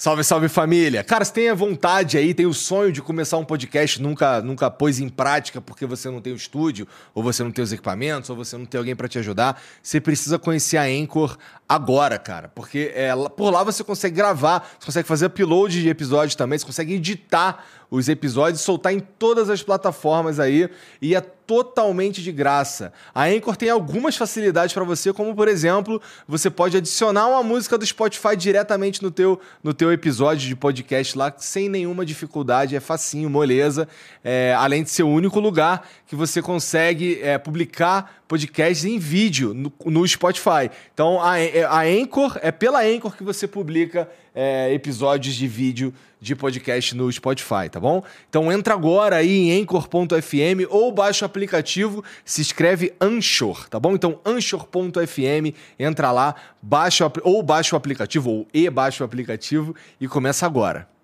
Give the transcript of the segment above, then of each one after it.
Salve, salve família! Cara, você tem a vontade aí, tem o sonho de começar um podcast, nunca, nunca pôs em prática porque você não tem o estúdio, ou você não tem os equipamentos, ou você não tem alguém para te ajudar, você precisa conhecer a Anchor agora, cara. Porque é, por lá você consegue gravar, você consegue fazer upload de episódios também, você consegue editar os episódios, soltar em todas as plataformas aí e é totalmente de graça. A Anchor tem algumas facilidades para você, como por exemplo, você pode adicionar uma música do Spotify diretamente no teu, no teu episódio de podcast lá sem nenhuma dificuldade, é facinho, moleza. É, além de ser o único lugar que você consegue é, publicar podcasts em vídeo no, no Spotify. Então a, a Anchor é pela Anchor que você publica é, episódios de vídeo de podcast no Spotify, tá bom? Então entra agora aí em anchor.fm ou baixa o aplicativo, se escreve Anchor, tá bom? Então anchor.fm, entra lá, baixa ou baixa o aplicativo ou e baixa o aplicativo e começa agora.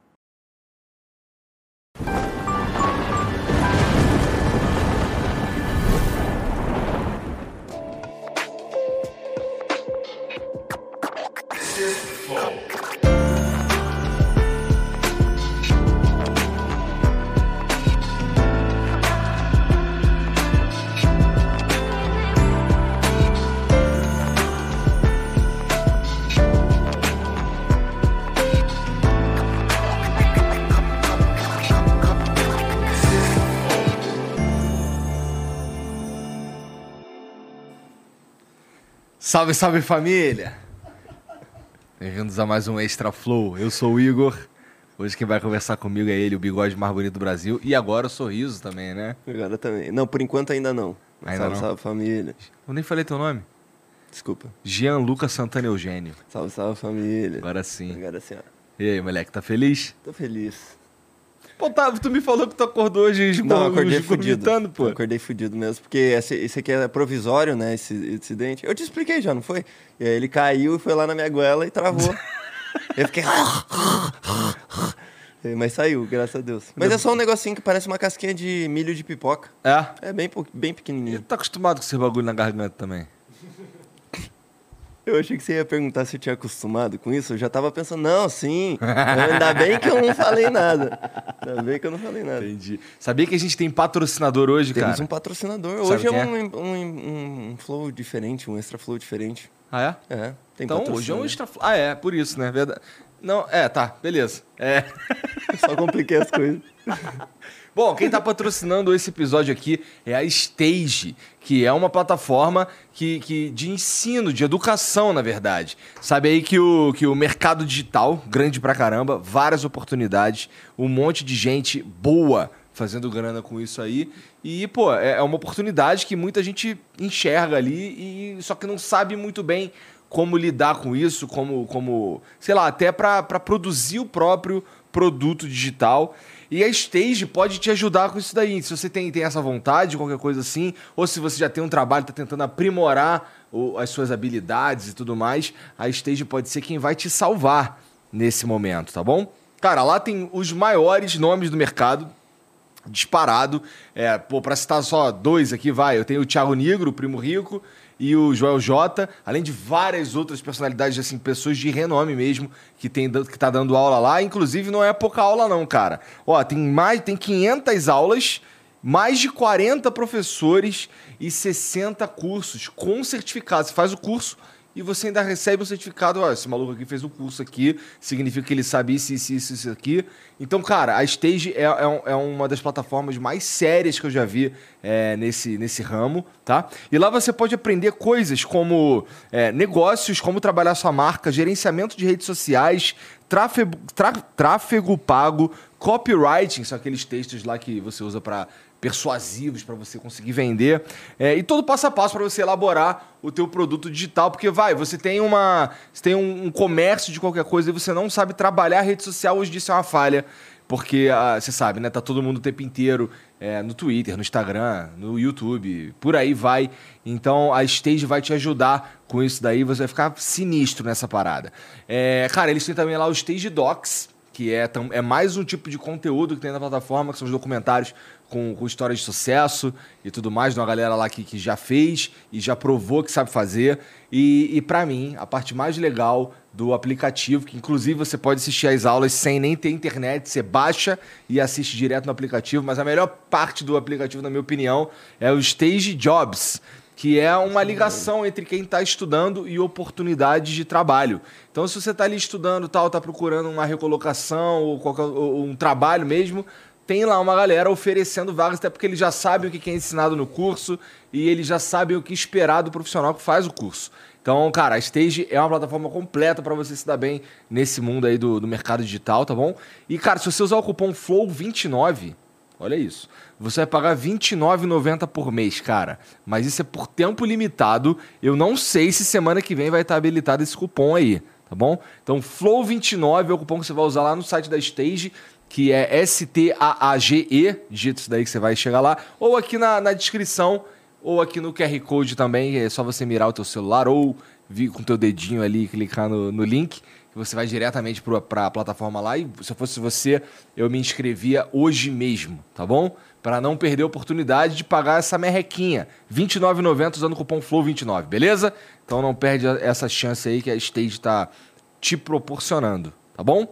Salve, salve família! Bem-vindos a mais um Extra Flow. Eu sou o Igor. Hoje quem vai conversar comigo é ele, o bigode mais bonito do Brasil. E agora o sorriso também, né? Agora também. Não, por enquanto ainda não. Ainda salve, não? salve família. Eu nem falei teu nome. Desculpa. Jean Lucas Santana Eugênio. Salve, salve família. Agora sim. Agora sim, ó. E aí, moleque, tá feliz? Tô feliz. Pô, tá, tu me falou que tu acordou hoje Não, acordei fudido. pô. Acordei fudido mesmo, porque esse, esse aqui é provisório, né, esse incidente. Eu te expliquei já, não foi? E aí ele caiu e foi lá na minha goela e travou. eu fiquei... Mas saiu, graças a Deus. Mas é só um negocinho que parece uma casquinha de milho de pipoca. É? É bem, bem E pequenininho. tá acostumado com esse bagulho na garganta também. Eu achei que você ia perguntar se eu tinha acostumado com isso. Eu já tava pensando, não, sim. Ainda bem que eu não falei nada. Ainda bem que eu não falei nada. Entendi. Sabia que a gente tem patrocinador hoje, Temos cara? um patrocinador. Sabe Hoje é quem é? um, um, um- um flow diferente, um extra flow diferente. Ah, é? É, tem então, hoje é um extra... Ah, é, por isso, né? Verdade. Não, é, tá, beleza. É... Só compliquei as coisas. Bom, quem está patrocinando esse episódio aqui é a Stage, que é uma plataforma que, que, de ensino, de educação, na verdade. Sabe aí que o, que o mercado digital, grande pra caramba, várias oportunidades, um monte de gente boa fazendo grana com isso aí. E, pô, é é uma oportunidade que muita gente enxerga ali, e só que não sabe muito bem como lidar com isso, como, como sei lá, até para produzir o próprio produto digital. E a Stage pode te ajudar com isso daí. Se você tem, tem essa vontade, qualquer coisa assim, ou se você já tem um trabalho, está tentando aprimorar o- as suas habilidades e tudo mais, a Stage pode ser quem vai te salvar nesse momento, tá bom? Cara, lá tem os maiores nomes do mercado, disparado. É, pô, pra citar só dois aqui, vai. Eu tenho o Thiago Negro, o Primo Rico, e o Joel Jota, além de várias outras personalidades, assim, pessoas de renome mesmo, que, tem, que tá dando aula lá. Inclusive, não é pouca aula não, cara. Ó, tem mais, tem 500 aulas, mais de 40 professores e 60 cursos com certificado. Você faz o curso e você ainda recebe o certificado. Ó, esse maluco aqui fez o curso aqui, significa que ele sabe isso, isso, isso, isso aqui. Então, cara, a Stage é, é, um- é uma das plataformas mais sérias que eu já vi é, nesse, nesse ramo, tá? E lá você pode aprender coisas como é, negócios, como trabalhar sua marca, gerenciamento de redes sociais, tráfego, tráfego pago, copywriting, são aqueles textos lá que você usa para persuasivos para você conseguir vender. É, e todo passo a passo para você elaborar o teu produto digital porque vai você tem uma você tem um, um comércio de qualquer coisa e você não sabe trabalhar a rede social hoje disso é uma falha porque ah, você sabe né tá todo mundo o tempo inteiro é, no Twitter no Instagram no YouTube por aí vai. Então a Stage vai te ajudar com isso daí você vai ficar sinistro nessa parada. É, cara eles têm também lá o Stage Docs que é, é mais um tipo de conteúdo que tem na plataforma, que são os documentários com, com histórias de sucesso e tudo mais, de uma galera lá que, que já fez e já provou que sabe fazer. E, e para mim, a parte mais legal do aplicativo, que inclusive você pode assistir as aulas sem nem ter internet, você baixa e assiste direto no aplicativo, mas a melhor parte do aplicativo, na minha opinião, é o Stage Jobs, que é uma ligação entre quem está estudando e oportunidades de trabalho. Então, se você está ali estudando, tal, está procurando uma recolocação ou, qualquer, ou um trabalho mesmo, tem lá uma galera oferecendo vagas, até porque eles já sabem o que é ensinado no curso e eles já sabem o que esperar do profissional que faz o curso. Então, cara, a Stage é uma plataforma completa para você se dar bem nesse mundo aí do, do mercado digital, tá bom? E, cara, se você usar o cupom FLOW29, olha isso, você vai pagar R$29,90 por mês, cara. Mas isso é por tempo limitado. Eu não sei se semana que vem vai estar habilitado esse cupom aí, tá bom? Então, FLOW29 é o cupom que você vai usar lá no site da Stage, que é S-T-A-A-G-E, digita isso daí que você vai chegar lá, ou aqui na, na descrição ou aqui no QR Code também, é só você mirar o teu celular ou vir com o teu dedinho ali clicar no, no link, que você vai diretamente para a plataforma lá. E se eu fosse você, eu me inscrevia hoje mesmo, tá bom? Para não perder a oportunidade de pagar essa merrequinha. R$ 29,90 usando o cupom FLOW29, beleza? Então não perde essa chance aí que a Stage está te proporcionando, tá bom?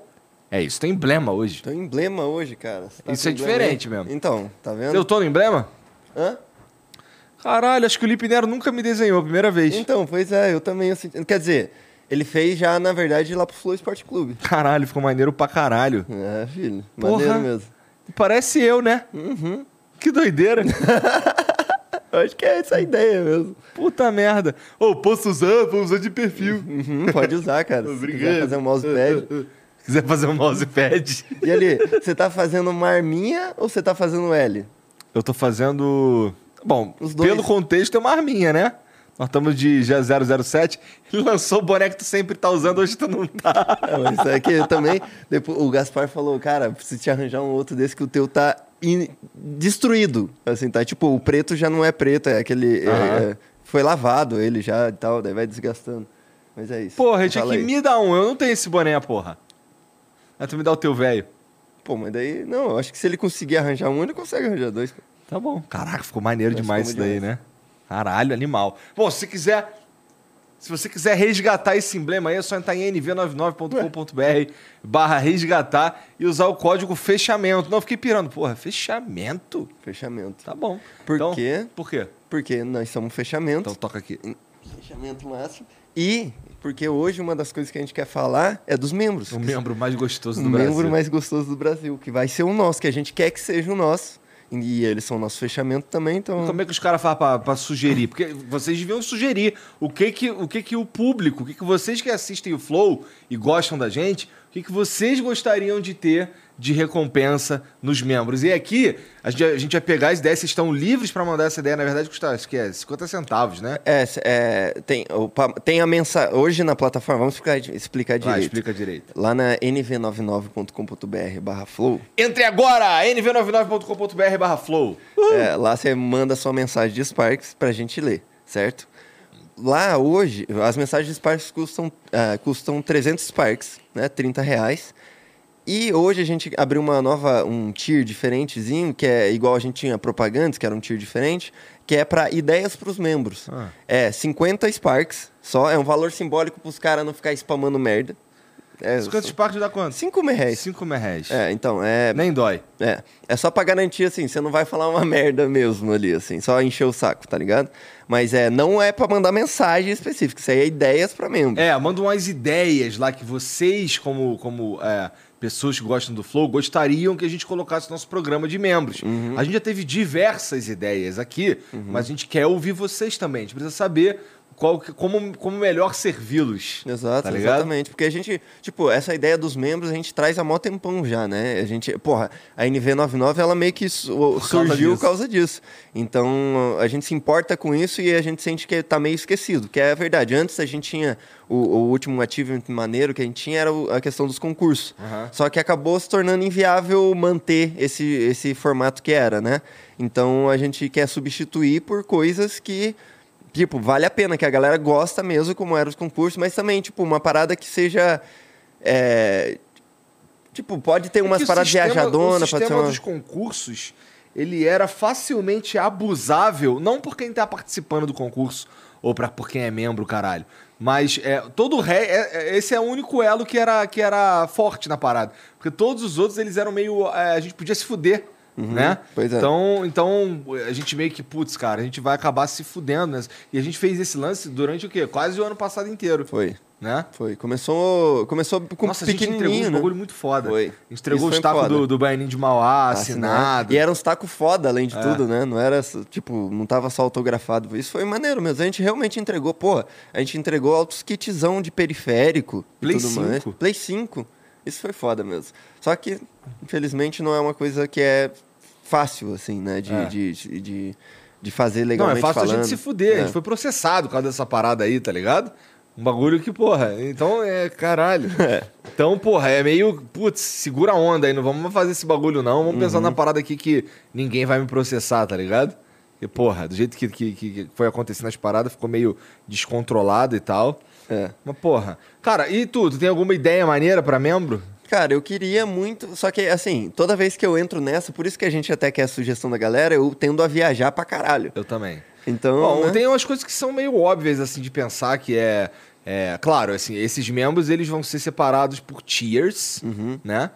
É isso, tem emblema hoje. Tem emblema hoje, cara. Tá isso é diferente mesmo. Então, tá vendo? Eu tô no emblema? Hã? Caralho, acho que o Lipe Nero nunca me desenhou, primeira vez. Então, pois é, eu também. Senti... Quer dizer, ele fez já, na verdade, lá pro Flow Esporte Clube. Caralho, ficou maneiro pra caralho. É, filho. Porra. Maneiro mesmo. Parece eu, né? Uhum. Que doideira. Eu acho que é essa a ideia mesmo. Puta merda. Ô, posso usar? Vou usar de perfil. Uhum, pode usar, cara. Se Obrigado. quiser fazer um mousepad. Se quiser fazer um mousepad. E ali, você tá fazendo uma arminha ou você tá fazendo L? Eu tô fazendo. Bom, Os dois. pelo contexto é uma arminha, né? Nós estamos de G007. Ele lançou o boné que tu sempre tá usando, hoje tu não tá. É, mas isso aqui eu também. Depois, o Gaspar falou, cara, preciso te arranjar um outro desse que o teu tá in- destruído. Assim, tá? Tipo, o preto já não é preto, é aquele. é- Aham. é- foi lavado ele já e tal, daí vai desgastando. Mas é isso. Porra, tinha Fala que me dar um. Eu não tenho esse boné, porra. Aí tu me dá o teu velho. Pô, mas daí. Não, eu acho que se ele conseguir arranjar um, ele consegue arranjar dois. Tá bom. Caraca, ficou maneiro Mas demais isso ficou daí, né? Caralho, animal. Bom, se você quiser. Se você quiser resgatar esse emblema aí, é só entrar em nv99.com.br barra resgatar e usar o código fechamento. Não, eu fiquei pirando. Porra, fechamento? Fechamento. Tá bom. Por Então, quê? Por quê? Porque nós somos fechamento. Então toca aqui. Fechamento máximo. E porque hoje uma das coisas que a gente quer falar é dos membros. O membro mais gostoso o do Brasil. membro mais gostoso do Brasil, que vai ser o nosso, que a gente quer que seja o nosso. E eles são o nosso fechamento também, então. Como é que os caras fazem pra, pra sugerir? Porque vocês deviam sugerir o que que o, que que o público, o que, que vocês que assistem o Flow e gostam da gente, o que, que vocês gostariam de ter de recompensa nos membros. E aqui, a gente, a gente vai pegar as ideias, vocês estão livres para mandar essa ideia, na verdade, custa acho que é 50 centavos, né? É, é, tem, o pa- tem a mensagem. Hoje na plataforma, vamos explicar, explicar direito. explica direito. Lá na nv99.com.br barra flow, Entre agora, nv99.com.br barra flow. é, lá você manda sua mensagem de Sparks pra gente ler, certo? Lá hoje, as mensagens de Sparks custam, ah, custam 300 Sparks, né? 30 reais. E hoje a gente abriu uma nova, um tier diferentezinho, que é igual a gente tinha propagandas, que era um tier diferente, que é para ideias para os membros. Ah. É 50 Sparks, só, é um valor simbólico para os caras não ficar spamando merda. É, 50 Sparks dá quanto? 5 reais. 5 reais. É, então, é, Nem dói. é. É só pra garantir, assim, você não vai falar uma merda mesmo ali, assim, só encher o saco, tá ligado? Mas é, não é pra mandar mensagem específica, isso aí é ideias pra membro. É, manda umas ideias lá que vocês, como, como é, pessoas que gostam do Flow, gostariam que a gente colocasse no nosso programa de membros. Uhum. A gente já teve diversas ideias aqui, mas a gente quer ouvir vocês também. A gente precisa saber qual, como, como melhor servi-los. Exato, tá exatamente. Porque a gente, tipo, essa ideia dos membros a gente traz há mó tempão já, né? A gente, porra, a NV99 ela meio que causa surgiu disso. por causa disso. Então a gente se importa com isso e a gente sente que tá meio esquecido, que é a verdade. Antes a gente tinha o, o último achievement maneiro que a gente tinha era a questão dos concursos. Aham. Só que acabou se tornando inviável manter esse, esse formato que era, né? Então a gente quer substituir por coisas que Tipo, vale a pena, que a galera gosta mesmo, como eram os concursos, mas também, tipo, uma parada que seja. é, Tipo, pode ter umas É o paradas sistema- viajadonas, O pode ser sistema uma... dos concursos, ele era facilmente abusável, não por quem está participando do concurso, ou pra por quem é membro, caralho. Mas é, todo o ré, é, é- esse é o único elo que era, que era forte na parada. Porque todos os outros, eles eram meio. é, a gente podia se fuder, né? pois é. Então, então, a gente meio que, putz, cara, a gente vai acabar se fudendo. Né? E a gente fez esse lance durante o quê? Quase o ano passado inteiro, Foi. né? Foi. Começou, começou com Nossa, a gente entregou pequenininho, né? bagulho muito foda. Foi. A gente entregou Isso os tacos do, do Baianinho de Mauá, assinado. E eram uns tacos foda, além de É. tudo, né? Não era, tipo, não tava só autografado. Isso foi maneiro mesmo. A gente realmente entregou, pô, a gente entregou altos kitzão de periférico e Play tudo mais. 5. Play 5. Isso foi foda mesmo. Só que, infelizmente, não é uma coisa que é fácil, assim, né? De, É. de, de, de, de fazer Não, legalmente é fácil falando. a gente se fuder. A É. gente foi processado por causa dessa parada aí, tá ligado? Um bagulho que, porra, então é caralho. Então, porra, é meio, putz, segura a onda aí, não vamos fazer esse bagulho não. Vamos pensar Uhum. na parada aqui que ninguém vai me processar, tá ligado? E, porra, do jeito que, que, que foi acontecendo as paradas, ficou meio descontrolado e tal. É. Mas, porra. Cara, e tu? Tu tem alguma ideia maneira pra membro? Cara, eu queria muito. Só que, assim, toda vez que eu entro nessa, por isso que a gente até quer a sugestão da galera, eu tendo a viajar pra caralho. Eu também. Então. Bom, né? tem umas coisas que são meio óbvias, assim, de pensar, que é... é, claro, assim, esses membros, eles vão ser separados por tiers, Uhum. né?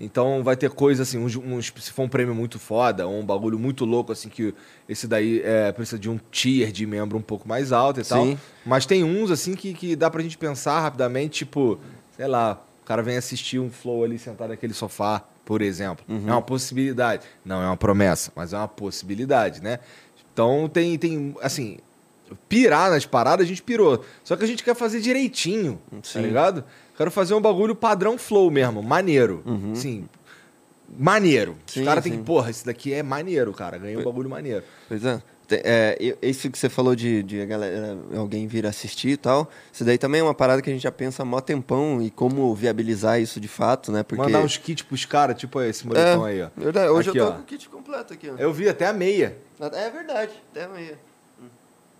Então vai ter coisa assim, uns, uns- se for um prêmio muito foda, ou um bagulho muito louco, assim, que esse daí é, precisa de um tier de membro um pouco mais alto e tal. Sim. Mas tem uns, assim, que, que dá pra gente pensar rapidamente, tipo, sei lá, o cara vem assistir um flow ali sentado naquele sofá, por exemplo. É uma possibilidade. Não é uma promessa, mas é uma possibilidade, né? Então tem, tem assim, pirar nas paradas, a gente pirou. Só que a gente quer fazer direitinho, tá Sim. ligado? Quero fazer um bagulho padrão flow mesmo, maneiro. Sim. Maneiro. Os Sim, caras têm que, porra, esse daqui é maneiro, cara. Ganhei um bagulho maneiro. Pois é. É, isso que você falou de, de a galera, alguém vir assistir e tal, isso daí também é uma parada que a gente já pensa há mó tempão e como viabilizar isso de fato, né? Porque... Mandar uns kits pros caras, tipo esse moletom é, aí, ó. verdade. Hoje Aqui, eu tô ó. com o kit completo aqui, ó. Eu vi até a meia. É verdade, até amanhã.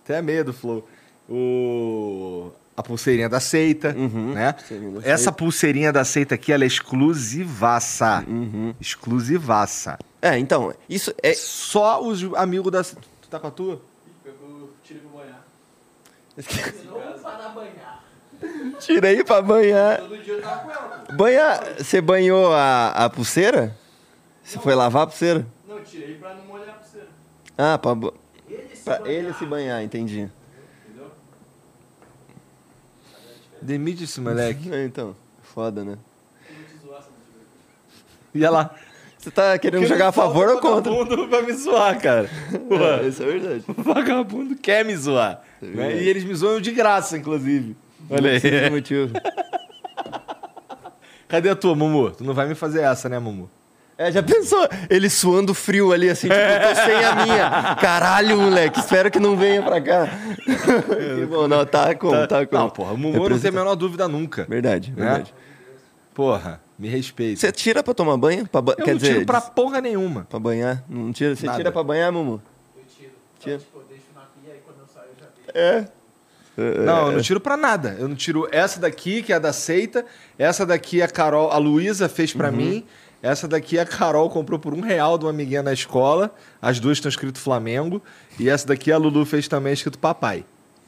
Até a meia do Flow. O... A pulseirinha da seita, Uhum, né? pulseirinha da Essa seita. pulseirinha da seita aqui, ela é exclusivaça. Uhum. Exclusivaça. É, então, isso é. Só os amigos da... Tu tá com a tua? Eu tirei pra banhar. Não para banhar. Tirei pra banhar. Todo dia eu tava com ela. Banhar. Você banhou a, a pulseira? Você foi lavar a pulseira? Não, tirei pra não molhar a pulseira. Ah, pra, Ele se pra banhar, ele se banhar, entendi. Entendeu? Demite esse moleque. É, então, foda, né? Eu vou te zoar se não tiver. Ia lá. Você tá querendo jogar a favor ou contra? Vagabundo vai me zoar, cara. É, isso é verdade. o vagabundo quer me zoar. É né? E eles me zoam de graça, inclusive. Olha aí. motivo. Cadê a tua, Mumu? Tu não vai me fazer essa, né, Mumu? É, já pensou? Ele suando frio ali, assim, tipo, eu tô sem a minha. Caralho, moleque, espero que não venha pra cá. que bom, não, tá como, tá, como. Não, porra, o Mumu não tem a menor dúvida nunca. Verdade, Né? verdade. Porra, me respeita. Você tira pra tomar banho? Pra ba- Eu Quer não dizer, tiro pra porra nenhuma. pra banhar? Não tira? Você tira pra banhar, Mumu? Eu tiro. Tira. Só, tipo, eu deixo na pia e quando eu saio eu já deixo. É. Não, eu não tiro pra nada. Eu não tiro essa daqui, que é a da Seita. Essa daqui a Carol, a Luísa fez Uhum. pra mim. Essa daqui a Carol comprou por um real de uma amiguinha na escola. As duas estão escrito Flamengo. E essa daqui a Lulu fez também escrito Papai.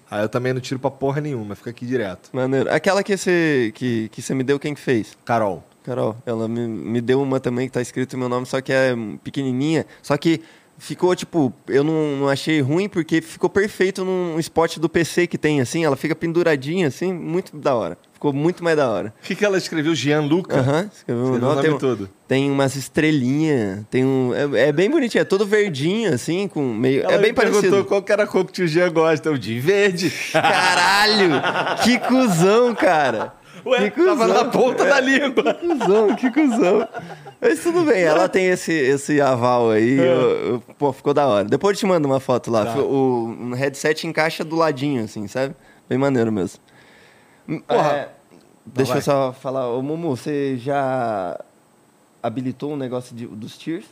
Aí eu também não tiro pra porra nenhuma, fica aqui direto. Maneiro. Aquela que você que, que você me deu, quem que fez? Carol. Carol, ela me, me deu uma também que tá escrito meu nome, só que é pequenininha. Só que ficou, tipo, eu não, não achei ruim porque ficou perfeito num spot do PC que tem, assim. Ela fica penduradinha, assim, muito da hora. Ficou muito mais da hora. O que, que ela escreveu? Gianluca? Aham, escreveu Escreveu o nome. Tem, todo. tem umas estrelinhas, tem um... É, é bem bonitinho, é todo verdinho, assim, com meio... Ela é bem me perguntou parecido. qual que era a cor que o tio Jean gosta. Eu de verde. Caralho! Que cuzão, cara! Ué, que tava na ponta da língua. Que cuzão, que cuzão. Mas tudo bem, ela tem esse, esse aval aí. eu- eu- pô, ficou da hora. Depois eu te mando uma foto lá. Tá. O, o headset encaixa do ladinho, assim, sabe? Bem maneiro mesmo. Porra. É, deixa eu só falar. Ô, Mumu, você já habilitou um negócio de- dos tiers?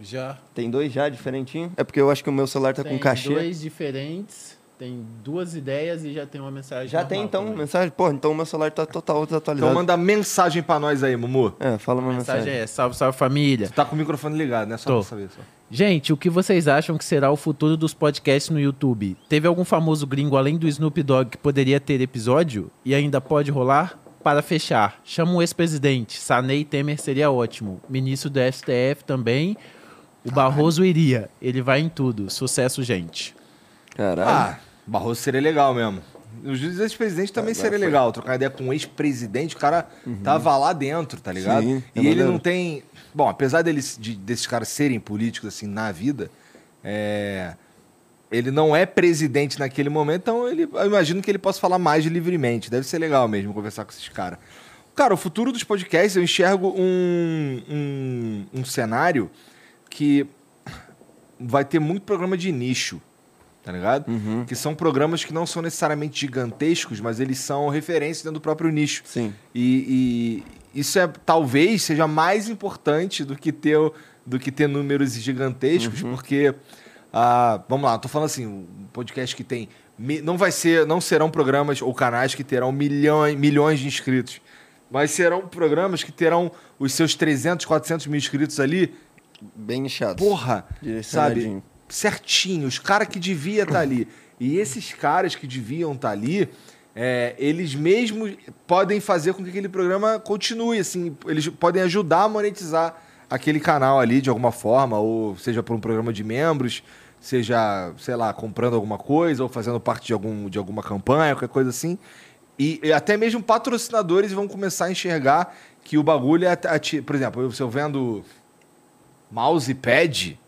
Já. Tem dois já, diferentinho? É porque eu acho que o meu celular tá Tem com cachê. dois diferentes. Tem duas ideias e já tem uma mensagem. Já tem então também. mensagem? Pô, então o meu celular tá total desatualizado. Então manda mensagem pra nós aí, Mumu. É, fala uma A mensagem mensagem. é: salve, salve família. Tá com o microfone ligado, né? Só Tô. pra saber. Só. Gente, o que vocês acham que será o futuro dos podcasts no YouTube? Teve algum famoso gringo além do Snoop Dogg que poderia ter episódio e ainda pode rolar? Para fechar, chama o ex-presidente. Sanei Temer seria ótimo. Ministro do STF também. O Barroso iria. Ele vai em tudo. Sucesso, gente. Caralho. Ah, Barroso seria legal mesmo. Os ex-presidentes também seria legal. Trocar ideia com um ex-presidente, o cara tava lá dentro, tá ligado? Sim, é e ele maneiro. não tem. Bom, apesar deles, de- desses caras serem políticos assim na vida, é, ele não é presidente naquele momento, então ele, eu imagino que ele possa falar mais livremente. Deve ser legal mesmo conversar com esses caras. Cara, o futuro dos podcasts, eu enxergo um, um, um cenário que vai ter muito programa de nicho, tá ligado? Uhum. Que são programas que não são necessariamente gigantescos, mas eles são referências dentro do próprio nicho. Sim. E, e isso é talvez seja mais importante do que ter, do que ter números gigantescos, porque ah, vamos lá, tô falando assim, um podcast que tem não vai ser, não serão programas ou canais que terão milhões, milhões de inscritos, mas serão programas que terão os seus 300, 400 mil inscritos ali, Bem nichado. porra, sabe? Certinho, os caras que devia estar ali. E esses caras que deviam estar ali, é, eles mesmos podem fazer com que aquele programa continue, assim, eles podem ajudar a monetizar aquele canal ali de alguma forma, ou seja por um programa de membros, seja, sei lá, comprando alguma coisa, ou fazendo parte de, algum, de alguma campanha, qualquer coisa assim. E, e até mesmo patrocinadores vão começar a enxergar que o bagulho é. Por exemplo, se eu vendo mousepad,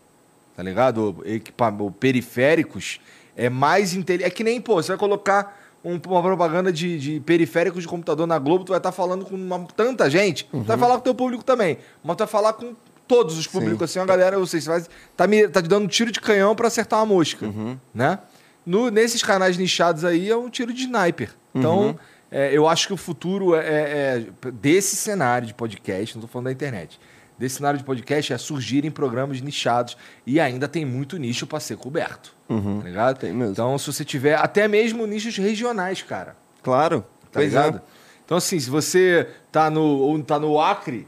tá ligado? Ou Equipa ou periféricos, é mais inteligente. É que nem, pô, você vai colocar um- uma propaganda de, de periféricos de computador na Globo, tu vai estar falando com uma- tanta gente. Tu vai falar com o teu público também, mas tu vai falar com todos os públicos, assim, a galera, sei, você vai, tá, me, tá te dando um tiro de canhão pra acertar uma mosca, né? No, nesses canais nichados aí é um tiro de sniper. Então, é, eu acho que o futuro é, é- é desse cenário de podcast, não tô falando da internet, desse cenário de podcast é surgirem programas nichados e ainda tem muito nicho para ser coberto. Tá ligado? Tem mesmo. Então, se você tiver até mesmo nichos regionais, cara. Claro. Tá pois ligado? é. Então, assim, se você tá no, ou tá no Acre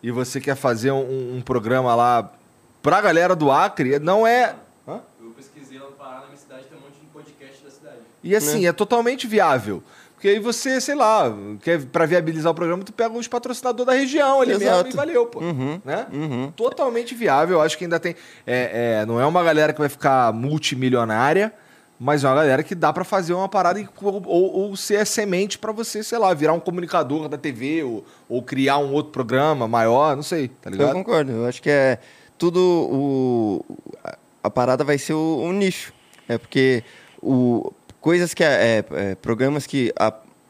e você quer fazer um, um programa lá pra galera do Acre, não é. Hã? Eu pesquisei lá no Pará, na minha cidade, tem um monte de podcast da cidade. E assim, é totalmente viável. Porque aí você, sei lá, quer, pra viabilizar o programa, tu pega os patrocinadores da região ali mesmo Exato. e valeu, pô. Uhum, Né? uhum. Totalmente viável. Eu acho que ainda tem. é, é, não é uma galera que vai ficar multimilionária, mas é uma galera que dá pra fazer uma parada e- ou, ou ser semente pra você, sei lá, virar um comunicador da TV ou, ou criar um outro programa maior, não sei, tá Eu ligado? concordo. Eu acho que é tudo o a- a parada vai ser o, o nicho. É porque o coisas que é, é, programas que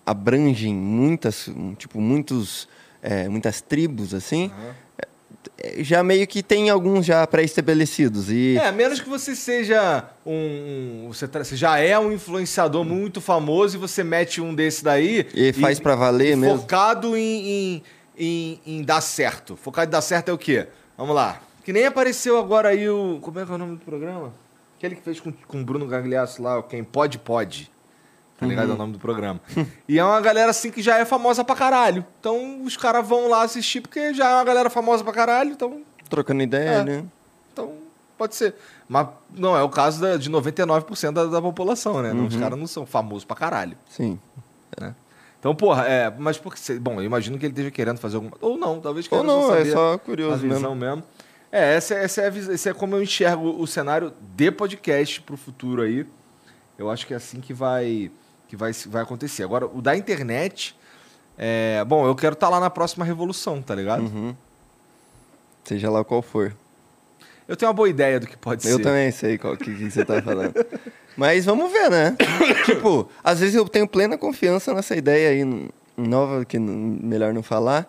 abrangem muitas tipo muitos é, muitas tribos assim é, já meio que tem alguns já pré-estabelecidos e É, a menos que você seja um. um- Você, tra- você já é um influenciador muito famoso e você mete um desse daí. E faz pra valer e mesmo. Focado em, em, em, em dar certo. Focado em dar certo é o quê? Vamos lá. Que nem apareceu agora aí o. Como é que é o nome do programa? Aquele que fez com, com o Bruno Gagliasso lá, o Quem Pode Pode. Tá ligado? Uhum. É o nome do programa. e é uma galera assim que já é famosa pra caralho. Então os caras vão lá assistir porque já é uma galera famosa pra caralho. Então trocando ideia, É. né? então, pode ser. Mas não é o caso da- de 99% da, da população, né? Os caras não são famosos pra caralho. Sim. Então, porra, é. Mas porque. Bom, eu imagino que ele esteja querendo fazer alguma. Ou não, talvez Ou querendo não, é só a curioso visão mesmo. mesmo. É, essa, essa, é a vis- esse é como eu enxergo o cenário de podcast pro futuro aí. Eu acho que é assim que vai, que vai, vai acontecer. Agora, o da internet. É, bom, eu quero estar lá na próxima revolução, tá ligado? Uhum. Seja lá qual for. Eu tenho uma boa ideia do que pode Eu ser. também sei qual que, que você tá falando. Mas vamos ver, né? tipo, às vezes eu tenho plena confiança nessa ideia aí nova, que melhor não falar.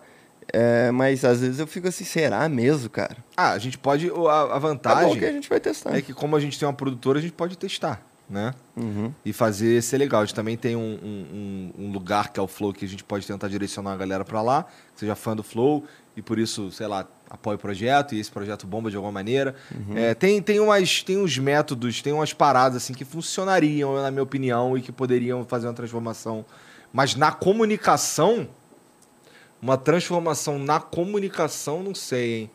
É, mas às vezes eu fico assim, será mesmo, cara? Ah, a gente pode. A, a Tá vantagem que a gente vai testar. é que, como a gente tem uma produtora, a gente pode testar. né? Uhum. E fazer ser legal. A gente também tem um, um- um- lugar que é o Flow que a gente pode tentar direcionar a galera pra lá, que seja fã do Flow e por isso, sei lá, apoia o projeto e esse projeto bomba de alguma maneira. É, tem, tem, umas, tem uns métodos, tem umas paradas assim que funcionariam, na minha opinião, e que poderiam fazer uma transformação. Mas na comunicação, uma transformação na comunicação, não sei, hein?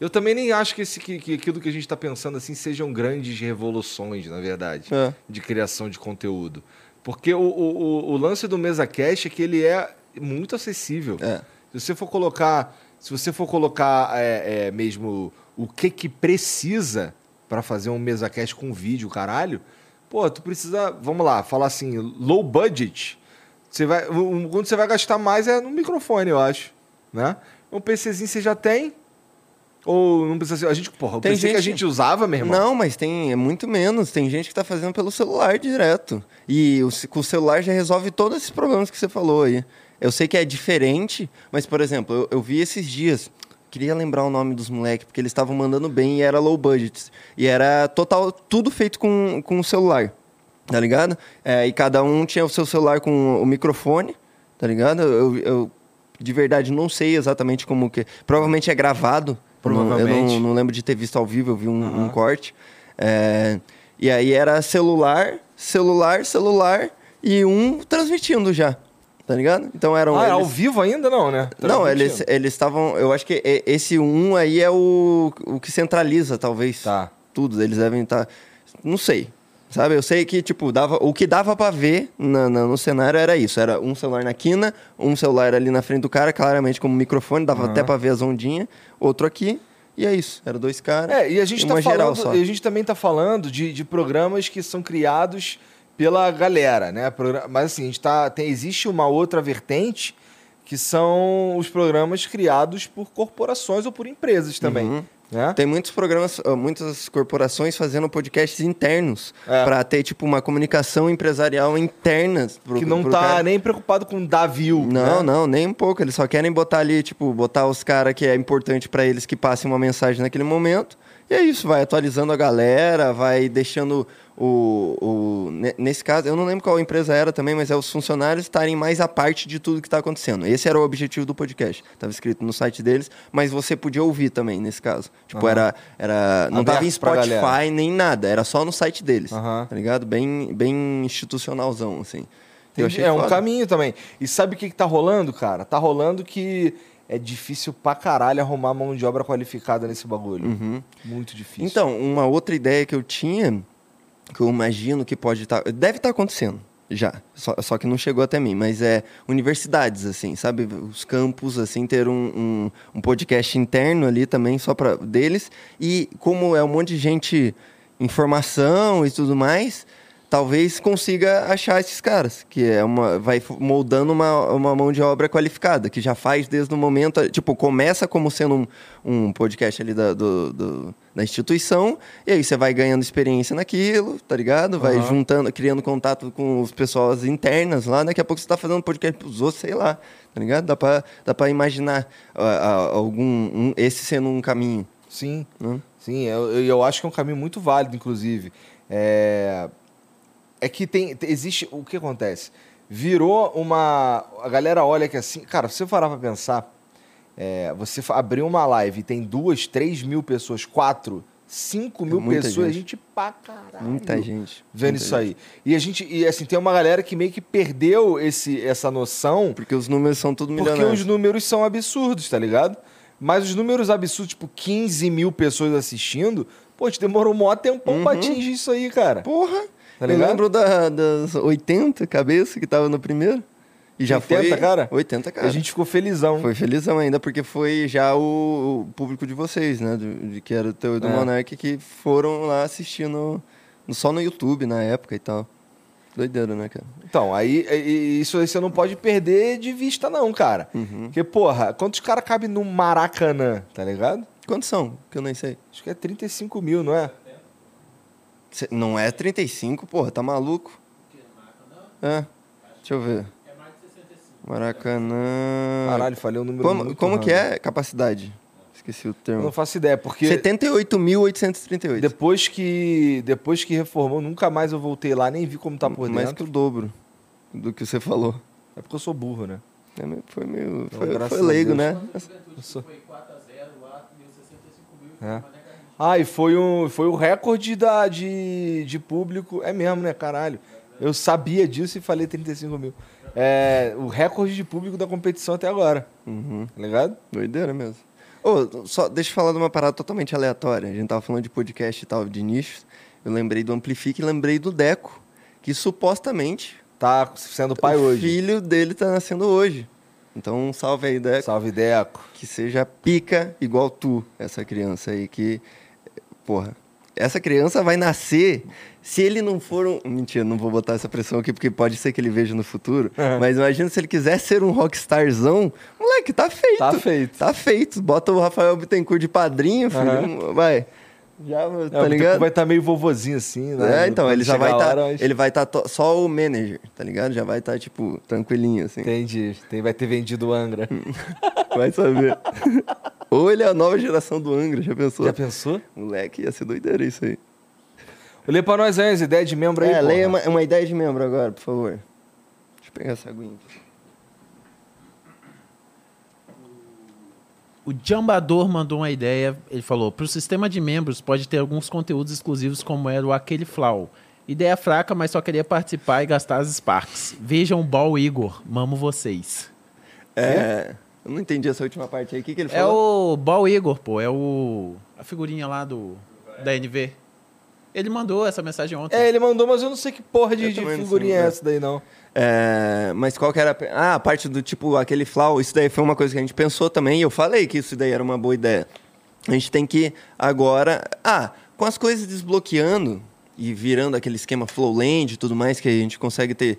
Eu também nem acho que, esse, que, que aquilo que a gente está pensando assim sejam grandes revoluções, na verdade É. de criação de conteúdo. Porque o, o, o- lance do mesa cash é que ele é muito acessível. É. Se você for colocar, se você for colocar é, é, mesmo o que que precisa para fazer um mesa cash com vídeo, caralho, pô, tu precisa, vamos lá, falar assim, low budget. Você vai, quando você vai gastar mais é no microfone, eu acho, né? Um PCzinho você já tem? Ou não precisa ser, a gente, porra, o Tem PC que a gente- gente usava, meu irmão. Não, mas tem é muito menos. Tem gente que tá fazendo pelo celular direto. E o, com o celular já resolve todos esses problemas que você falou aí. Eu sei que é diferente, mas, por exemplo, eu, eu vi esses dias. Queria lembrar o nome dos moleques, porque eles estavam mandando bem e era low budget. E era total, tudo feito com, com o celular. Tá ligado? É, e cada um tinha o seu celular com o microfone, tá ligado? Eu, eu de verdade não sei exatamente como que. Provavelmente é gravado. Provavelmente. Eu não, não lembro de ter visto ao vivo, eu vi um, um corte. É, e aí era celular, celular, celular e um transmitindo já. Tá ligado? Então eram. Ah, é eles- ao vivo ainda não, né? Não, eles estavam. Eu acho que esse um aí é o, o que centraliza, talvez. Tá. Tudo. Eles devem estar. Não sei. Sabe? Eu sei que, tipo, dava, o que dava pra ver na- na- no cenário era isso. Era um celular na quina, um celular ali na frente do cara, claramente como microfone, dava até pra ver as ondinhas, outro aqui, e é isso. Era dois caras. É, e a gente, tá falando, e a gente também tá falando de, de programas que são criados pela galera, né? Mas assim, a gente tá, tem, existe uma outra vertente que são os programas criados por corporações ou por empresas também. Uhum. Né? Tem muitos programas, ah, muitas corporações fazendo podcasts internos É. pra ter, tipo, uma comunicação empresarial interna. pro- que não tá cara. nem preocupado com dar view. Não, né? não, nem um pouco. Eles só querem botar ali, tipo, botar os caras que é importante pra eles que passem uma mensagem naquele momento. E é isso, vai atualizando a galera, vai deixando o. o ne- nesse caso, eu não lembro qual empresa era também, mas é os funcionários estarem mais à parte de tudo que está acontecendo. Esse era o objetivo do podcast. Estava escrito no site deles, mas você podia ouvir também, nesse caso. Tipo, Aham. era, era. Não tava em. Spotify nem nada, era só no site deles. Aham. Tá ligado? Bem, bem institucionalzão, assim. Eu achei é um foda. caminho também. E sabe o que, que tá rolando, cara? Tá rolando que é difícil pra caralho arrumar mão de obra qualificada nesse bagulho. Uhum. Muito difícil. Então, uma outra ideia que eu tinha, que eu imagino que pode estar. deve estar acontecendo já, só, só que não chegou até mim, mas é universidades, assim, sabe? Os campos, assim, ter um, um, um podcast interno ali também, só para deles. E como é um monte de gente, informação e tudo mais. Talvez consiga achar esses caras, que é uma. vai moldando uma, uma mão de obra qualificada, que já faz desde o momento. Tipo, começa como sendo um, um podcast ali da, do, do- da instituição, e aí você vai ganhando experiência naquilo, tá ligado? Vai Aham. juntando, criando contato com as pessoas internas lá, daqui a pouco você tá fazendo podcast pros outros, sei lá, tá ligado? Dá pra, dá pra imaginar ah, ah, algum. um- esse sendo um caminho. Sim, né? sim. Eu, eu- eu acho que é um caminho muito válido, inclusive. É, é que tem, te- existe. O que acontece? Virou uma. A galera olha que assim. Cara, se você parar pra pensar, é, você abrir uma live e tem duas, três mil pessoas, quatro, cinco mil muita pessoas, gente. gente pra caralho. Muita gente. Vendo muita isso gente. aí. E a gente. E assim, tem uma galera que meio que perdeu esse, essa noção. Porque os números são tudo Porque milionários. os números são absurdos, tá ligado? Mas os números absurdos, tipo 15 mil pessoas assistindo, pô, te demorou um maior tempão pra atingir isso aí, cara. Porra! Tá eu lembro da- das 80 cabeças que tava no primeiro. E já 80, foi. cara? 80, cara. A gente ficou felizão. Foi felizão ainda, porque foi já o, o público de vocês, né? Do, de que era o teu e do É. Monark, que foram lá assistindo no- só no YouTube na época e tal. Doideira, né, cara? Então, aí isso aí você não pode perder de vista, não, cara. Uhum. Porque, porra, quantos caras cabem no Maracanã, tá ligado? Quantos são? Que eu nem sei. Acho que é 35 mil, não é? Cê- não é 35, porra, tá maluco? É. Deixa eu ver. Maracanã. Caralho, falei o número Como, como que é capacidade? Esqueci o Eu termo. não faço ideia, porque 78.838. depois que, depois que reformou, nunca mais eu voltei lá, nem vi como tá por Mais dentro. que o dobro do que você falou. É porque eu sou burro, né? É meio- Foi meio. Então, Foi, foi leigo, né? sou- Foi 4x0 lá, deu 65 mil. É. Ah, e foi, um, foi o recorde da, de, de público. É mesmo, né, caralho? Eu sabia disso e falei 35 mil. É o recorde de público da competição até agora. Uhum. Tá ligado? Doideira mesmo. Ô, só deixa eu falar de uma parada totalmente aleatória. A gente tava falando de podcast e tal, de nichos. Eu lembrei do Amplifique e lembrei do Deco, que supostamente Tá sendo pai o hoje. filho dele tá nascendo hoje. Então, um salve aí, Deco. Salve, Deco. Que seja pica igual tu, essa criança aí que. Porra. Essa criança vai nascer. Se ele não for um. Mentira, não vou botar essa pressão aqui, porque pode ser que ele veja no futuro. Uhum. Mas imagina se ele quiser ser um rockstarzão. Moleque, tá feito. Tá feito. Tá feito. Bota o Rafael Bittencourt de padrinho, filho. Aham. Vai. Já, É, tá o ligado? Vai estar meio vovozinho assim, né? É, então, Quando ele já vai estar. mas- Ele vai estar só o manager, tá ligado? Já vai estar, tipo, tranquilinho, assim. Entendi. Tem, vai ter vendido o Angra. Vai saber. Ou ele é a nova geração do Angra, já pensou? Já pensou? Moleque, ia ser doideira isso aí. Lê pra nós aí as ideias de membro aí, é, porra. leia uma, uma ideia de membro agora, por favor. Deixa eu pegar essa aguinha. aqui. O Jambador mandou uma ideia. Ele falou: para o sistema de membros pode ter alguns conteúdos exclusivos, como era o Aquele Flow. Ideia fraca, mas só queria participar e gastar as Sparks. Vejam o Ball Igor, mamo vocês. É, eu não entendi essa última parte aí. O que, que ele É falou? o Ball Igor, pô. É o. A figurinha lá do. Da NV. Ele mandou essa mensagem ontem. É, ele mandou, mas eu não sei que porra de, de figurinha sei, é né? essa daí, não. É, mas qual que era... Ah, a parte do tipo, aquele flow, isso daí foi uma coisa que a gente pensou também. E eu falei que isso daí era uma boa ideia. A gente tem que agora... Ah, com as coisas desbloqueando e virando aquele esquema Flowland e tudo mais, que a gente consegue ter...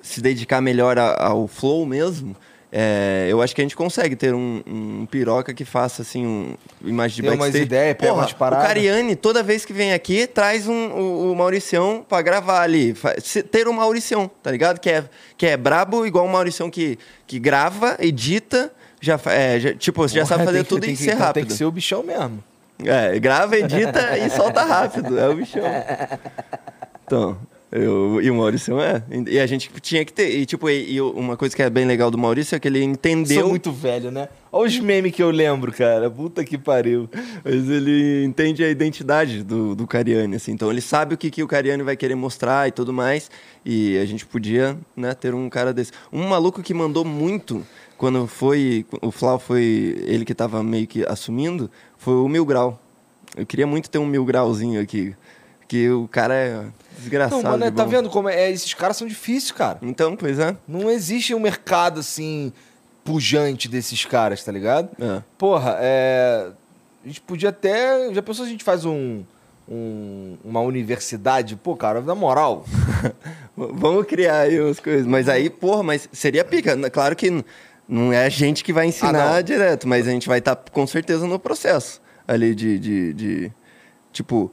Se dedicar melhor ao flow mesmo... é, eu acho que a gente consegue ter um, um piroca que faça assim um imagem de Tem umas backstage. ideias, pega umas paradas. O Cariani, toda vez que vem aqui, traz um, o, o Mauricião pra gravar ali. Ter um Mauricião, tá ligado? Que é, que é brabo, igual o Mauricião que, que grava, edita, já, é, já- tipo, você já Porra, sabe fazer que- tudo e que- ser então rápido. Tem que ser o bichão mesmo. É, grava, edita e solta rápido. É o bichão. Então, eu, e o Maurício é. E a gente tinha que ter. E, tipo, e, e uma coisa que é bem legal do Maurício é que ele entendeu. Sou muito velho, né? Olha os memes que eu lembro, cara. Puta que pariu. Mas ele entende a identidade do, do Cariani, assim. Então ele sabe o que, que o Cariani vai querer mostrar e tudo mais. E a gente podia, né, ter um cara desse. Um maluco que mandou muito quando foi. O Flau foi ele que tava meio que assumindo, foi o Mil Grau. Eu queria muito ter um Mil Grauzinho aqui. Que o cara é desgraçado. Então, mano, de tá vendo como é? é, Esses caras são difíceis, cara. Então, pois é. Não existe um mercado assim pujante desses caras, tá ligado? É. Porra, é. A gente podia até. Já pensou se a gente faz um. um- uma universidade? Pô, cara, na moral. Vamos criar aí umas coisas. Mas aí, porra, mas seria pica. Claro que não é a gente que vai ensinar Ah, não. direto, mas a gente vai estar com certeza no processo ali de, de, de, tipo,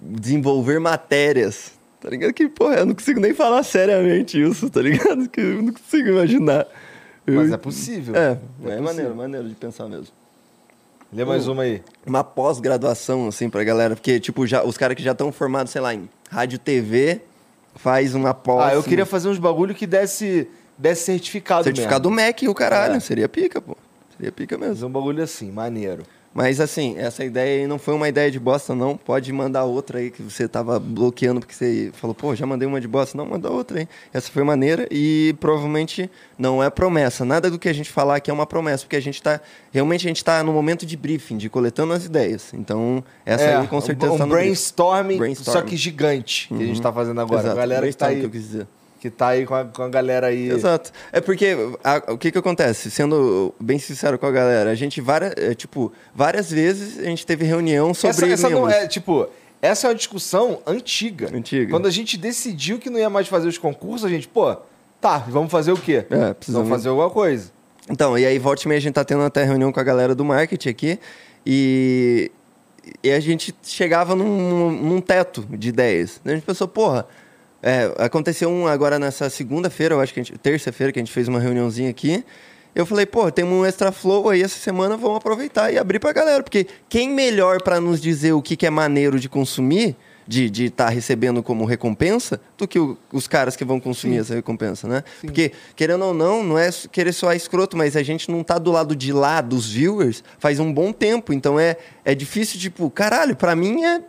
desenvolver matérias. Tá ligado? Que, porra, eu não consigo nem falar seriamente isso, tá ligado? Que eu não consigo imaginar. Eu- Mas é possível. É, É é, maneiro, maneiro de pensar mesmo. Lê mais uma aí. Uma pós-graduação, assim, pra galera. Porque, tipo, já, os caras que já estão formados, sei lá, em rádio TV, faz uma pós. Ah, eu queria fazer uns bagulho que desse, desse certificado, Certificado mesmo. MEC, o caralho. É. Seria pica, pô. Seria pica mesmo. Fazer um bagulho assim, maneiro. Mas assim, essa ideia aí não foi uma ideia de bosta, não. Pode mandar outra aí que você tava bloqueando porque você falou, pô, já mandei uma de bosta. Não, manda outra aí. Essa foi maneira e provavelmente não é promessa. Nada do que a gente falar aqui é uma promessa, porque a gente tá. Realmente a gente tá no momento de briefing, de coletando as ideias. Então, essa é, aí com certeza um, tá um no briefing. brainstorming, Brainstorming. só que gigante, que a gente Uhum. tá fazendo agora. Exato, A galera que tá aí, que eu quis dizer. Que tá aí com a, com a galera aí. Exato. É porque a- o que que acontece? Sendo bem sincero com a galera, a gente várias, é, tipo, várias vezes a gente teve reunião sobre essa, essa não é, tipo, essa é uma discussão antiga. Antiga. Quando a gente decidiu que não ia mais fazer os concursos, a gente, pô, tá, vamos fazer o quê? É, precisamos- Vamos fazer alguma coisa. Então, e aí volta e meia a gente tá tendo até reunião com a galera do marketing aqui e, e a gente chegava num, num teto de ideias. A gente pensou, porra, é, aconteceu um agora nessa segunda-feira, eu acho que terça-feira que a gente fez uma reuniãozinha aqui Eu falei, pô, tem um extra flow aí essa semana, vamos aproveitar e abrir pra galera. Porque quem melhor pra nos dizer o que, que é maneiro de consumir, de estar de tá recebendo como recompensa, do que o- os caras que vão consumir essa recompensa, né? Porque, querendo ou não, não é querer soar escroto, mas a gente não tá do lado de lá dos viewers faz um bom tempo. Então é, é difícil, tipo, caralho, pra mim é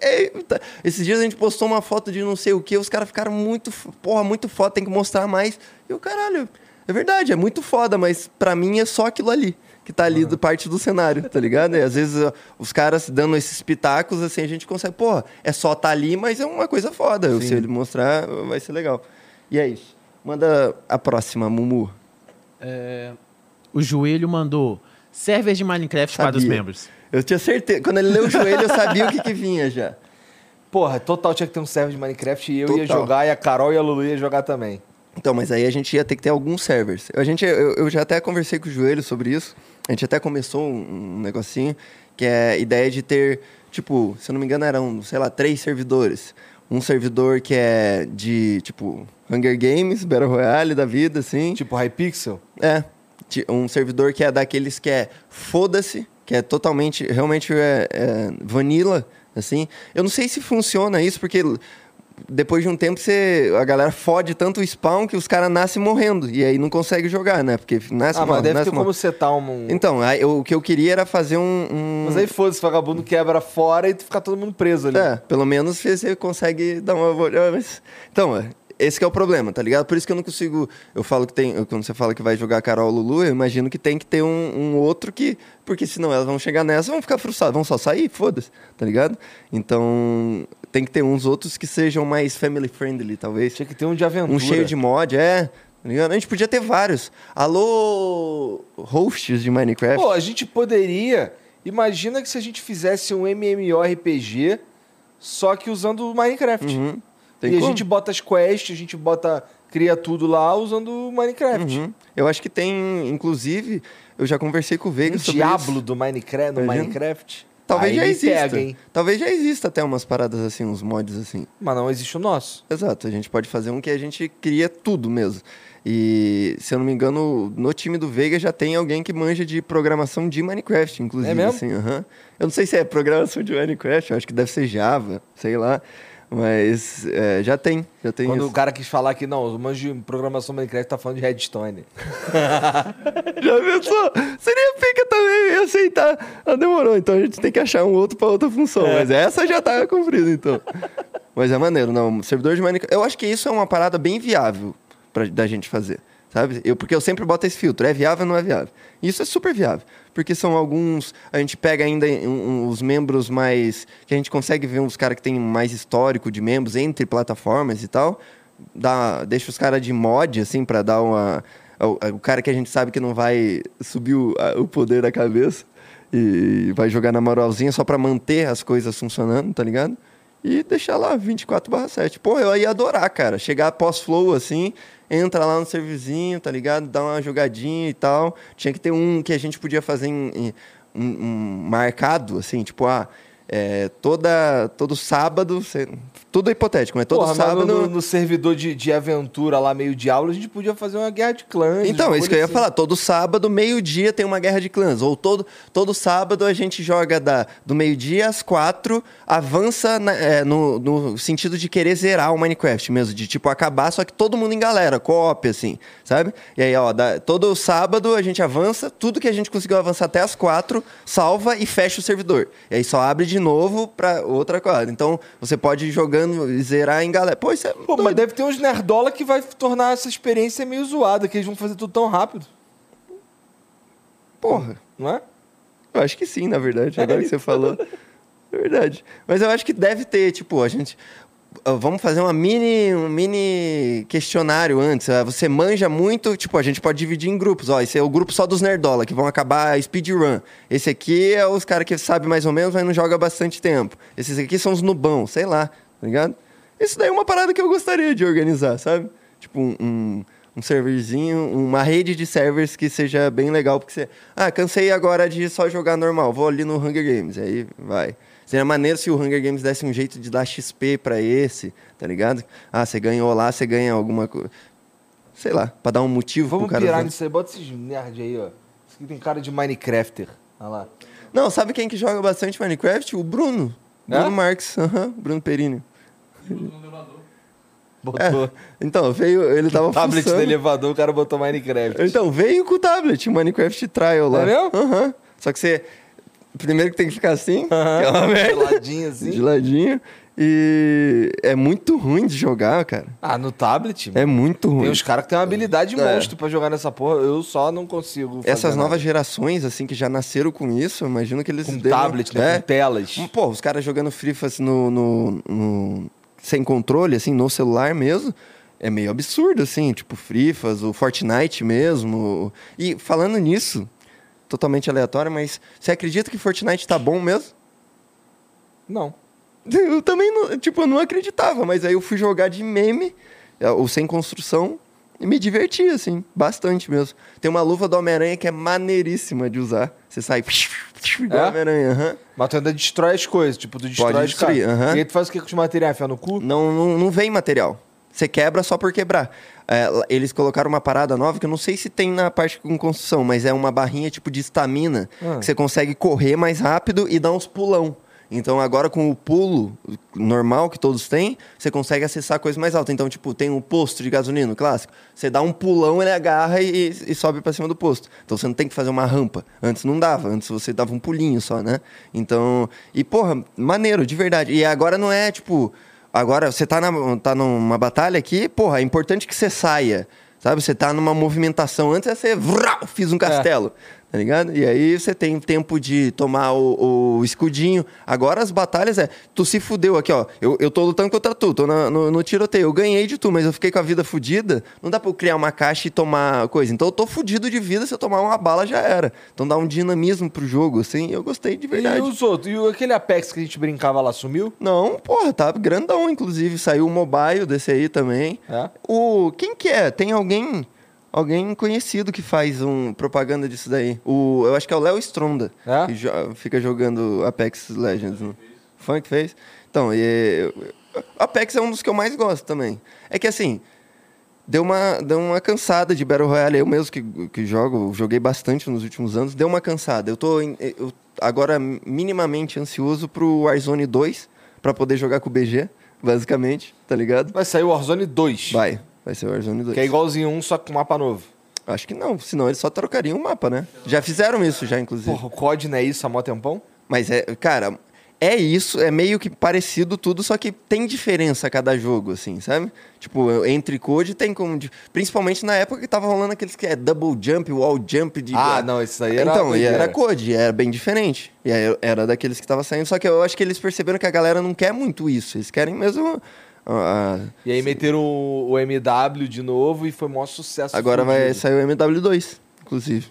Eita. Esses dias a gente postou uma foto de não sei o que, os caras ficaram muito, porra, muito foda, tem que mostrar mais. E o caralho, é verdade, é muito foda, mas pra mim é só aquilo ali, que tá ali do parte do cenário, tá ligado? E às vezes os caras dando esses pitacos, assim, a gente consegue, porra, é só tá ali, mas é uma coisa foda. Se ele mostrar, vai ser legal. E é isso. Manda a próxima, Mumu. O Joelho mandou servers de Minecraft para os Sabia. membros. Eu tinha certeza, quando ele leu o joelho, eu sabia o que, que vinha já. Porra, total tinha que ter um server de Minecraft e eu ia Total. jogar e a Carol e a Lulu ia jogar também. Então, mas aí a gente ia ter que ter alguns servers. A gente, eu, eu já até conversei com o Joelho sobre isso. A gente até começou um, um negocinho que é a ideia de ter, tipo, se eu não me engano, eram, sei lá, três servidores. Um servidor que é de, tipo, Hunger Games, Battle Royale da vida, assim. Tipo Hypixel. É. Um servidor que é daqueles que é foda-se, que é totalmente, realmente é, é vanilla, assim. Eu não sei se funciona isso, porque depois de um tempo você, a galera fode tanto o spawn que os caras nascem morrendo. E aí não consegue jogar, né? Porque nasce Ah, mas morre, deve nasce, ter morre. como setar um... Então, aí, eu- o que eu queria era fazer um... um- Mas aí foda-se, vagabundo quebra fora e fica todo mundo preso ali. É, pelo menos você- você consegue dar uma. Mas... Então, é, esse que é o problema, tá ligado? Por isso que eu não consigo. Eu falo que tem. Quando você fala que vai jogar Carol Lulu, eu imagino que tem que ter um, um outro que. Porque senão elas vão chegar nessa vão ficar frustradas, vão só sair, foda-se, tá ligado? Então. Tem que ter uns outros que sejam mais family friendly, talvez. Tinha que ter um de aventura. Um cheio de mod, é. Tá ligado? A gente podia ter vários. Alô, hosts de Minecraft. Pô, a gente poderia... Imagina que se a gente fizesse um MMORPG só que usando o Minecraft. Uhum. Tem e a como? gente bota as quests, a gente bota... Cria tudo lá usando o Minecraft. Uhum. Eu acho que tem, inclusive, eu já conversei com o Um Vega sobre diablo isso. do Minecraft, no Imagina. Minecraft. Talvez Aí já exista. pega? Talvez já exista até umas paradas assim, uns mods assim. Mas não existe o nosso. Exato, a gente pode fazer um que a gente cria tudo mesmo. E, se eu não me engano, no time do Vega já tem alguém que manja de programação de Minecraft, inclusive. É mesmo? Assim, aham. Eu não sei se é programação de Minecraft, eu acho que deve ser Java, sei lá. Mas é, já tem, já tem Quando isso. o cara quis falar que não, o manjo de programação Minecraft tá falando de Redstone. Já pensou? Seria pica também, ia aceitar. Ah, demorou, então a gente tem que achar um outro pra outra função. Mas essa já tá cumprida, então. Mas é maneiro, não. Servidor de Minecraft. Eu acho que isso é uma parada bem viável pra, da gente fazer. Sabe? Eu, porque eu sempre boto esse filtro. É viável ou não é viável? Isso é super viável. Porque são alguns. A gente pega ainda os membros mais. Que a gente consegue ver uns caras que tem mais histórico de membros entre plataformas e tal. Dá, deixa os caras de mod, assim, pra dar uma. O, cara que a gente sabe que não vai subir o, a- o poder da cabeça e vai jogar na moralzinha só pra manter as coisas funcionando, tá ligado? E deixar lá 24 7. Pô, eu ia adorar, cara. Chegar pós-flow assim, entra lá no servidorzinho, tá ligado? Dá uma jogadinha e tal. Tinha que ter um que a gente podia fazer em, em- um, um marcado, assim, tipo, ah, é, toda, todo sábado, tudo é hipotético, mas todo Porra, mas sábado. no, no servidor de, de aventura lá, meio diablo, a gente podia fazer uma guerra de clãs. Então, uma isso que eu ia coisa falar. Todo sábado, meio-dia, tem uma guerra de clãs. Ou todo, todo sábado a gente joga da, do meio-dia às quatro, avança na- é, no, no sentido de querer zerar o Minecraft mesmo. De tipo acabar, só que todo mundo em galera, co-op, assim, sabe? E aí, ó, da- todo sábado a gente avança, tudo que a gente conseguiu avançar até as quatro, salva e fecha o servidor. E aí só abre de novo pra outra coisa. Então, você pode ir jogando e zerar em galera. Pô, isso é. Pô, doido. mas deve ter uns nerdola que vai tornar essa experiência meio zoada, que eles vão fazer tudo tão rápido, Porra. não é? Eu acho que sim, na verdade, agora que você falou. É verdade. Mas eu acho que deve ter, tipo, a gente. Ah, Vamos fazer uma mini, um mini questionário antes. Ah, Você manja muito, tipo, a gente pode dividir em grupos. Ó, esse é o grupo só dos nerdola, que vão acabar speedrun. Esse aqui é os caras que sabem mais ou menos, mas não joga bastante tempo. Esses aqui são os nubão, sei lá, tá ligado? Isso daí é uma parada que eu gostaria de organizar, sabe? Tipo, um, um, um serverzinho, uma rede de servers que seja bem legal, porque você. Ah, cansei agora de só jogar normal, vou ali no Hunger Games, aí vai. Seria maneiro se o Hunger Games desse um jeito de dar XP pra esse, tá ligado? Ah, você ganhou lá, você ganha alguma coisa. sei lá, pra dar um motivo Vamos pro cara. pirar usar. nisso aí. Bota esses nerd aí, ó. Esse aqui tem cara de Minecrafter. Olha lá. Não, sabe quem que joga bastante Minecraft? O Bruno. É? Bruno Marques, aham, Bruno Perini. Botou É, então, veio, ele tava tablet fuçando. do elevador, o cara botou Minecraft. Então, veio com o tablet, Minecraft Trial lá. É mesmo? Aham. Só que você. Primeiro que tem que ficar assim, que é uma merda. Geladinho assim. De ladinho. E é muito ruim de jogar, cara. Ah, no tablet? É muito ruim. Tem uns caras que têm uma habilidade É. monstro pra jogar nessa porra. Eu só não consigo. fazer Essas nada. novas gerações, assim, que já nasceram com isso, eu imagino que eles. Com devam- tablet, né? É. Com telas. Pô, os caras jogando Free Fire no, no, no- sem controle, assim, no celular mesmo, é meio absurdo, assim, tipo Fire, o Fortnite mesmo. E falando nisso, totalmente aleatório, mas você acredita que Fortnite tá bom mesmo? Não. Eu também, não, tipo, eu não acreditava, mas aí eu fui jogar de meme, é, ou sem construção, e me diverti, assim, bastante mesmo. Tem uma luva do Homem-Aranha que é maneiríssima de usar. Você sai igual É? Homem-Aranha, aham. Mas tu ainda destrói as coisas. Tipo, tu destrói Pode as destruir, aham. E aí tu faz o que com os materiais? Fia no cu? Não, não, não vem material. Você quebra só por quebrar. É, eles colocaram uma parada nova que eu não sei se tem na parte com construção, mas é uma barrinha tipo de estamina Ah. que você consegue correr mais rápido e dar uns pulão. Então agora com o pulo normal que todos têm, você consegue acessar coisas mais altas. Então, tipo, tem um posto de gasolina clássico. Você dá um pulão, ele agarra e, e sobe pra cima do posto. Então você não tem que fazer uma rampa. Antes não dava, antes você dava um pulinho só, né? Então, e porra, maneiro, de verdade. E agora não é tipo, agora você tá, na, tá numa batalha aqui, porra, é importante que você saia. Sabe, você tá numa movimentação. Antes é você, vrau, fiz um castelo. Tá ligado? E aí você tem tempo de tomar o, o escudinho. Agora as batalhas é. Tu se fudeu aqui, ó. Eu, eu tô lutando contra tu, tô na- no, no tiroteio. Eu ganhei de tu, mas eu fiquei com a vida fudida. Não dá pra eu criar uma caixa e tomar coisa. Então eu tô fudido de vida, se eu tomar uma bala já era. Então dá um dinamismo pro jogo, assim. Eu gostei de E verdade. os outros? E aquele Apex que a gente brincava lá sumiu? Não, porra, tá grandão, inclusive. Saiu o mobile desse aí também. É? O. Quem que é? Tem alguém. Alguém conhecido que faz um propaganda disso daí. O, eu acho que é o Léo Stronda. É? Que jo- fica jogando Apex Legends. No... Funk fez. Então, e, Apex é um dos que eu mais gosto também. É que assim. Deu uma, deu uma cansada de Battle Royale. Eu mesmo que, que jogo, joguei bastante nos últimos anos. Deu uma cansada. Eu tô em- eu, agora minimamente ansioso pro Warzone 2 pra poder jogar com o BG, basicamente, tá ligado? Vai sair o Warzone 2. Vai, vai ser o Warzone 2. Que é igualzinho um, só com mapa novo. Acho que não, senão eles só trocariam o mapa, né? Já fizeram isso já, inclusive. Porra, o COD não é isso há mó tempão? Mas é, cara, é isso, é meio que parecido tudo, só que tem diferença a cada jogo, assim, sabe? Tipo, entre code tem como. Principalmente na época que tava rolando aqueles que é double jump, wall jump de. Ah, não, isso aí era Então, e doideira. era code, era bem diferente. E aí era daqueles que tava saindo, só que eu acho que eles perceberam que a galera não quer muito isso. Eles querem mesmo. Ah, E aí meteram o, o MW de novo e foi maior sucesso. agora vai sair o MW2, inclusive.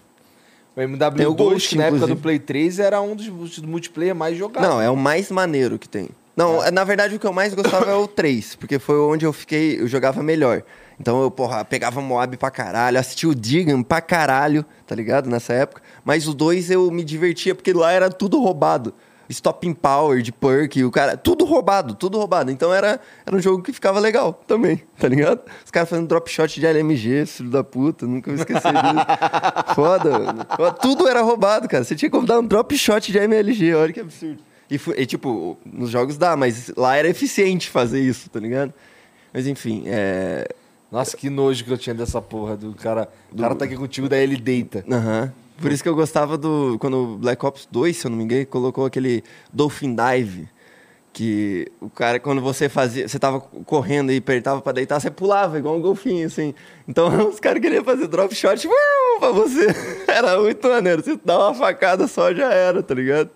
O MW2, Tem o Ghost, que na época inclusive. do Play 3 era um dos, multiplayer mais jogados. Não, é o mais maneiro que tem. Não, na verdade o que eu mais gostava é o 3, porque foi onde eu fiquei, eu jogava melhor. Então eu, porra, pegava Moab pra caralho, assistia o Digan pra caralho, tá ligado? Nessa época. Mas o 2 eu me divertia, porque lá era tudo roubado. Stopping Power de perk, o cara, tudo roubado, tudo roubado. Então era, era um jogo que ficava legal também, tá ligado? Os caras fazendo drop shot de LMG, filho da puta, nunca vou esquecer disso. Foda, mano. Foda. Tudo era roubado, cara. Você tinha que dar um drop shot de MLG, olha que absurdo. E, e, tipo, nos jogos dá, mas lá era eficiente fazer isso, tá ligado? Mas enfim, é. Nossa, que nojo que eu tinha dessa porra do cara. O cara tá aqui contigo, daí ele deita. Aham. Por isso que eu gostava do. Quando o Black Ops 2, se eu não me engano, colocou aquele Dolphin Dive. Que o cara, quando você fazia. Você tava correndo e apertava pra deitar, você pulava igual um golfinho, assim. Então os caras queriam fazer drop shot uau, pra você. Era muito maneiro. Você dá uma facada só, já era, tá ligado?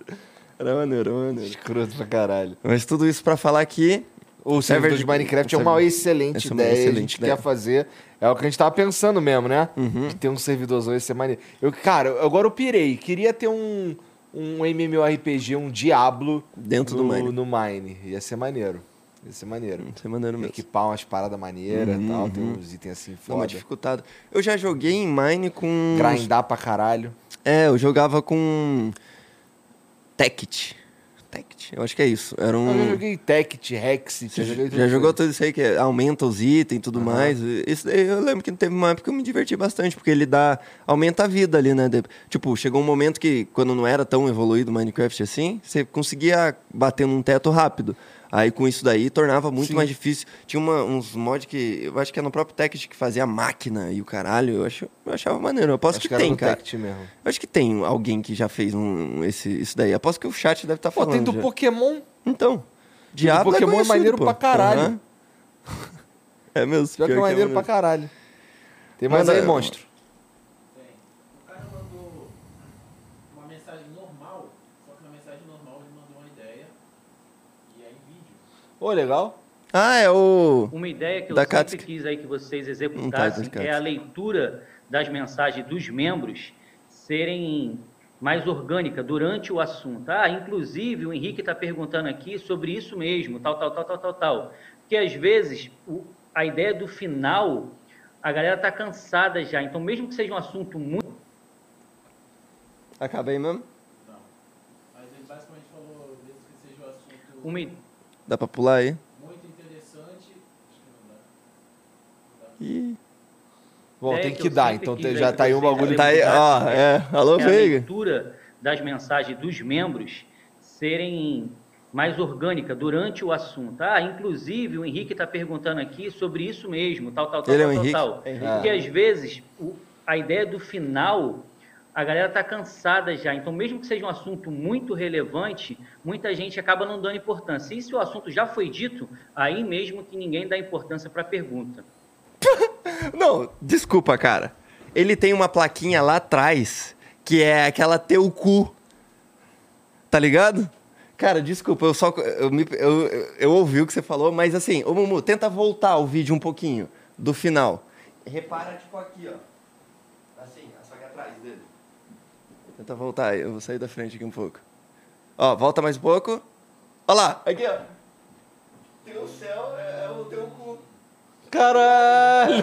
Era maneiro, era maneiro. Escroto pra caralho. Mas tudo isso pra falar que. O servidor Server de de- Minecraft é uma server- excelente essa é ideia. a excelente gente ideia. quer fazer. É o que a gente tava pensando mesmo, né? Uhum. Que ter um servidorzão ia ser maneiro. Eu, cara, agora eu pirei. Queria ter um, um MMORPG, um Diablo Dentro no, do Mine. no Mine. Ia ser maneiro. Ia ser maneiro. Isso é maneiro mesmo. Equipar umas paradas maneiras e Uhum, tal. Tem uhum. uns itens assim Dá uma foda. dificultada. Eu já joguei em Mine com. Grindar pra caralho. É, eu jogava com. Tekkit. Tect. Eu acho que é isso. Era um. Eu já joguei Tect, Rex, Você já, já, joguei tudo já jogou tudo isso aí que é- aumenta os itens e tudo mais. Isso daí eu lembro que teve uma época que eu me diverti bastante, porque ele dá. aumenta a vida ali, né? Tipo, chegou um momento que, quando não era tão evoluído o Minecraft assim, você conseguia bater num teto rápido. Aí com isso daí tornava muito Sim. mais difícil. Tinha uma- uns mods que. Eu acho que é no próprio Text que fazia máquina e o caralho. Eu, acho, eu achava maneiro. Eu aposto Acho que, era tem, no cara. Tect mesmo. Eu acho que tem alguém que já fez um, esse, isso daí. Aposto que o chat deve estar Pô, falando. tem do já. Pokémon. Então. Diablo Pokémon é conhecido, maneiro pô. pra caralho. Aham. É mesmo. Pior que é maneiro pra caralho. Tem mais Manda- aí, monstro. O cara mandou uma mensagem normal, só que na mensagem normal ele mandou uma ideia e aí Ô, legal. Ah, é o. Uma ideia que eu Da sempre quis aí que vocês Não tá, executassem é a leitura das mensagens dos membros serem mais orgânica durante o assunto. Ah, inclusive o Henrique está perguntando aqui sobre isso mesmo, tal, tal, tal, tal, tal, tal. Porque às vezes o- a ideia do final, a galera está cansada já. Então, mesmo que seja um assunto muito Acabei mesmo? Mas ele basicamente falou, desde que seja um assunto uma, Dá pra pular aí? muito interessante, acho que não dá. Ih. Bom, Ideia tem que que dar, então aí já que tá aí um bagulho. Tá aí, ó. É. Alô, é a Veiga. leitura das mensagens dos membros serem mais orgânica durante o assunto. Ah, inclusive o Henrique está perguntando aqui sobre isso mesmo, tal, tal, tal, Ele é tal, o tal, Henrique? tal. É. Porque às vezes o- a ideia do final a galera está cansada já. Então, mesmo que seja um assunto muito relevante, muita gente acaba não dando importância. E se o assunto já foi dito, aí mesmo que ninguém dá importância para a pergunta. Não, desculpa, cara. Ele tem uma plaquinha lá atrás que é aquela teu cu. Tá ligado? Cara, desculpa, eu só. Eu, me- eu, eu- ouvi o que você falou, mas assim, ô Mumu, tenta voltar o vídeo um pouquinho do final. Repara, tipo, aqui, ó. Assim, só que atrás dele. Tenta voltar, eu vou sair da frente aqui um pouco. Ó, volta mais um pouco. Ó lá, aqui, ó. Teu céu é o teu cu. Caralho!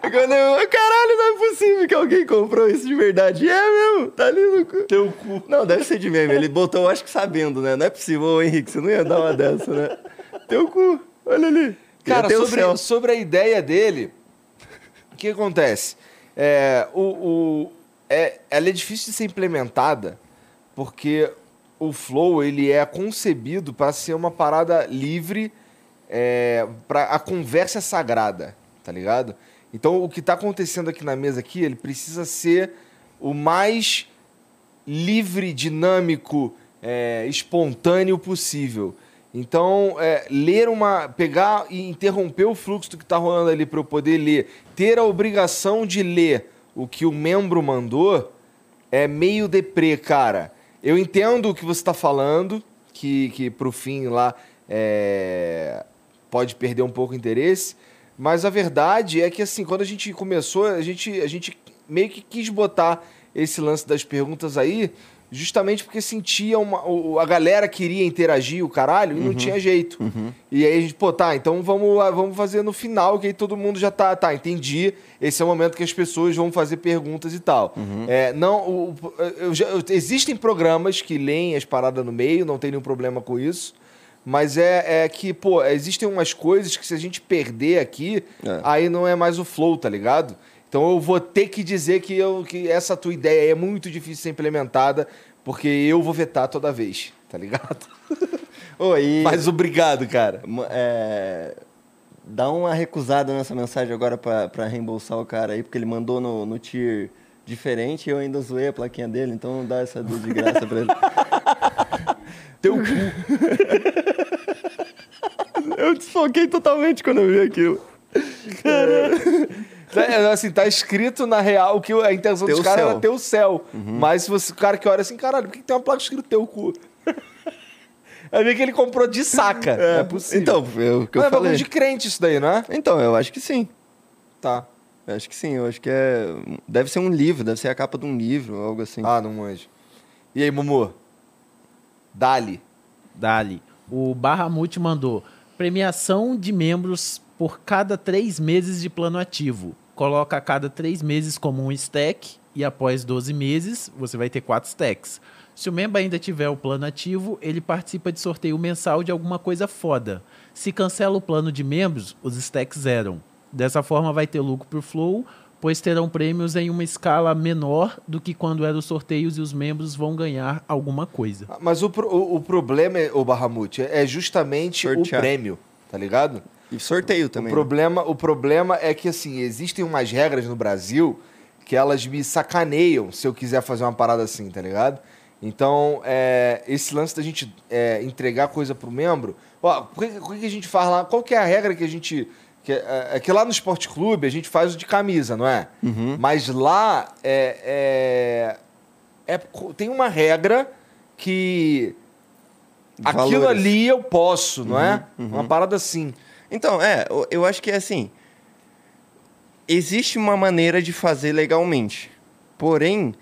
Quando eu, caralho, não é possível que alguém comprou isso de verdade. É mesmo, tá ali no cu. Teu cu. Não, deve ser de meme. Ele botou, acho que sabendo, né? Não é possível, ô Henrique, você não ia dar uma dessa, né? Teu cu, olha ali. Cara, é sobre, sobre a ideia dele, o que acontece? É, o, o- é, ela é difícil de ser implementada porque o Flow ele é concebido para ser uma parada livre, é, para a conversa é sagrada, tá ligado? Então o que tá acontecendo aqui na mesa aqui, ele precisa ser o mais livre, dinâmico, é, espontâneo possível. Então, é, ler uma. pegar e interromper o fluxo do que está rolando ali para eu poder ler, ter a obrigação de ler o que o membro mandou, é meio deprê, cara. Eu entendo o que você está falando, que, que pro fim lá é, pode perder um pouco o interesse, mas a verdade é que, assim, quando a gente começou, a gente, a gente meio que quis botar esse lance das perguntas aí, justamente porque sentia uma. A galera queria interagir, o caralho, e não tinha jeito. E aí a gente, pô, tá, então vamos, vamos fazer no final, que aí todo mundo já tá, tá, entendi. Esse é o momento que as pessoas vão fazer perguntas e tal. É, não, o- eu eu- existem programas que leem as paradas no meio, não tem nenhum problema com isso. Mas é, é que, pô, existem umas coisas que se a gente perder aqui, É. aí não é mais o flow, tá ligado? Então eu vou ter que dizer que, eu, que essa tua ideia é muito difícil de ser implementada, porque eu vou vetar toda vez, tá ligado? E, Mas obrigado, cara. é, dá uma recusada nessa mensagem agora pra, pra reembolsar o cara aí, porque ele mandou no, no tier diferente e eu ainda zoei a plaquinha dele, então dá essa de de graça pra ele. Teu cu. eu desfoquei totalmente quando eu vi aquilo. É, assim, tá escrito na real que a intenção Teu dos caras era teu céu. Mas se você, o cara que olha assim, caralho, por que tem uma placa escrito teu cu? É ver que ele comprou de saca. É, possível. Então, eu, o que eu Mas é bagulho falei. de crente isso daí, não é? Então, eu acho que sim. Tá. Eu acho que sim, eu acho que é. Deve ser um livro, deve ser a capa de um livro, algo assim. Ah, não manjo. E aí, Mumu? Dali. Dali. O Barramute mandou premiação de membros por cada três meses de plano ativo. Coloca a cada três meses como um stack e após 12 meses você vai ter 4 stacks. Se o membro ainda tiver o plano ativo, ele participa de sorteio mensal de alguma coisa foda. Se cancela o plano de membros, os stacks zeram. Dessa forma vai ter lucro pro Flow, pois terão prêmios em uma escala menor do que quando eram os sorteios e os membros vão ganhar alguma coisa. Mas o, pro- o, o problema, o Bahamut, é justamente o Sortear. prêmio, tá ligado? E sorteio também. O né? problema, o problema é que, assim, existem umas regras no Brasil que elas me sacaneiam se eu quiser fazer uma parada assim, tá ligado? Então, é, esse lance da gente é, entregar coisa pro membro... Ó, o que, o que a gente faz lá? Qual que é a regra que a gente... Que, é, é que lá no esporte clube a gente faz o de camisa, não é? Uhum. Mas lá é, é, é- tem uma regra que... Aquilo Valores. ali eu posso, não é? uhum. Uma parada assim. Então, é, eu- acho que é assim. Existe uma maneira de fazer legalmente. Porém,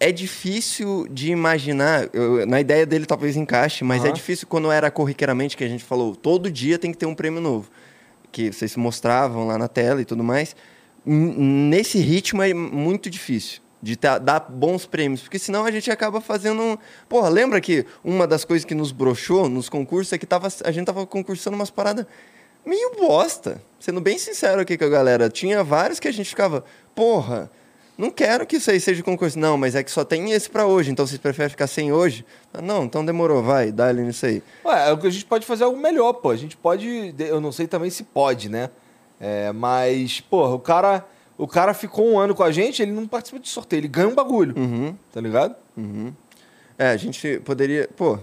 é difícil de imaginar. eu- na ideia dele talvez encaixe, mas é Aham. difícil quando era corriqueiramente que a gente falou, todo dia tem que ter um prêmio novo. Que vocês mostravam lá na tela e tudo mais. Nesse ritmo é muito difícil de tá- dar bons prêmios, porque senão a gente acaba fazendo. um- Porra, lembra que uma das coisas que nos broxou nos concursos é que tava, a gente tava concursando umas paradas meio bosta. Sendo bem sincero aqui com a galera. Tinha vários que a gente ficava, porra, não quero que isso aí seja concurso. Não, mas é que só tem esse pra hoje, então vocês preferem ficar sem hoje? Ah, Não, então demorou, vai, dá ali nisso aí. Ué, é o que a gente pode fazer algo melhor, pô. A gente pode. Eu não sei também se pode, né? É, mas, porra, o cara. O cara ficou um ano com a gente, ele não participa de sorteio, ele ganha um bagulho, Uhum, tá ligado? uhum. É, a gente poderia, pô,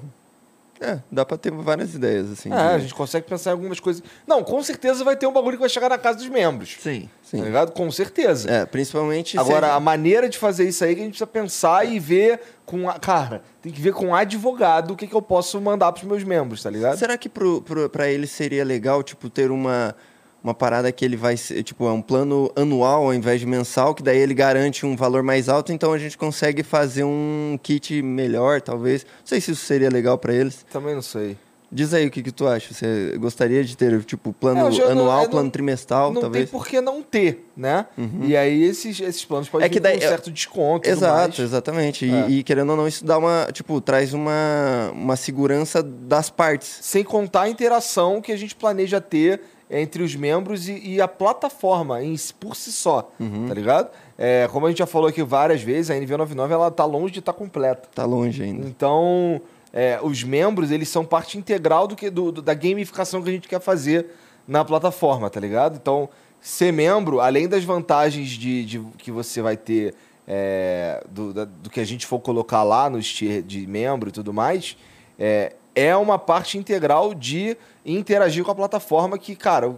é, dá pra ter várias ideias, assim. É, de- a gente consegue pensar em algumas coisas. Não, com certeza vai ter um bagulho que vai chegar na casa dos membros. Sim, Tá sim. ligado? Com certeza. É, principalmente... Agora, se- a maneira de fazer isso aí que a gente precisa pensar e ver com. A, cara, tem que ver com um advogado o que, que eu posso mandar pros meus membros, tá ligado? Será que pro, pro, pra ele seria legal, tipo, ter uma, uma parada que ele vai ser, tipo, é um plano anual ao invés de mensal, que daí ele garante um valor mais alto, então a gente consegue fazer um kit melhor, talvez. Não sei se isso seria legal pra eles. Também não sei. Diz aí o que, que tu acha. Você gostaria de ter, tipo, plano É, não- anual, eu plano não- trimestral, não talvez? tem por que não ter, né? E aí esses, esses planos podem É que daí- um certo desconto e Exato, exatamente. E, É. e querendo ou não, isso dá uma, tipo, traz uma, uma segurança das partes. Sem contar a interação que a gente planeja ter entre os membros e, e a plataforma em, por si só, Uhum. tá ligado? É, como a gente já falou aqui várias vezes, a NV99 ela tá longe de estar completa. Tá longe ainda. Então, é, os membros, eles são parte integral do que, do, do- da gamificação que a gente quer fazer na plataforma, tá ligado? Então, ser membro, além das vantagens de, de- que você vai ter é, do, da- do que a gente for colocar lá no tier de membro e tudo mais, é, é uma parte integral de interagir com a plataforma que, cara,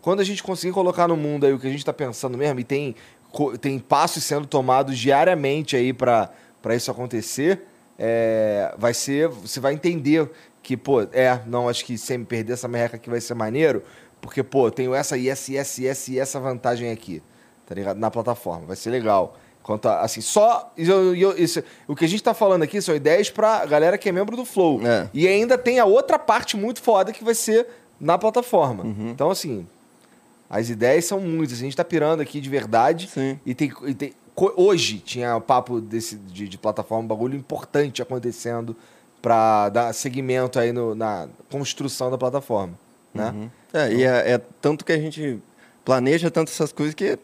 quando a gente conseguir colocar no mundo aí o que a gente está pensando mesmo, e tem, tem passos sendo tomados diariamente aí para isso acontecer, é, vai ser. Você vai entender que, pô, é, não, acho que sem perder essa merreca aqui vai ser maneiro, porque, pô, tenho e e essa e essa e essa vantagem aqui, tá ligado? Na plataforma, vai ser legal. Quanto a, assim, só. eu- eu- isso- o que a gente tá falando aqui são ideias pra galera que é membro do Flow. É. E ainda tem a outra parte muito foda que vai ser na plataforma. Uhum. Então, assim, as ideias são muitas. A gente tá pirando aqui de verdade. Sim. E tem, e tem- hoje tinha papo desse, de, de plataforma, um bagulho importante acontecendo pra dar seguimento aí no- na construção da plataforma. Né? Uhum. É, e é, é tanto que a gente planeja tanto essas coisas que,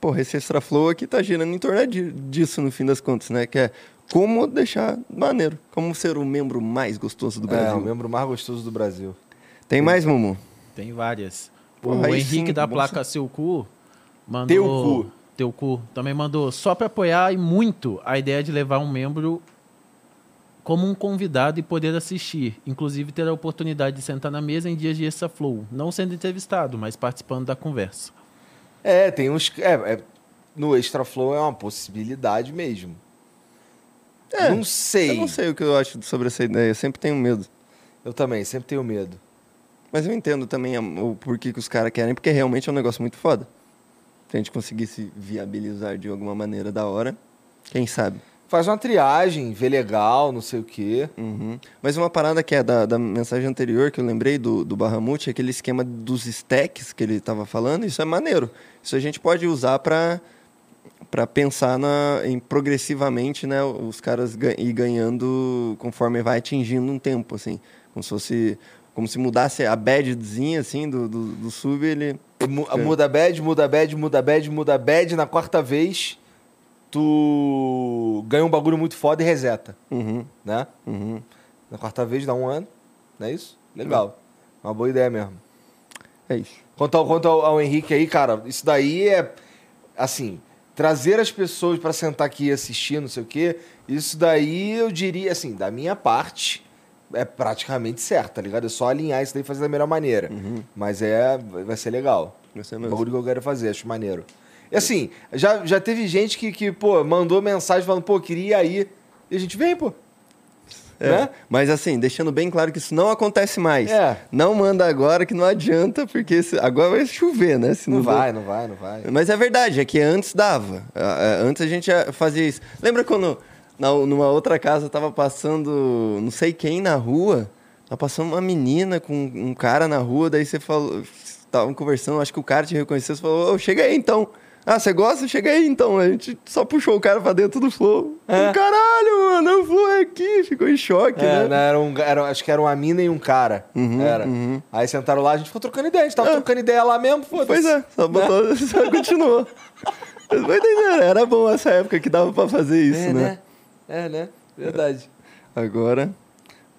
porra, esse extra flow aqui tá girando em torno di- disso no fim das contas, né? Que é como deixar maneiro, como ser o membro mais gostoso do É, Brasil. o membro mais gostoso do Brasil. Tem mais, Mumu? Tem várias. Porra, o Henrique sim, da placa Seu Cu mandou. Teu cu. Teu cu. Também mandou só para apoiar e muito a ideia de levar um membro como um convidado e poder assistir. Inclusive ter a oportunidade de sentar na mesa em dias de Extra Flow. Não sendo entrevistado, mas participando da conversa. É, tem uns. É, é- no Extra Flow é uma possibilidade mesmo. É, não sei. Eu não sei o que eu acho sobre essa ideia, eu sempre tenho medo. Eu também, sempre tenho medo. Mas eu entendo também o porquê que os caras querem, porque realmente é um negócio muito foda. Se a gente conseguisse viabilizar de alguma maneira da hora, quem sabe? Faz uma triagem, vê legal, não sei o quê. Uhum. Mas uma parada que é da, da mensagem anterior que eu lembrei do, do Bahamut, aquele esquema dos stacks que ele estava falando, isso é maneiro. Isso a gente pode usar para para pensar na, em progressivamente, né, os caras ga- ir ganhando conforme vai atingindo um tempo, assim. Como se fosse. Como se mudasse a badzinha, assim, do, do, do sub, ele. Mu- Muda bad, muda bad, muda bad, muda bad. Na quarta vez, tu ganha um bagulho muito foda e reseta, Uhum, né? uhum. Na quarta vez dá um ano, não é isso? Legal. Uma boa ideia mesmo. É isso. Quanto ao, quanto ao, ao Henrique aí, cara, isso daí é assim, trazer as pessoas pra sentar aqui e assistir, não sei o quê, isso daí eu diria assim, da minha parte, é praticamente certo, tá ligado? É só alinhar isso daí e fazer da melhor maneira. Mas é, vai ser legal. Vai ser É mesmo. bagulho que eu quero fazer, acho maneiro. E assim, já, já teve gente que, que, pô, mandou mensagem falando, pô, queria ir. E a gente vem, pô. É, Né? Mas assim, deixando bem claro que isso não acontece mais. É. Não manda agora que não adianta, porque agora vai chover, né? Se Não, for- vai, não vai, não vai. Mas é verdade, é que antes dava. Ah, ah, Antes a gente fazia isso. Lembra quando na, numa outra casa tava passando não sei quem na rua? Tava passando uma menina com um cara na rua, daí você falou. Estavam conversando, acho que o cara te reconheceu, você falou, ô, chega aí então. Ah, você gosta? Chega aí então. A gente só puxou o cara pra dentro do flow. É. Caralho, mano, o flow é aqui, ficou em choque, É, né? né, era um, era, acho que era uma mina e um cara. Uhum, era. uhum. Aí sentaram lá, a gente ficou trocando ideia. A gente tava É. trocando ideia lá mesmo, foda-se. Pois é, só, botou, só continuou. Mas vai entender, era bom essa época que dava pra fazer isso, É, né? né? É, né? Verdade. Agora,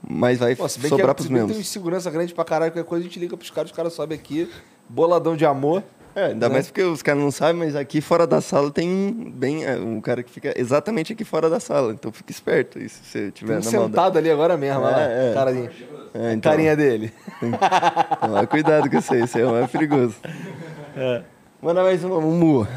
mas vai Pô, se bem sobrar que, pros se bem que tem segurança grande pra caralho, qualquer coisa a gente liga pros caras, os caras sobem aqui, boladão de amor. É, ainda né? mais porque os caras não sabem, mas aqui fora da sala tem um, bem, é, um cara que fica exatamente aqui fora da sala. Então fique esperto aí, se você Tem tiver um na maldade. sentado ali agora mesmo, olha lá. É, é. Carinha, É, então, carinha dele. Toma cuidado com isso aí, isso aí é mais perigoso. Manda mais uma, um mu.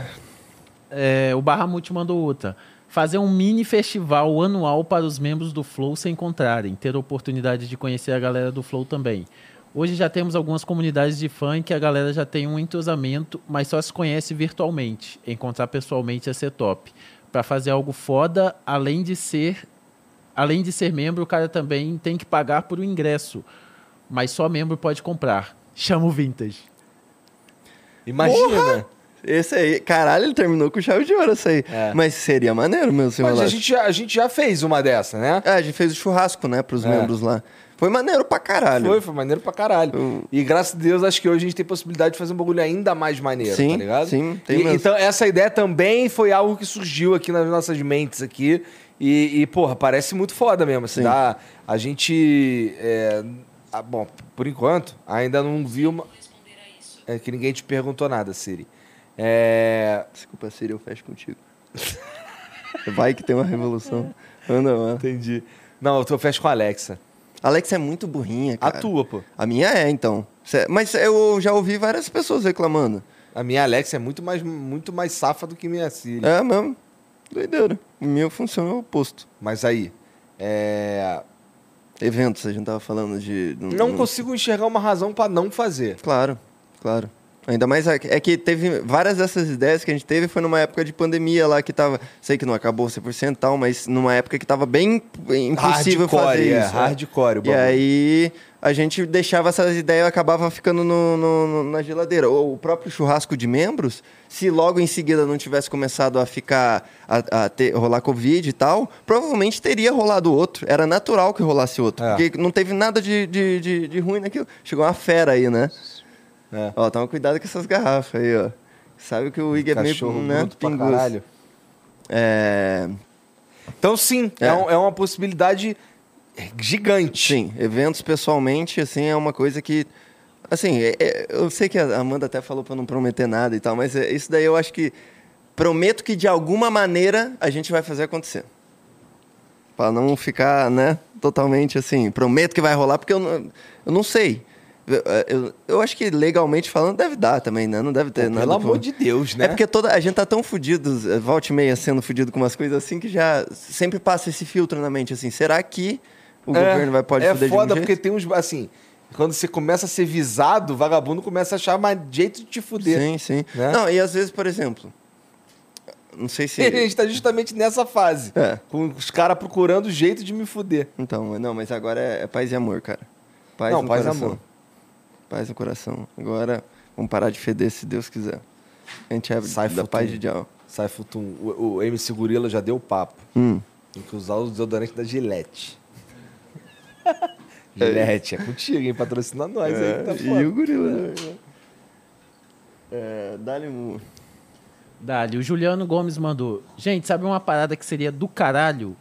É, o Barramute mandou outra. Fazer um mini festival anual para os membros do Flow se encontrarem, ter a oportunidade de conhecer a galera do Flow também. Hoje já temos algumas comunidades de fã em que a galera já tem um entrosamento, mas só se conhece virtualmente. Encontrar pessoalmente ia ser top. Para fazer algo foda, além de ser além de ser membro, o cara também tem que pagar por um ingresso, mas só membro pode comprar. Chama o Vintage. Imagina. Esse aí, caralho, ele terminou com chave de ouro esse aí. É. Mas seria maneiro mesmo se Mas a gente, já, a gente já fez uma dessa, né? É, a gente fez o churrasco, né, pros É. membros lá. Foi maneiro pra caralho. Foi, foi maneiro pra caralho. Eu- E graças a Deus, acho que hoje a gente tem possibilidade de fazer um bagulho ainda mais maneiro, Sim, tá ligado? sim, tem E- mesmo. Então, essa ideia também foi algo que surgiu aqui nas nossas mentes aqui. E, e, porra, parece muito foda mesmo. Assim, Sim. dá, a gente. é, ah, bom, por enquanto, ainda não viu uma. É que ninguém te perguntou nada, Siri. É. Desculpa, Siri, eu fecho contigo. Vai que tem uma revolução. Anda, mano. Entendi. Não, eu tô fecho com a Alexa. Alex é muito burrinha, A cara. tua, pô. A minha é, então. Mas eu já ouvi várias pessoas reclamando. A minha Alexa é muito mais, muito mais safa do que minha Siri. É mesmo. Doideira. O meu funciona o oposto. Mas aí. É. Eventos, a gente tava falando de... Não consigo enxergar uma razão pra não fazer. Claro, claro. Ainda mais é é que teve várias dessas ideias que a gente teve foi numa época de pandemia lá que tava, sei que não acabou 100% e tal, mas numa época que tava bem impossível Hardcore, fazer é, isso. né? hardcore E aí a gente deixava essas ideias acabava ficando no, no- no- na geladeira. Ou o próprio churrasco de membros, se logo em seguida não tivesse começado a ficar a, a ter, rolar covid e tal, provavelmente teria rolado outro. Era natural que rolasse outro, É. porque não teve nada de, de, de, de ruim naquilo. Chegou uma fera aí, né? É. Ó, toma cuidado com essas garrafas aí, ó. Sabe que o Ig é meio né, caralho. É, Então, sim, é, É. um- é uma possibilidade gigante. sim, eventos pessoalmente, assim, é uma coisa que. Assim, é- é- eu sei que a Amanda até falou pra não prometer nada e tal, mas é- isso daí eu acho que. Prometo que de alguma maneira a gente vai fazer acontecer. Pra não ficar, né, totalmente assim. Prometo que vai rolar, porque eu não, eu não sei. Eu, eu, eu acho que legalmente falando deve dar também, né? Não deve ter Pô, nada. pelo amor de Deus, né? É porque toda, a gente tá tão fudido, eh, volta e meia sendo fudido com umas coisas assim, que já sempre passa esse filtro na mente, assim, será que o governo vai pode É fuder foda de um porque jeito? tem uns. Assim, quando você começa a ser visado, o vagabundo começa a achar mais jeito de te fuder. Sim, sim. né? Não, e às vezes, por exemplo, não sei se... E a gente tá justamente nessa fase. É. Com os caras procurando jeito de me fuder. Então, não, mas agora é, é paz e amor, cara. Paz Não, paz e coração. amor. Paz no coração. Agora, vamos parar de feder se Deus quiser. A gente é Sai da paz de dial. Saifutum, o, o MC Gorila já deu papo. Hum. Tem que usar o desodorante da Gillette. Gillette, é contigo, hein? Patrocina nós aí que tá É, foda. e o gorila. né? É, dá-lhe um... Dali, o Juliano Gomes mandou. Gente, sabe uma parada que seria do caralho?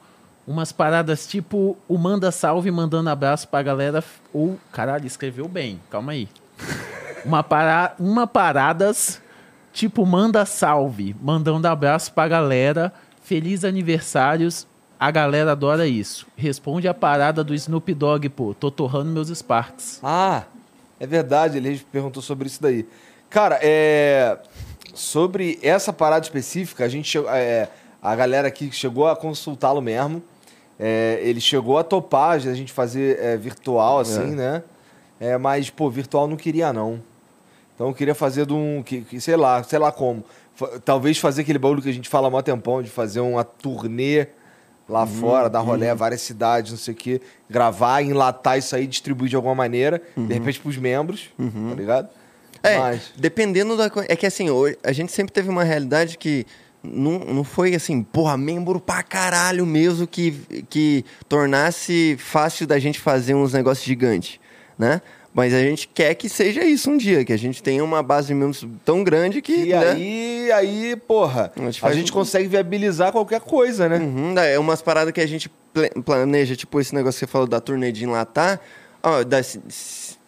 Umas paradas tipo o Manda Salve mandando abraço pra galera. Ou, caralho, escreveu bem, calma aí. Uma, para, uma paradas tipo Manda Salve, mandando abraço pra galera. Feliz aniversários. A galera adora isso. Responde a parada do Snoop Dogg, pô. Tô torrando meus Sparks. Ah, é verdade, ele perguntou sobre isso daí. Cara, é. Sobre essa parada específica, a gente é, a galera aqui chegou a consultá-lo mesmo. É, ele chegou a topar a gente fazer é, virtual, assim, né? É, mas, pô, virtual não queria, não. Então eu queria fazer de um. Que, que- sei lá, sei lá como. Fa- Talvez fazer aquele bagulho que a gente fala há mó tempão, de fazer uma turnê lá Uhum, fora, dar rolê a várias cidades, não sei o quê. Gravar, enlatar isso aí, distribuir de alguma maneira, de repente pros membros, tá ligado? Uhum. É, Mas. dependendo da. É que assim, a gente sempre teve uma realidade que não, não foi assim, porra, membro pra caralho mesmo que, que tornasse fácil da gente fazer uns negócios gigantes, né? Mas a gente quer que seja isso um dia, que a gente tenha uma base de membros tão grande que. E né? aí, aí, porra, A gente a gente um- consegue viabilizar qualquer coisa, né? Uhum, é umas paradas que a gente planeja, tipo esse negócio que você falou da turnê de enlatar, ó, da,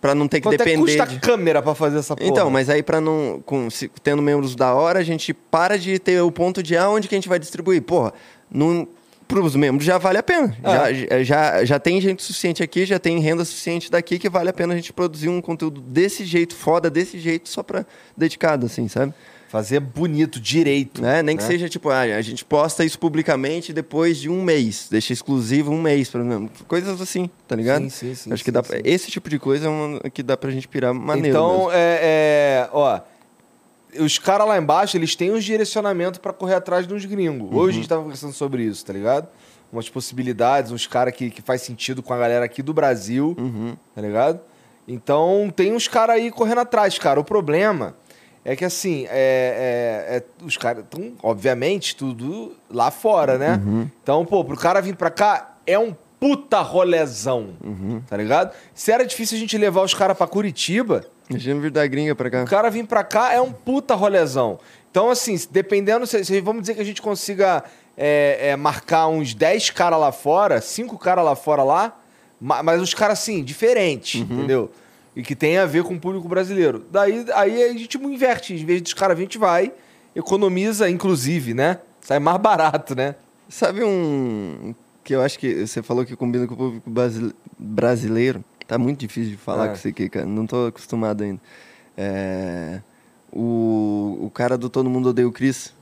pra não ter que Quanto é depender. custa de- a câmera pra fazer essa porra? Então, mas aí pra não. Com, se- tendo membros da hora, a gente para de ter o ponto de aonde que a gente vai distribuir. Porra, não, pros membros já vale a pena. Ah. Já, já, já tem gente suficiente aqui, já tem renda suficiente daqui que vale a pena a gente produzir um conteúdo desse jeito, foda, desse jeito, só pra dedicado, assim, sabe? Fazer bonito, direito. Né? Nem que né? seja tipo, ah, a gente posta isso publicamente depois de um mês, deixa exclusivo um mês para membro. Coisas assim, tá ligado? Sim, sim, sim, Acho que sim, dá sim. pra- esse tipo de coisa é uma que dá pra gente pirar maneiro. Então, é, é, ó, os caras lá embaixo, eles têm uns direcionamentos pra correr atrás de uns gringos. Hoje a gente tava conversando sobre isso, tá ligado? Umas possibilidades, uns caras que, que faz sentido com a galera aqui do Brasil, tá ligado? Então, tem uns caras aí correndo atrás, cara. O problema é que, assim, é, é- é- os caras estão, obviamente, tudo lá fora, né? Então, pô, pro cara vir pra cá, é um puta rolezão, tá ligado? Se era difícil a gente levar os caras pra Curitiba, Imagina vir da gringa pra cá. o cara vir pra cá é um puta rolezão. Então, assim, dependendo, se, se- vamos dizer que a gente consiga é, é, marcar uns 10 caras lá fora, 5 caras lá fora lá, ma- mas os caras, assim, diferentes, entendeu? E que tem a ver com o público brasileiro. Daí aí a gente inverte. Em vez dos caras a gente vai, economiza, inclusive, né? Sai mais barato, né? Sabe um que eu acho que você falou que combina com o público brasi- brasileiro? Tá muito difícil de falar É. com isso aqui, cara. Não tô acostumado ainda. É, O, o cara do Todo Mundo Odeia o Chris.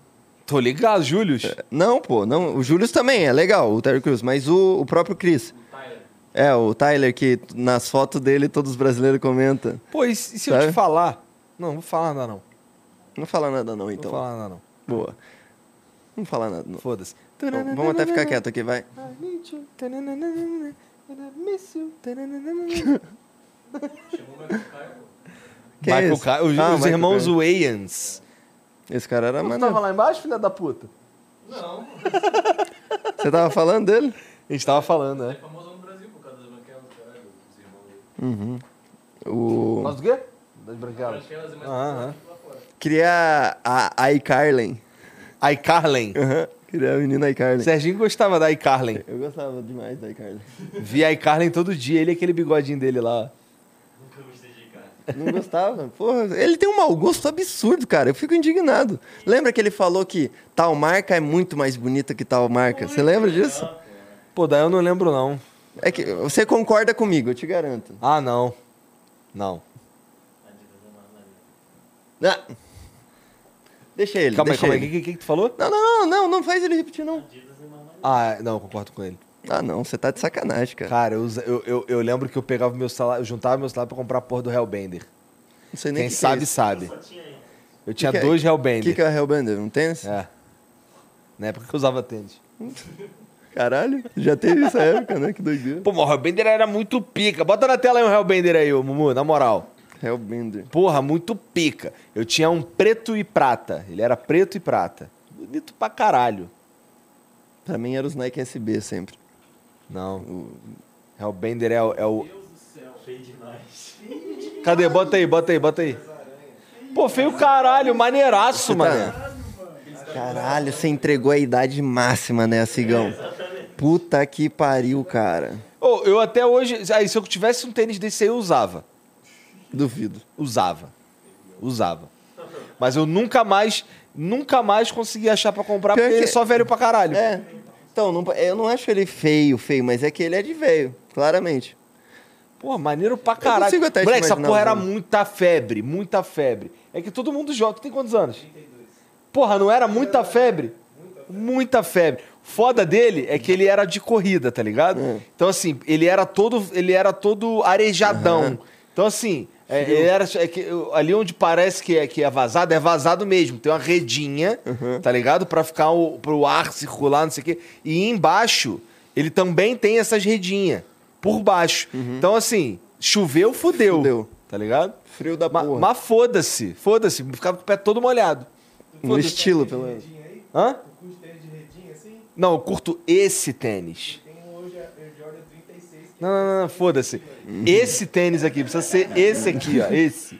Tô ligado, Júlio. Não, pô, não. O Július também é legal, o Terry Crews, mas o, o próprio Chris. É, o Tyler, que nas fotos dele todos os brasileiros comentam. Pô, e se, e se eu Sabe? te falar? Não, não vou falar nada, não. Não fala nada, não, Não então. vou falar nada, não. Boa. Não fala nada, não. Foda-se. Vamos vamos até ficar quieto aqui, vai. Quem é Michael esse? Caio, os, Ah, os Michael irmãos Caio. Wayans. Esse cara era Você maneiro. tava lá embaixo, filha da puta? Não, Você tava falando dele? A gente tava falando, é né? famoso no Brasil por causa das branquelas, caralho, aí. O... Nós do quê? Das branquelas. É. Queria a iCarlen. iCarlen. Aham. Queria a menina iCarlen. Serginho gostava da iCarlen. Eu gostava demais da iCarlen. Via iCarlen todo dia, ele e aquele bigodinho dele lá. Nunca gostei de. Não gostava? Porra, ele tem um mau gosto absurdo, cara. Eu fico indignado. Lembra que ele falou que tal marca é muito mais bonita que tal marca? Você lembra disso? Pô, daí eu não lembro, não. É que você concorda comigo, eu te garanto. Ah, não. Não. Ah. Deixa ele, calma aí, deixa calma aí. O que, que, que tu falou? Não, não, não, não, não faz ele repetir, não. Ah, não, eu concordo com ele. Ah, não, você tá de sacanagem, cara. Cara, eu, eu, eu, eu lembro que eu pegava meu salário, eu juntava meu salário pra comprar a porra do Hellbender. Não sei nem Quem que que sabe, é sabe. Eu tinha Que que é- dois O Hellbender. que, que é Hellbender? Um tênis? É. Na época que eu usava tênis. Caralho, já teve essa época, né? Que doideira. Pô, mas o Hellbender era muito pica. Bota na tela aí um Hellbender aí, ô Mumu, na moral. Hellbender. Porra, muito pica. Eu tinha um preto e prata. Ele era preto e prata. bonito pra caralho. Pra mim era os Nike SB sempre. Não. O Hellbender é, o- é o. Cadê? Bota aí, bota aí, bota aí. Pô, feio caralho, maneiraço, mano. Caralho, você entregou a idade máxima, né, Cigão? Puta que pariu, cara. Ô, eu até hoje. Aí, se eu tivesse um tênis desse aí, eu usava. Duvido. Usava. Usava. Mas eu nunca mais, nunca mais consegui achar pra comprar, Pior porque ele é que- só velho pra caralho. É. Então, não- eu não acho ele feio, feio, mas é que ele é de velho, claramente. Pô, maneiro pra caralho. consigo até Moleque, essa porra era muita febre, muita febre. É que todo mundo joga. Tu tem quantos anos? 32. Porra, não era muita febre? Muita febre. Foda dele é que ele era de corrida, tá ligado? É. Então, assim, ele era todo, ele era todo arejadão. Então, assim, é, ele era, é que, ali onde parece que é, que é vazado, é vazado mesmo. Tem uma redinha, tá ligado? Pra ficar o, pro ar circular, não sei o quê. E embaixo, ele também tem essas redinhas. Por baixo. Então, assim, choveu, fudeu. Fudeu. Tá ligado? Frio da Ma- porra. Mas foda-se, foda-se. Ficava com o pé todo molhado. no estilo, pelo menos. Hã? O curso tênis de redinha, assim, Não, eu curto esse tênis. tem um hoje Air Jordan 36, que Não, não, não, não, foda-se. Esse tênis aqui, precisa ser esse aqui, ó. Esse.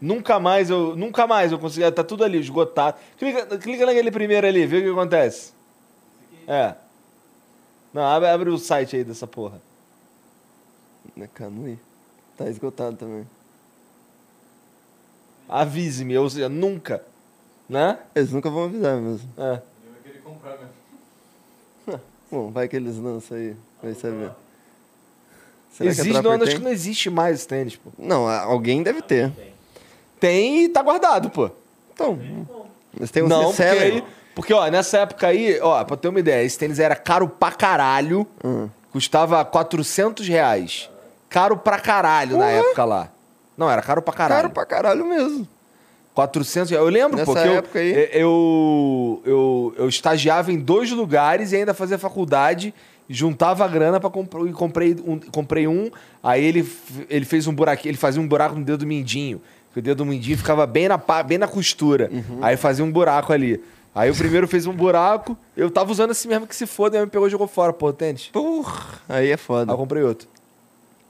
Nunca mais eu. Nunca mais eu consegui. Tá tudo ali, esgotado. Clica, clica naquele primeiro ali, vê o que acontece. É. Não, abre, abre o site aí dessa porra. É Canui. Tá esgotado também. Avise-me, ou seja, nunca. Né? Eles nunca vão avisar mesmo. É. eu vou querer comprar mesmo. Bom, vai que eles lançam aí. Vai saber. Será que a Existe, não, Trapper acho que não existe mais esse tênis, pô. Não, alguém deve ter. Tem e tá guardado, pô. Então, mas tem um não, porque, aí, porque, ó, nessa época aí, ó, pra ter uma ideia, esse tênis era caro pra caralho, Hum. custava 400 reais. Caro pra caralho na época lá. Não, era caro pra caralho. Caro pra caralho mesmo. 400 reais. Eu lembro, Nessa porque eu, época aí. eu, eu, eu estagiava em dois lugares e ainda fazia faculdade, juntava a grana para comprar e comprei um, comprei um, aí ele, ele fez um buraquinho, ele fazia um buraco no dedo do mindinho, que o dedo do mindinho ficava bem na, bem na costura. Uhum. Aí fazia um buraco ali. Aí o primeiro fez um buraco, eu tava usando assim mesmo que se foda, aí me pegou e jogou fora, pô, tênis. Porra, aí é Aí foda. eu comprei outro.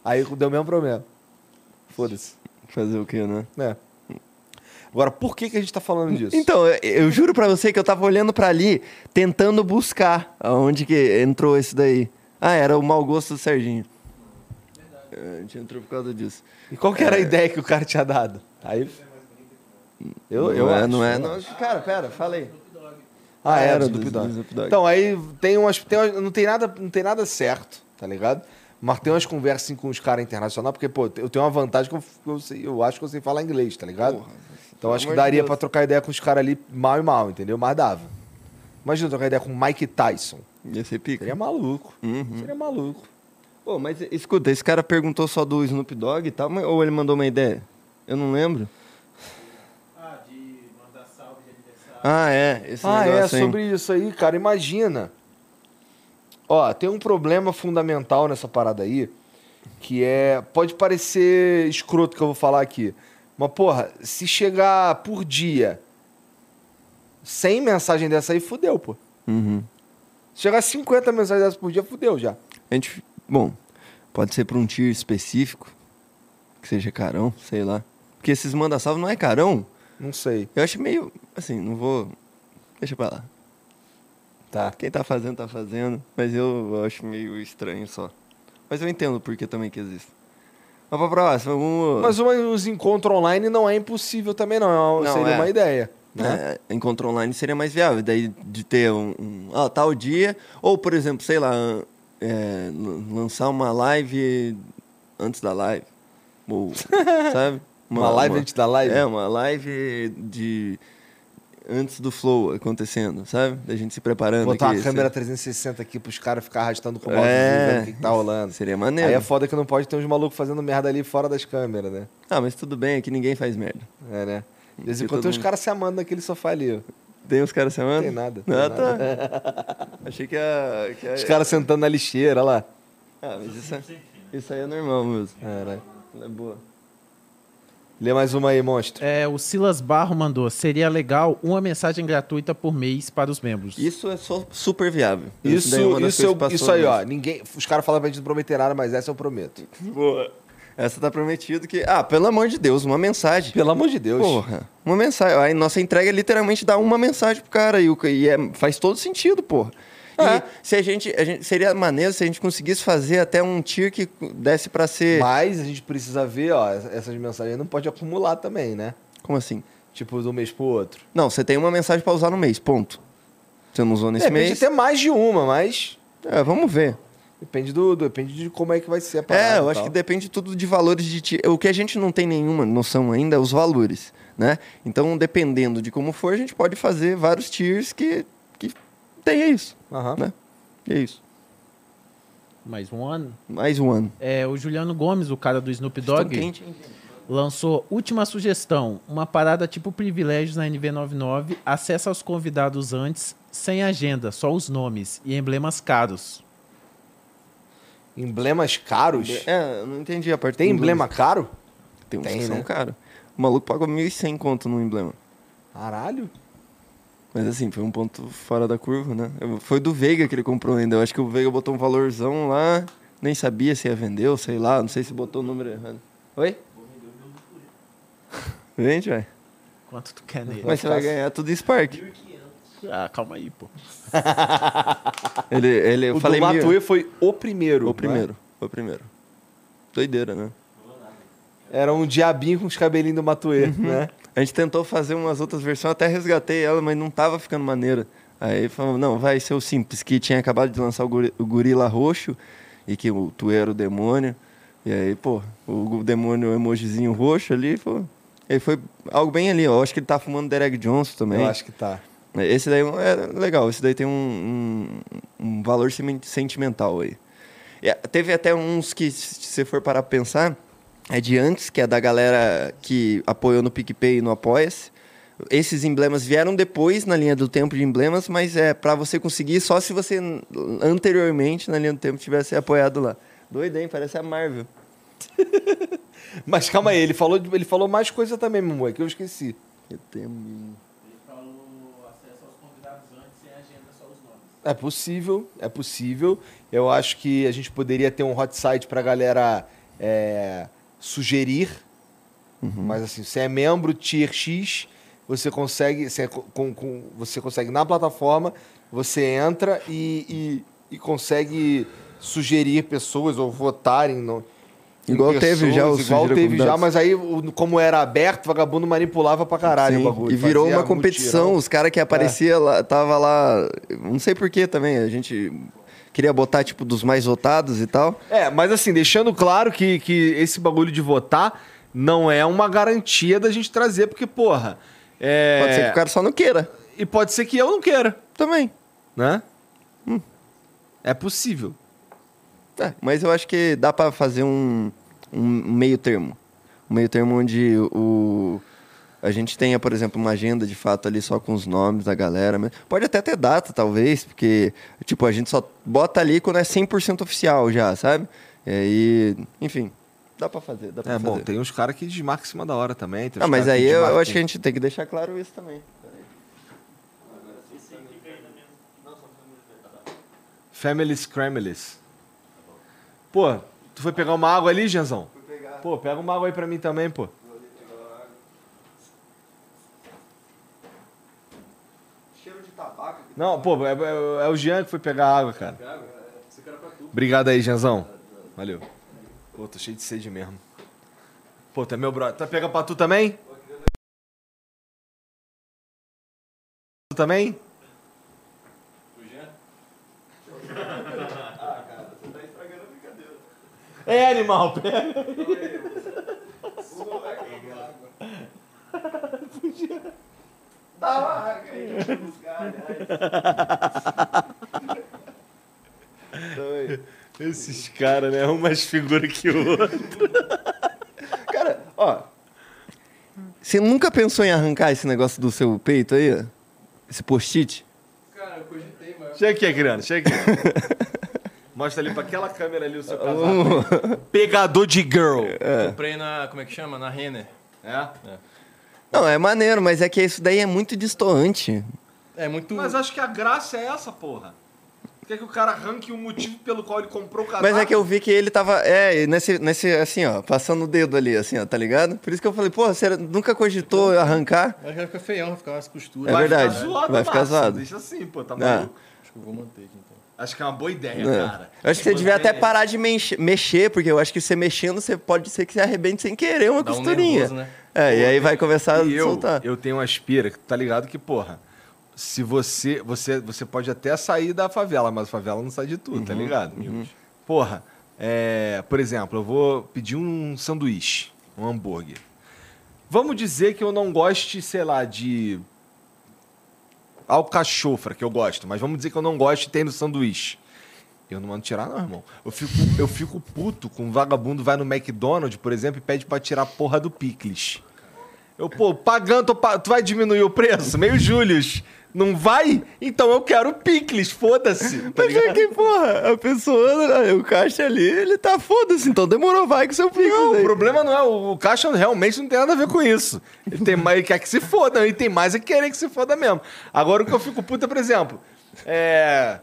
Aí deu o mesmo problema. Foda-se. Fazer o quê, né? É. Agora, por que, que a gente tá falando disso? Então, eu, eu juro pra você que eu tava olhando pra ali, tentando buscar aonde que entrou esse daí. Ah, era o mau gosto do Serginho. É, A gente entrou por causa disso. E qual que era a ideia que o cara tinha dado? Aí. Eu, não eu é, acho, não é, eu não. Cara, pera, falei. Ah, Ah, era era do. Então, aí tem umas, tem umas- Não tem nada, não tem nada certo, tá ligado? Mas tem umas conversas assim, com os caras internacionais, porque, pô, eu tenho uma vantagem que eu, eu, sei- eu acho que eu sei falar inglês, tá ligado? Porra, então acho que de daria pra trocar ideia com os caras ali mal e mal, entendeu? Mas dava. Imagina trocar ideia com o Mike Tyson. Ia ser pica. Seria maluco. Uhum. Seria maluco. Pô, mas escuta, esse cara perguntou só do Snoop Dogg e tal, ou ele mandou uma ideia? Eu não lembro. Ah, de mandar salve de aniversário. Ah, é. Esse Ah, é, aí. sobre isso aí, cara, imagina. Ó, tem um problema fundamental nessa parada aí, que é. Pode parecer escroto que eu vou falar aqui. Mas, porra, se chegar por dia 100 mensagens dessa aí, fudeu, pô. Uhum. Se chegar 50 mensagens dessas por dia, fudeu já. A gente, bom, pode ser pra um tier específico, que seja carão, sei lá. Porque esses manda-salve não é carão. Não sei. Eu acho meio, assim, não vou... Deixa pra lá. Tá. Quem tá fazendo, tá fazendo. Mas eu acho meio estranho só. Mas eu entendo por que também que existe. Mas pra próxima, vamos... Mas uma- os encontros online não é impossível também, não. Não, Seria é. uma ideia. Né? É, encontro online seria mais viável. Daí de ter um, um ah, tal dia, ou por exemplo, sei lá, é, lançar uma live antes da live. Ou, sabe? Uma live antes da live? É, uma live de. Antes do flow acontecendo, sabe? Da gente se preparando. Botar aqui, uma câmera sei- 360 aqui pros caras ficar arrastando com o É. vendo o que, tá rolando. Seria Aí maneiro. é foda que não pode ter uns malucos fazendo merda ali fora das câmeras, né? Ah, mas tudo bem, aqui ninguém faz merda. É, né? De vez em quando tem uns mundo- caras se amando naquele sofá ali. ó. Tem uns caras chamando? Não tem nada. tem Ah, nada. tá. Achei que a. Que a... Os caras sentando na lixeira, olha lá. Ah, mas isso, é- isso aí é normal mesmo. É, né? É boa. Lê mais uma aí, monstro. É, o Silas Barro mandou. Seria legal uma mensagem gratuita por mês para os membros. Isso é só super viável. Isso, é isso, eu- coisas que isso aí, ó. Ninguém, os caras falam pra gente não prometer nada, mas essa eu prometo. Boa. Essa tá prometido que. Ah, pelo amor de Deus, uma mensagem. Pelo amor de Deus. Porra, uma mensagem. Aí nossa entrega é literalmente dá uma mensagem pro cara e, o- e é- faz todo sentido, porra. É. Se a gente, a gente. Seria maneiro se a gente conseguisse fazer até um tier que desse pra ser. Mas a gente precisa ver, ó, essas mensagens não pode acumular também, né? Como assim? Tipo, de um mês pro outro. Não, você tem uma mensagem pra usar no mês, ponto. Você não usou nesse Depende mês. de ter mais de uma, mas É, vamos ver. depende do, do- depende de como é que vai ser a parada. É, eu acho que depende tudo de valores de tier. O que a gente não tem nenhuma noção ainda é os valores, né? Então, dependendo de como for, a gente pode fazer vários tiers que, que tenha isso, Aham. né? É isso. Mais um ano. Mais um ano. É, o Juliano Gomes, o cara do Snoop Dogg, quente, lançou última sugestão. Uma parada tipo privilégios na NV99. Acessa aos convidados antes, sem agenda, só os nomes e emblemas caros. Emblemas caros? É, eu não entendi a parte Tem emblema caro? Tem uns Tem, que são né? caros. O maluco pagou 1.100 conto no emblema. Caralho. Mas assim, foi um ponto fora da curva, né? Eu- Foi do Veiga que ele comprou ainda. Eu acho que o Veiga botou um valorzão lá, nem sabia se ia vender ou sei lá, não sei se botou o número errado. Oi? Vende, vai. Quanto tu quer nele? Mas você vai ganhar tudo em Spark. Ah, calma aí, pô. Ele, ele, eu o falei do mil. Matue foi o primeiro. O é? primeiro, o primeiro. Doideira, né? Era um diabinho com os cabelinhos do Matue, Uhum. né? A gente tentou fazer umas outras versões, até resgatei ela, mas não tava ficando maneira. Aí falou, não, vai ser o simples, que tinha acabado de lançar o, gori- o gorila roxo e que o tu era o demônio. E aí, pô, o demônio, o emojizinho roxo ali, pô. Aí foi algo bem ali, ó. Eu acho que ele tá fumando Derek Johnson também. Eu acho que tá. Esse daí é legal, esse daí tem um, um, um valor sentimental aí. E, teve até uns que, se você for parar pra pensar, é de antes, que é da galera que apoiou no PicPay e no Apoia-se. Esses emblemas vieram depois na linha do tempo de emblemas, mas é para você conseguir só se você anteriormente na linha do tempo tivesse apoiado lá. Doido, hein? Parece a Marvel. Mas calma aí, ele falou, ele falou mais coisa também, mamãe, que eu esqueci. Eu tenho- Ele falou acesso aos convidados antes, sem agenda, só os nomes. É possível, é possível. Eu acho que a gente poderia ter um hot site pra galera é, sugerir. Mas assim, você é membro Tier X, você consegue, você, é co- com, com- você consegue na plataforma, você entra e, e, e consegue sugerir pessoas ou votarem no, Igual teve já o Igual teve já, mas aí, como era aberto, o vagabundo manipulava pra caralho Sim, o bagulho. E virou uma competição. mutirão. Os caras que aparecia lá, tava lá. Não sei porquê também. A gente queria botar, tipo, dos mais votados e tal. É, mas assim, deixando claro que, que esse bagulho de votar não é uma garantia da gente trazer, porque, porra. É... Pode ser que o cara só não queira. E pode ser que eu não queira, Também. né? É possível. É, mas eu acho que dá pra fazer um, um meio termo. Um meio termo onde o. A gente tenha, por exemplo, uma agenda de fato ali só com os nomes da galera. mas Pode até ter data, talvez, porque, tipo, a gente só bota ali quando é 100% oficial já, sabe? E aí, enfim, dá pra fazer, dá pra É, fazer. bom, tem uns caras que desmarcam em cima da hora também. Ah, mas aí eu, eu acho que a gente tem que deixar claro isso também. Family Scrambles. Pô, tu foi pegar uma água ali, Genzão? Pô, pega uma água aí pra mim também, pô. Não, pô, é, é- é o Jean que foi pegar água, cara. Obrigado aí, Genzão. Valeu. Pô, tô cheio de sede mesmo. Pô, é meu brother. Tu vai pegar pra tu também? Tu também? É, animal, pega. Esses caras, né? Um mais figura que o outro. Cara, ó. Você nunca pensou em arrancar esse negócio do seu peito aí, ó? Esse post-it? Cara, eu cogitei, mas Chega aqui, Adriano, chega aqui. Mostra ali pra aquela câmera ali o seu casaco. Pegador de girl. comprei na. Como é que chama? Na Renner. É? Não, é maneiro, mas é que isso daí é muito distoante. É muito. Mas acho que a graça é essa, porra. Quer que o cara arranque o motivo pelo qual ele comprou o casaco? Mas é que eu vi que ele tava, é, nesse, nesse, assim, ó, passando o dedo ali, assim, ó, tá ligado? Por isso que eu falei, pô, você nunca cogitou arrancar? Mas vai ficar feião, vai ficar umas costuras. É Vai verdade, Ficar zoado, vai ficar zoado. Deixa assim, pô, tá Ah. maluco. Acho que eu vou manter aqui então. Acho que é uma boa ideia, É. cara. Eu acho que você Boa devia até ideia. parar de mexe- mexer, porque eu acho que você mexendo, você pode ser que você arrebente sem querer uma Dá um costurinha. nervoso, né? É, e aí vai começar E a eu, soltar. eu tenho uma aspira, que tá ligado que, porra, se você, você, você pode até sair da favela, mas a favela não sai de tudo, Uhum, tá ligado? Porra, é, por exemplo, eu vou pedir um sanduíche, um hambúrguer. Vamos dizer que eu não goste, sei lá, de alcachofra, que eu gosto, mas vamos dizer que eu não gosto de ter no sanduíche. Eu não mando tirar, não, irmão. Eu fico, eu fico puto com um vagabundo vai no McDonald's, por exemplo, e pede pra tirar a porra do picles. Eu, pô, pagando, tu vai diminuir o preço? Meio Július. Não vai? Então eu quero picles, foda-se. Tá Mas é ligado? que, porra, a pessoa, o caixa ali, ele tá foda-se, então demorou, vai com seu pico. Não, o aí. problema não é. O, o caixa realmente não tem nada a ver com isso. Ele tem mais, ele quer que se foda, e tem mais é querer que se foda mesmo. Agora o que eu fico puta, por exemplo, é.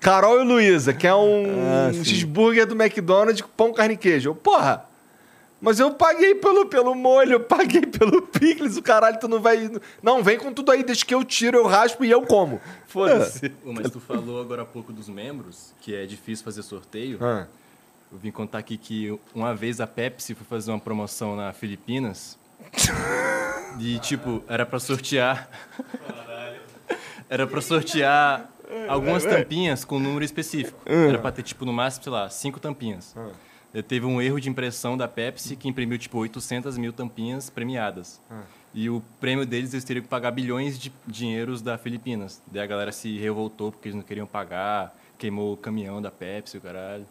Carol e Luísa, que é um, Ah, cheeseburger do McDonald's com pão, carne e queijo. Porra, mas eu paguei pelo, pelo molho, eu paguei pelo picles, o caralho, tu não vai. Não, vem com tudo aí, deixa que eu tiro, eu raspo e eu como. Foda-se. Mas tu falou agora há pouco dos membros, que é difícil fazer sorteio. Ah. Eu vim contar aqui que uma vez a Pepsi foi fazer uma promoção na Filipinas. E, tipo, era pra sortear. Era pra sortear algumas tampinhas com um número específico. Era pra ter, tipo, no máximo, sei lá, cinco tampinhas. Daí Teve um erro de impressão da Pepsi que imprimiu, tipo, 800 mil tampinhas premiadas. E o prêmio deles, eles teriam que pagar bilhões de dinheiros da Filipinas. Daí a galera se revoltou porque eles não queriam pagar, queimou o caminhão da Pepsi, o caralho.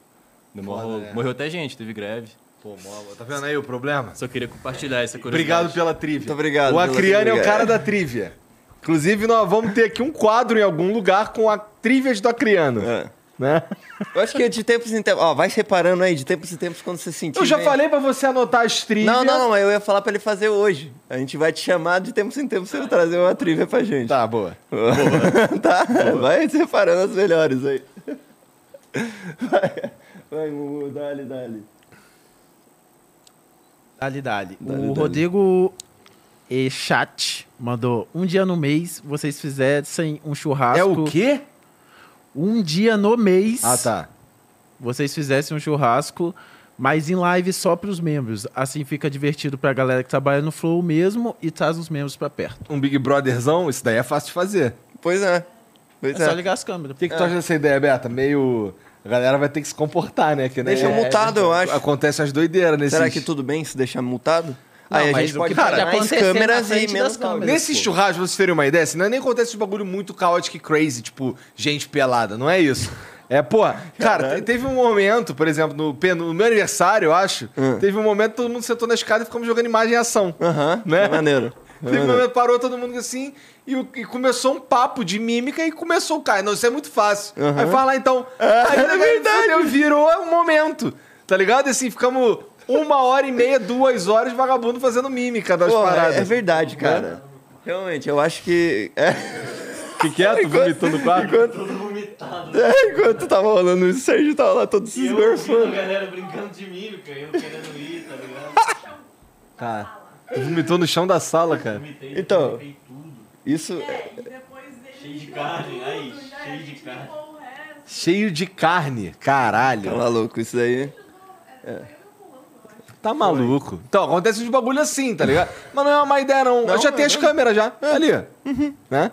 Foda, rolo. né? Morreu até gente, teve greve. Pô, mola. Tá vendo aí o problema? Só queria compartilhar essa curiosidade. Obrigado pela trivia. Muito obrigado O Acriano é o trivia. cara da trivia. Inclusive, nós vamos ter aqui um quadro em algum lugar com a trivias do Acriano. É. Né? Eu acho que de tempos em tempos, ó, vai separando aí, de tempos em tempos, quando você sentir... Eu já bem- falei pra você anotar as trivias. Não, não, não, eu ia falar pra ele fazer hoje. A gente vai te chamar de tempos em tempos pra você trazer uma trivia pra gente. Tá, boa. tá? Vai separando as melhores aí. Vai, vai Mumu, dale, dale. Dali, dali. Dali, o dali. Rodrigo Echat mandou um dia no mês vocês fizessem um churrasco. É o quê? Um dia no mês Ah, tá. vocês fizessem um churrasco, mas em live só pros membros. Assim fica divertido pra galera que trabalha no Flow mesmo e traz os membros pra perto. Um Big Brotherzão, isso daí é fácil de fazer. Pois é. Pois É, é. só ligar as câmeras. O que, que tu acha dessa ideia, Beta? Meio. A galera vai ter que se comportar, né? Que, né? Deixa multado, eu acho. Acontece as doideiras nesses... Será que tudo bem se deixar multado? Não, aí a gente pode parar mais câmeras e menos câmeras. Nesse pô. churrasco, vocês terem uma ideia, assim, não é nem acontece esse bagulho muito caótico e crazy, tipo, gente pelada, não é isso. É, pô, cara, te- teve um momento, por exemplo, no, no meu aniversário, eu acho, Hum. teve um momento que todo mundo sentou na escada e ficamos jogando imagem em ação. Aham, Né? é maneiro. É Teve um maneiro. momento, parou todo mundo assim, e, e começou um papo de mímica e começou o cara. Não, isso é muito fácil. Aham. Aí fala então. aí, é verdade. virou um momento. Tá ligado? Assim, ficamos uma hora e meia, duas horas vagabundo fazendo mímica das Pô, paradas. é, é verdade, cara. Realmente, eu acho que. É, O que, que é? Tu vomitou no quarto? enquanto, Todo vomitado. é, enquanto tava rolando isso, o Sérgio tava lá todo se E eu ouvindo a galera brincando de mímica, eu querendo ir, tá ligado? Tá. Tu vomitou no chão da sala, cara. Vomitei, Então. vomitei tudo. Isso. Depois dele Cheio de carne, aí, cheio de carne. Cheio de carne. Caralho. Tá maluco, isso aí. Tá maluco. Então, acontece uns bagulho assim, tá ligado? Mas não é uma má ideia, não. Não, já tem é as não. câmeras já. Ali. Né?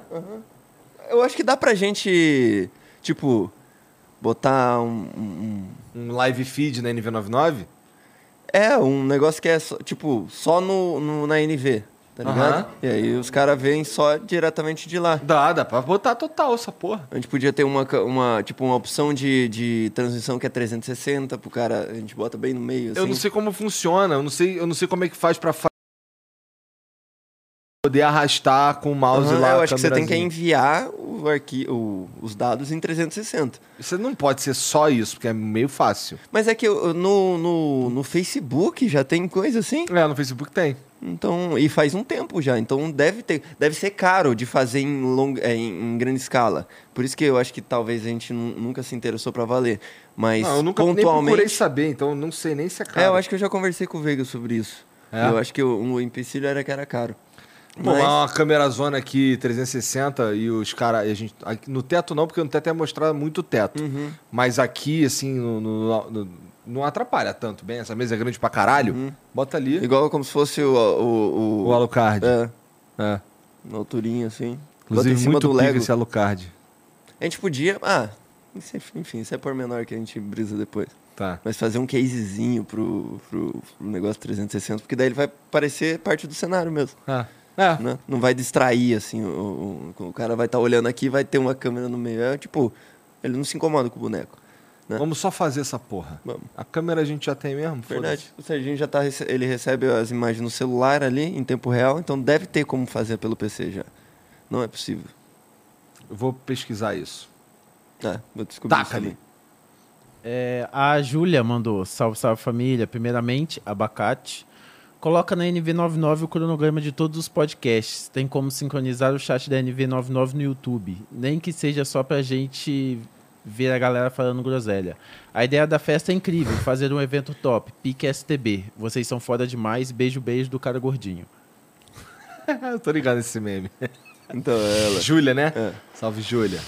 Eu acho que dá pra gente, tipo, botar um. um- Um live feed na NV99. é, um negócio que é, só, tipo, só no, no- na NV, tá ligado? Aham. E aí os caras veem só diretamente de lá. Dá, dá pra botar total essa porra. A gente podia ter uma, ca- uma, tipo, uma opção de, de transmissão que é 360 pro cara, a gente bota bem no meio, assim. Eu não sei como funciona, eu não sei, eu não sei como é que faz pra fa- poder arrastar com o mouse Aham, lá. eu a acho que você tem que câmerazinha. enviar o arqui o- os dados em 360. Isso não pode ser só isso, porque é meio fácil. Mas é que eu- no, no, no Facebook já tem coisa assim? É, no Facebook tem. Então, e faz um tempo já, então deve ter, deve ser caro de fazer em, long, é, em, em grande escala. Por isso que eu acho que talvez a gente nu- nunca se interessou pra valer. Mas Não, eu nunca nem pontualmente, procurei saber, então não sei nem se é caro. é, eu acho que eu já conversei com o Veiga sobre isso. É? Eu acho que o, o empecilho era que era caro. Pô, Mas- uma câmera zona aqui 360 e os caras. gente No teto não, porque no teto é mostrar muito teto. Uhum. Mas aqui, assim, no, no- no- não atrapalha tanto bem. Essa mesa é grande pra caralho. Bota ali Igual como se fosse o. O, o Alucard. É, É. na alturinha assim. Bota Inclusive, em cima muito do Lego. esse Alucard. A gente podia. Ah, é- enfim, isso é por menor que a gente brisa depois. Tá. Mas fazer um casezinho pro, pro, pro negócio 360, porque daí ele vai parecer parte do cenário mesmo. Ah. É. Né? Não vai distrair, assim. O, o, o cara vai estar olhando aqui vai ter uma câmera no meio. É tipo, ele não se incomoda com o boneco. Né? Vamos só fazer essa porra. Vamos. A câmera a gente já tem mesmo? Verdade. O Serginho já tá. Ele recebe as imagens no celular ali, em tempo real, então deve ter como fazer pelo PC já. Não é possível. Eu vou pesquisar isso. Ah, vou descobrir isso Taca-lhe. também. É, a Júlia mandou, salve, salve família. Primeiramente, abacate. Coloca na NV99 o cronograma de todos os podcasts. Tem como sincronizar o chat da NV99 no YouTube. Nem que seja só pra gente ver a galera falando groselha. A ideia da festa é incrível, fazer um evento top. Pique STB. Vocês são foda demais. Beijo, beijo do cara gordinho. Eu tô ligado nesse meme. Então, é ela. Júlia, né? É. Salve, Júlia.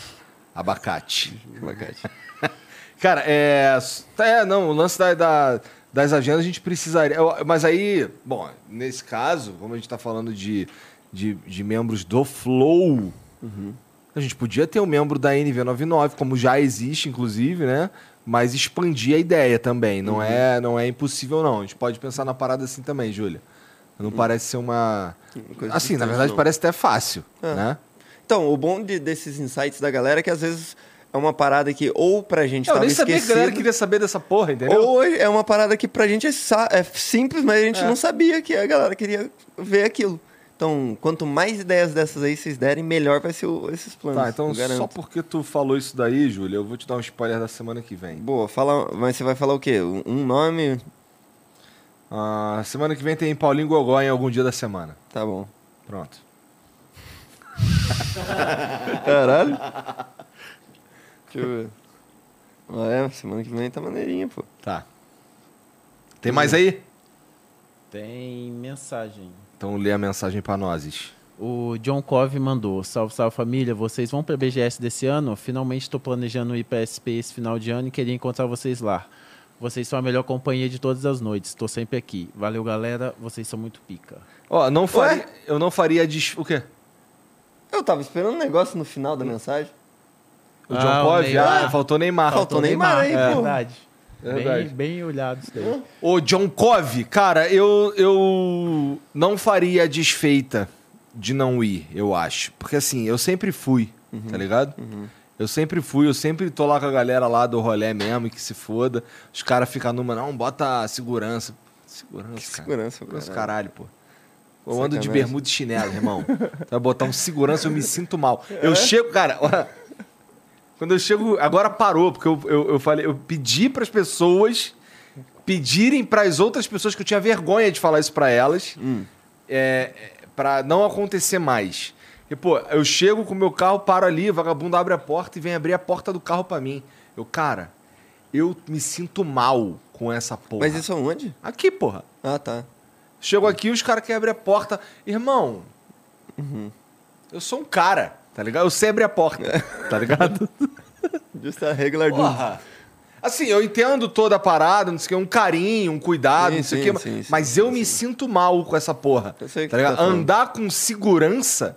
Abacate. Abacate. Cara, é. É, não, o lance da, da- das agendas a gente precisaria. Mas aí, bom, nesse caso, como a gente tá falando de, de, de membros do Flow, a gente podia ter um membro da NV99, como já existe, inclusive, né? Mas expandir a ideia também. Não, é, não é impossível, não. A gente pode pensar na parada assim também, Júlia. Não parece ser uma. Assim, na verdade, não. parece até fácil, É. né? Então, o bom de- desses insights da galera é que às vezes é uma parada que ou pra gente Eu tava nem sabia que a galera queria saber dessa porra, entendeu? ou é uma parada que pra gente é, é simples, mas a gente É. não sabia que a galera queria ver aquilo. Então, quanto mais ideias dessas aí vocês derem, melhor vai ser o- esses planos. Tá, então só porque tu falou isso daí, Júlia, eu vou te dar um spoiler da semana que vem. Boa, fala, mas você vai falar o quê? Um um nome? Ah, semana que vem tem Paulinho Gogó em algum dia da semana. Tá bom. Pronto. Caralho. Deixa eu ver. Ah, é, semana que vem tá maneirinha, pô. Tá. Tem mais aí? Tem mensagem. Então lê a mensagem pra nós. O John Cove mandou: Salve, salve família. Vocês vão pra BGS desse ano? Finalmente estou planejando ir pra SP esse final de ano e queria encontrar vocês lá. Vocês são a melhor companhia de todas as noites. Estou sempre aqui. Valeu, galera. Vocês são muito pica. Ó, não faria, eu não faria des... o quê? Eu tava esperando um negócio no final da mensagem. O John Ah, Cove? Neymar. Ah, faltou Neymar. Faltou Neymar aí, é pô. verdade. É. Bem, bem olhado isso daí. Ô, John Cove, cara, eu, eu não faria desfeita de não ir, eu acho. Porque assim, eu sempre fui, tá ligado? Eu sempre fui, eu sempre tô lá com a galera lá do rolê mesmo, e que se foda. Os caras ficam numa, não, bota segurança. Segurança, Que cara. segurança, Segurança, caralho. caralho, pô. Eu ando de Sacanagem. bermuda e chinelo, irmão. Vai botar um segurança, eu me sinto mal. Eu chego, cara, quando eu chego. Agora parou, porque eu, eu, eu falei, eu pedi pras pessoas pedirem pras outras pessoas que eu tinha vergonha de falar isso pra elas, é, é, pra não acontecer mais. E, pô, eu chego com o meu carro, paro ali, o vagabundo abre a porta e vem abrir a porta do carro pra mim. Eu, cara, eu me sinto mal com essa porra. Mas isso aonde? Aqui, porra. Ah, tá. Chego aqui, os caras querem abrir a porta. Irmão, eu sou um cara, tá ligado? Eu abrir a porta, tá ligado? Just a regular. Porra. Assim, eu entendo toda a parada, não sei o que, um carinho, um cuidado, Sim, não sei o que, sim, mas sim, eu me sinto mal com essa porra. Eu sei que tá ligado? tá andar com segurança,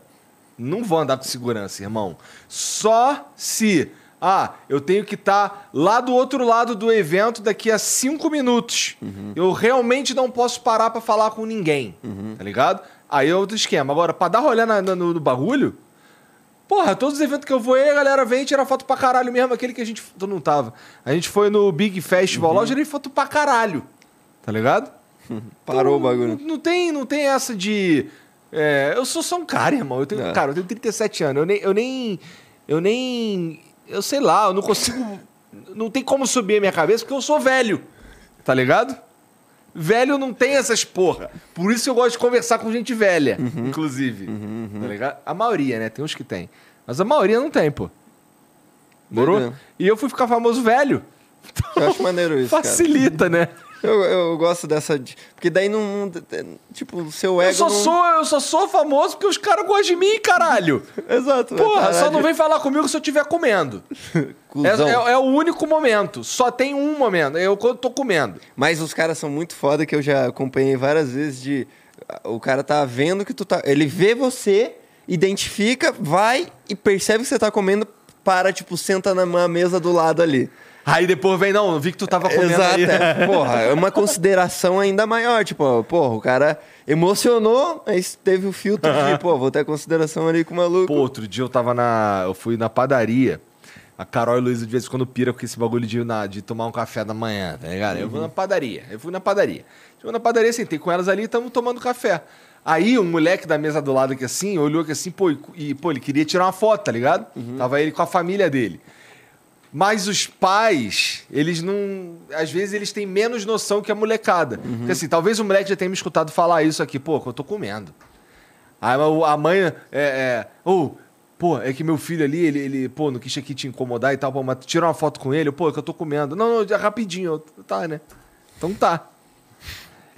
não vou andar com segurança, irmão. Só se, ah, eu tenho que estar lá do outro lado do evento daqui a cinco minutos. Uhum. Eu realmente não posso parar pra falar com ninguém, Uhum. tá ligado? Aí é outro esquema. Agora, pra dar rolê na- na- no, no bagulho, Porra, todos os eventos que eu vou aí, a galera vem e tira foto pra caralho mesmo. Aquele que a gente tu não tava. A gente foi no Big Festival Uhum. lá, eu tirei foto pra caralho. Tá ligado? Parou o Então, bagulho. Não, não tem, não tem essa de. é, eu sou só um cara, irmão. Eu tenho, É. Cara, eu tenho 37 anos. Eu nem, eu nem. Eu nem. Eu sei lá, eu não consigo. Não tem como subir a minha cabeça porque eu sou velho. Tá ligado? Velho não tem essas porra. Por isso eu gosto de conversar com gente velha, Uhum. inclusive. Tá ligado? A maioria, né? Tem uns que tem. Mas a maioria não tem, pô. Morou? E eu fui ficar famoso velho. Eu acho maneiro isso, cara. Facilita, né? Eu, eu gosto dessa. de- Porque daí não. Tipo, o seu ego. Eu só, não... sou, eu só sou famoso porque os caras gostam de mim, caralho. Exato. Porra, caralho. só não vem falar comigo se eu estiver comendo. É, é- é o único momento. Só tem um momento. É eu quando tô comendo. Mas os caras são muito foda que eu já acompanhei várias vezes de. O cara tá vendo que tu tá. Ele vê você, identifica, vai e percebe que você tá comendo, para, tipo, senta na mesa do lado ali. Aí depois vem, não, eu vi que tu tava comendo Exato. aí. é. Porra, é uma consideração ainda maior. Tipo, porra, o cara emocionou, mas teve o filtro de, pô, vou ter consideração ali com o maluco. Pô, outro dia eu tava na. Eu fui na padaria. A Carol e o Luiz de vez em quando pira com esse bagulho de, na- de tomar um café da manhã, tá ligado? Eu vou na padaria. Eu fui na padaria. Chegou na padaria, sentei com elas ali e estamos tomando café. Aí um moleque da mesa do lado aqui assim, olhou aqui assim, pô, e, e, pô, ele queria tirar uma foto, tá ligado? Tava ele com a família dele. Mas os pais, eles não. Às vezes eles têm menos noção que a molecada. Porque assim, talvez o moleque já tenha me escutado falar isso aqui, pô, que eu tô comendo. Aí a mãe é. é "Ô, pô, é que meu filho ali, ele, ele, pô, não quis aqui te incomodar e tal, pô, mas tira uma foto com ele, pô, que eu tô comendo. Não, não, rapidinho, tá, né? Então tá.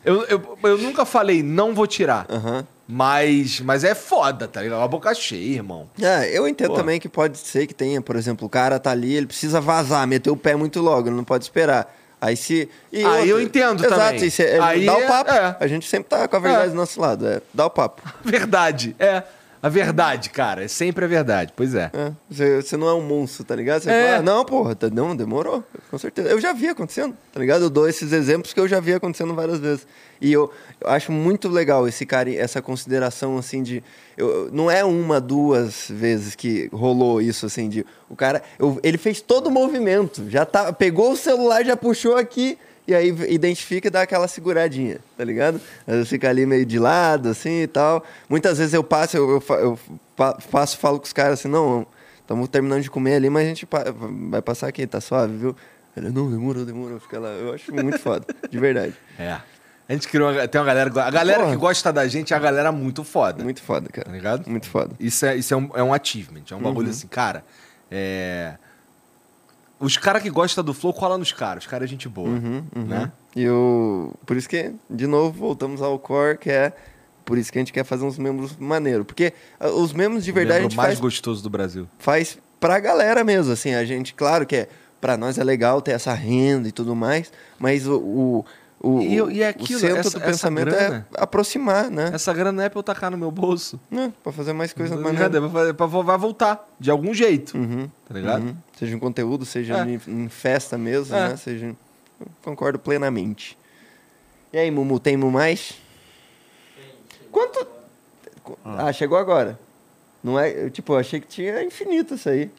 Eu, eu, eu nunca falei, não vou tirar. Aham. Mas, mas é foda, tá ligado? A boca cheia, irmão. É, eu entendo Pô. também que pode ser que tenha, por exemplo, o cara tá ali, ele precisa vazar, meter o pé muito logo, ele não pode esperar. Aí se. e Aí eu entendo Exato, também. e se- é, Aí dá é- o papo. é. A gente sempre tá com a verdade É. do nosso lado. É, dá o papo. Verdade, é. A verdade, cara. É sempre a verdade. Pois é. É, Você, você não é um monstro, tá ligado? Você É. fala, ah, não, porra, tá- não, demorou, com certeza. Eu já vi acontecendo, tá ligado? Eu dou esses exemplos que eu já vi acontecendo várias vezes. E eu, eu acho muito legal esse cara, essa consideração, assim, de... eu- eu- não é uma, duas vezes que rolou isso, assim, de... O cara, eu- ele fez todo o movimento, já tá, pegou o celular, já puxou aqui... E aí identifica e dá aquela seguradinha, tá ligado? Fica ali meio de lado, assim e tal. Muitas vezes eu passo, eu, eu, eu pa- passo, falo com os caras assim, não, estamos terminando de comer ali, mas a gente pa- vai passar aqui, tá suave, viu? Ele, não, demorou, demorou, fica lá. Eu acho muito foda, de verdade. É. A gente criou. uma- Tem uma galera. A galera Porra. que gosta da gente é a galera muito foda. Muito foda, Tá cara. ligado? Muito foda. Isso é, isso é, um, é um achievement. É um bagulho assim, cara. É. Os caras que gostam do Flow cola nos caras. Os caras é gente boa. Né? E eu, por isso que, de novo, voltamos ao core, que é por isso que a gente quer fazer uns membros maneiro. Porque ah, os membros de verdade a Membro gente mais faz gostoso do Brasil. faz pra galera mesmo, assim, a gente, claro que é, pra nós é legal ter essa renda e tudo mais, mas o, o, o, E e é aquilo, o centro essa- do pensamento grana- é aproximar, né? Essa grana não é pra eu tacar no meu bolso. Né? Pra fazer mais coisa maneira. É pra, fazer- pra, vai voltar. De algum jeito. Uhum, Tá ligado? uhum. Seja em conteúdo, seja É. em, em festa mesmo, É. né? Seja... eu Concordo plenamente. E aí, Mumu, tem mais? Quanto... Ah. chegou agora. Não é, eu, tipo, eu achei que tinha infinito isso aí.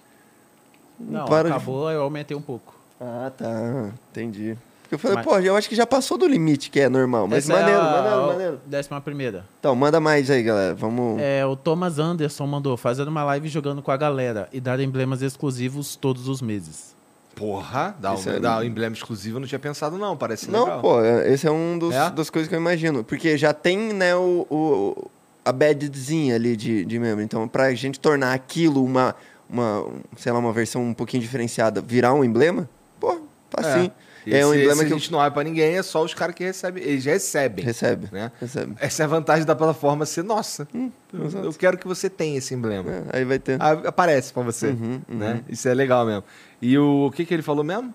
Não, para de- acabou, eu aumentei um pouco. Ah, tá. Entendi. Porque eu falei, Mas- pô, eu acho que já passou do limite que é normal. Mas Essa é maneiro, a- maneiro, maneiro. Décima primeira. Então, manda mais aí, galera. Vamos. É, o Thomas Anderson mandou fazendo uma live jogando com a galera e dar emblemas exclusivos todos os meses. Porra, dá, um, é- dá um emblema exclusivo, eu não tinha pensado, não. Parece Não, legal. pô, é- esse é um dos, É? das coisas que eu imagino. Porque já tem, né, o, o- a badzinha ali de, de membro. Então, pra gente tornar aquilo uma, uma, sei lá, uma versão um pouquinho diferenciada, virar um emblema, pô, tá sim. Esse, É um emblema que a gente não é pra ninguém, é só os caras que recebem. Eles recebem. recebe. Né? Recebe. Essa é a vantagem da plataforma ser nossa. eu, Hum, exato. eu quero que você tenha esse emblema. É, aí vai ter. Ah, Aparece pra você. Uhum, uhum. Né? Isso é legal mesmo. E o, o que, que ele falou mesmo?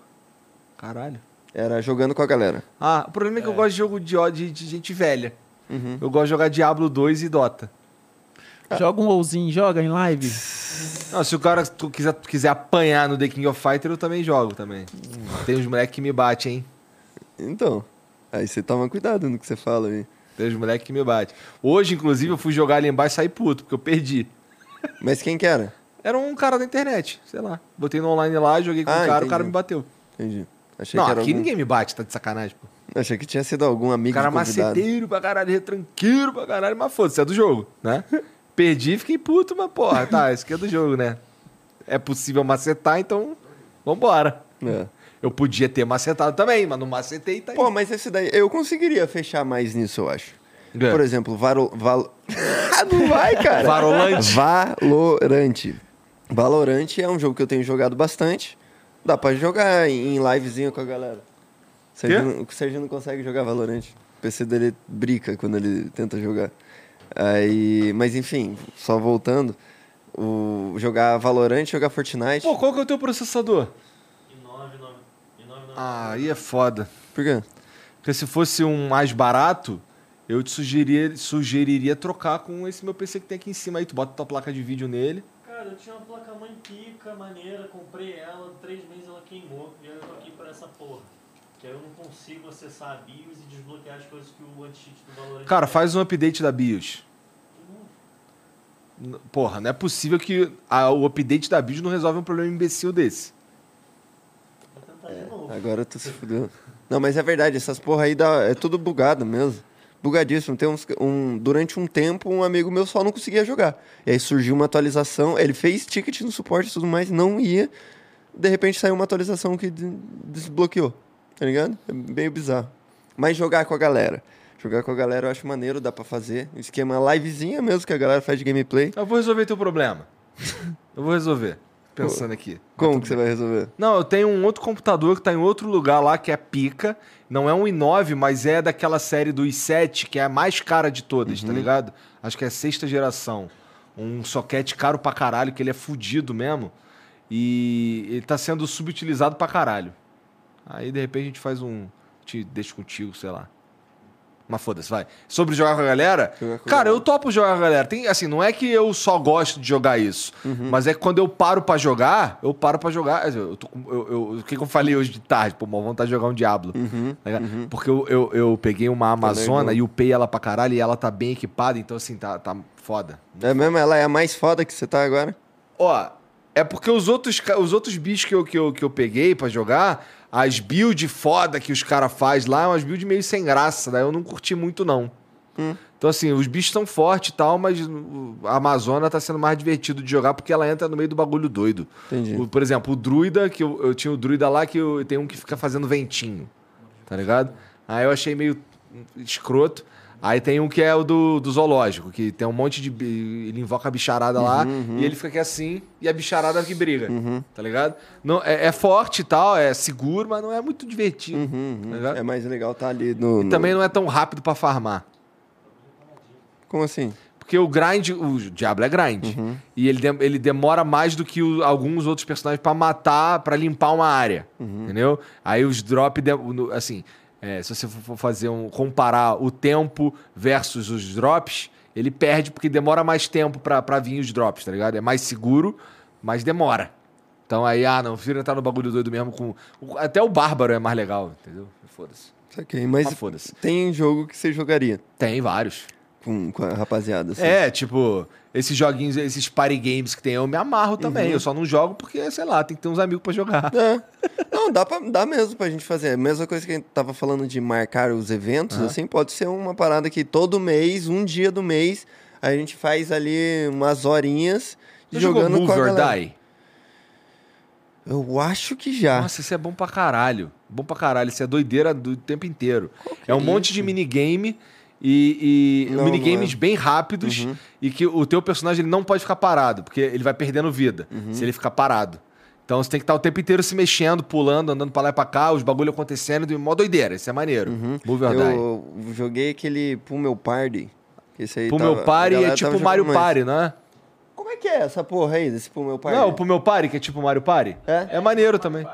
Caralho. Era jogando com a galera. Ah, o problema é que eu gosto de jogo de, de, de gente velha. Uhum. Eu gosto de jogar Diablo 2 e Dota. Joga um WoWzinho, joga em live. Não, se o cara tu quiser, tu quiser apanhar no The King of Fighter, eu também jogo também. Tem uns moleques que me batem, hein? Então, aí você toma cuidado no que você fala aí. Tem uns moleques que me batem. Hoje, inclusive, eu fui jogar ali embaixo e saí puto, porque eu perdi. Mas quem que era? Era um cara da internet, sei lá. Botei no online lá, joguei com Ah, o cara, entendi. o cara me bateu. Entendi. Achei não, que era aqui algum... ninguém me bate, tá de sacanagem, pô. Achei que tinha sido algum O amigo cara de convidado. maceteiro pra caralho, retranqueiro pra caralho, mas foda-se, é do jogo, né? Perdi, fiquei puto, mas porra, tá, isso aqui é do jogo, né? É possível macetar, então vambora. É. Eu podia ter macetado também, mas não macetei, tá aí. Pô, mas esse daí, eu conseguiria fechar mais nisso, eu acho. É. Por exemplo, Varo, Val... não vai, cara. Varolante. Valorante. Valorante é um jogo que eu tenho jogado bastante. Dá pra jogar em livezinho com a galera. O Serginho, não- o Serginho não consegue jogar Valorante. O PC dele brica quando ele tenta jogar. Aí, mas enfim, só voltando. O, jogar Valorante, jogar Fortnite. Pô, qual que é o teu processador? I9, 9, I9, Ah, aí é foda. Por quê? Porque se fosse um mais barato, eu te sugeriria, sugeriria trocar com esse meu PC que tem aqui em cima aí. Tu bota tua placa de vídeo nele. Cara, eu tinha uma placa-mãe pica, maneira, comprei ela, três meses ela queimou, e eu tô aqui por essa porra. Que aí eu não consigo acessar a BIOS e desbloquear as coisas que o anti-cheat do Valorant Cara, faz um update da BIOS. Porra, não é possível que a- o update da BIOS não resolve um problema imbecil desse. Vou tentar de novo. Agora tu se fudeu. Não, mas é verdade, essas porra aí dá, é tudo bugado mesmo. Bugadíssimo. Tem uns, um, durante um tempo, um amigo meu só não conseguia jogar. E aí surgiu uma atualização, ele fez ticket no suporte e tudo mais, não ia. De repente saiu uma atualização que de- desbloqueou. Tá ligado? É meio bizarro. Mas jogar com a galera. Jogar com a galera eu acho maneiro, dá pra fazer. Esquema livezinha mesmo que a galera faz de gameplay. Eu vou resolver teu problema. Eu vou resolver. Pensando aqui. Como que você vai resolver? Não, eu tenho um outro computador que tá em outro lugar lá, que é pica. Não é um i9, mas é daquela série do i7, que é a mais cara de todas, tá ligado? Acho que é a sexta geração. Um soquete caro pra caralho, que ele é fudido mesmo. E ele tá sendo subutilizado pra caralho. Aí, de repente, a gente faz um... Te deixo contigo, sei lá. Mas foda-se, vai. Sobre jogar com a galera, cara, eu topo jogar com a galera. Tem, assim, não é que eu só gosto de jogar isso, mas é que quando eu paro pra jogar, eu paro pra jogar. Eu tô eu- eu- o que, que eu falei hoje de tarde? Pô, uma vontade de jogar um Diablo. tá ligado? Porque eu, eu, eu peguei uma Amazona legal. e upei ela pra caralho e ela tá bem equipada, então assim, tá, tá foda. É mesmo? Ela é a mais foda que você tá agora? Ó, é porque os outros, os outros bichos que eu, que, eu, que eu peguei pra jogar, as builds foda que os caras faz lá, é umas builds meio sem graça, daí eu não curti muito, não. Então, assim, os bichos são fortes e tal, mas a Amazona tá sendo mais divertido de jogar porque ela entra no meio do bagulho doido. Entendi. O- por exemplo, o druida, que eu, eu tinha o druida lá, que eu, tem um que fica fazendo ventinho, tá ligado? Aí eu achei meio escroto. Aí tem um que é o do, do zoológico, que tem um monte de. Ele invoca a bicharada lá e ele fica aqui assim e a bicharada que briga, tá ligado? Não, é, é forte e tal, é seguro, mas não é muito divertido. tá ligado? É mais legal tá ali no. E no- também não é tão rápido pra farmar. Como assim? Porque o grind, o Diablo é grind. E ele, dem- ele demora mais do que o- alguns outros personagens pra matar, pra limpar uma área. Entendeu? Aí os drops, assim, é, se você for fazer um. comparar o tempo versus os drops, ele perde porque demora mais tempo pra, pra vir os drops, tá ligado? É mais seguro, mas demora. Então aí, ah, não, prefiro entrar no bagulho doido mesmo com. Até o Bárbaro é mais legal, entendeu? Foda-se. Saquei, mas Ah, foda-se. tem jogo que você jogaria Tem vários. Com, com a rapaziada. assim. É, tipo, esses joguinhos, esses party games que tem, eu me amarro também. Eu só não jogo porque, sei lá, tem que ter uns amigos pra jogar. É. Não, dá, pra, dá mesmo pra gente fazer. A mesma coisa que a gente tava falando de marcar os eventos, assim, pode ser uma parada que todo mês, um dia do mês, a gente faz ali umas horinhas Você jogou jogando Move com a or. Die? Eu acho que já. Nossa, isso é bom pra caralho. Bom pra caralho. Isso é doideira do tempo inteiro. que É um é monte isso? de minigame e, e Não, minigames é. bem rápidos e que o teu personagem ele não pode ficar parado, porque ele vai perdendo vida Uhum. se ele ficar parado. Então você tem que estar o tempo inteiro se mexendo, pulando, andando pra lá e pra cá, os bagulho acontecendo de mó doideira. Isso é maneiro. Move or Die. Eu joguei aquele Pummel Party. Esse aí tava- meu party é tipo Mario mais. Party, não é? Como é que é essa porra aí desse Pummel Party? Não, pro meu party, que é tipo Mario Party. É? É maneiro também.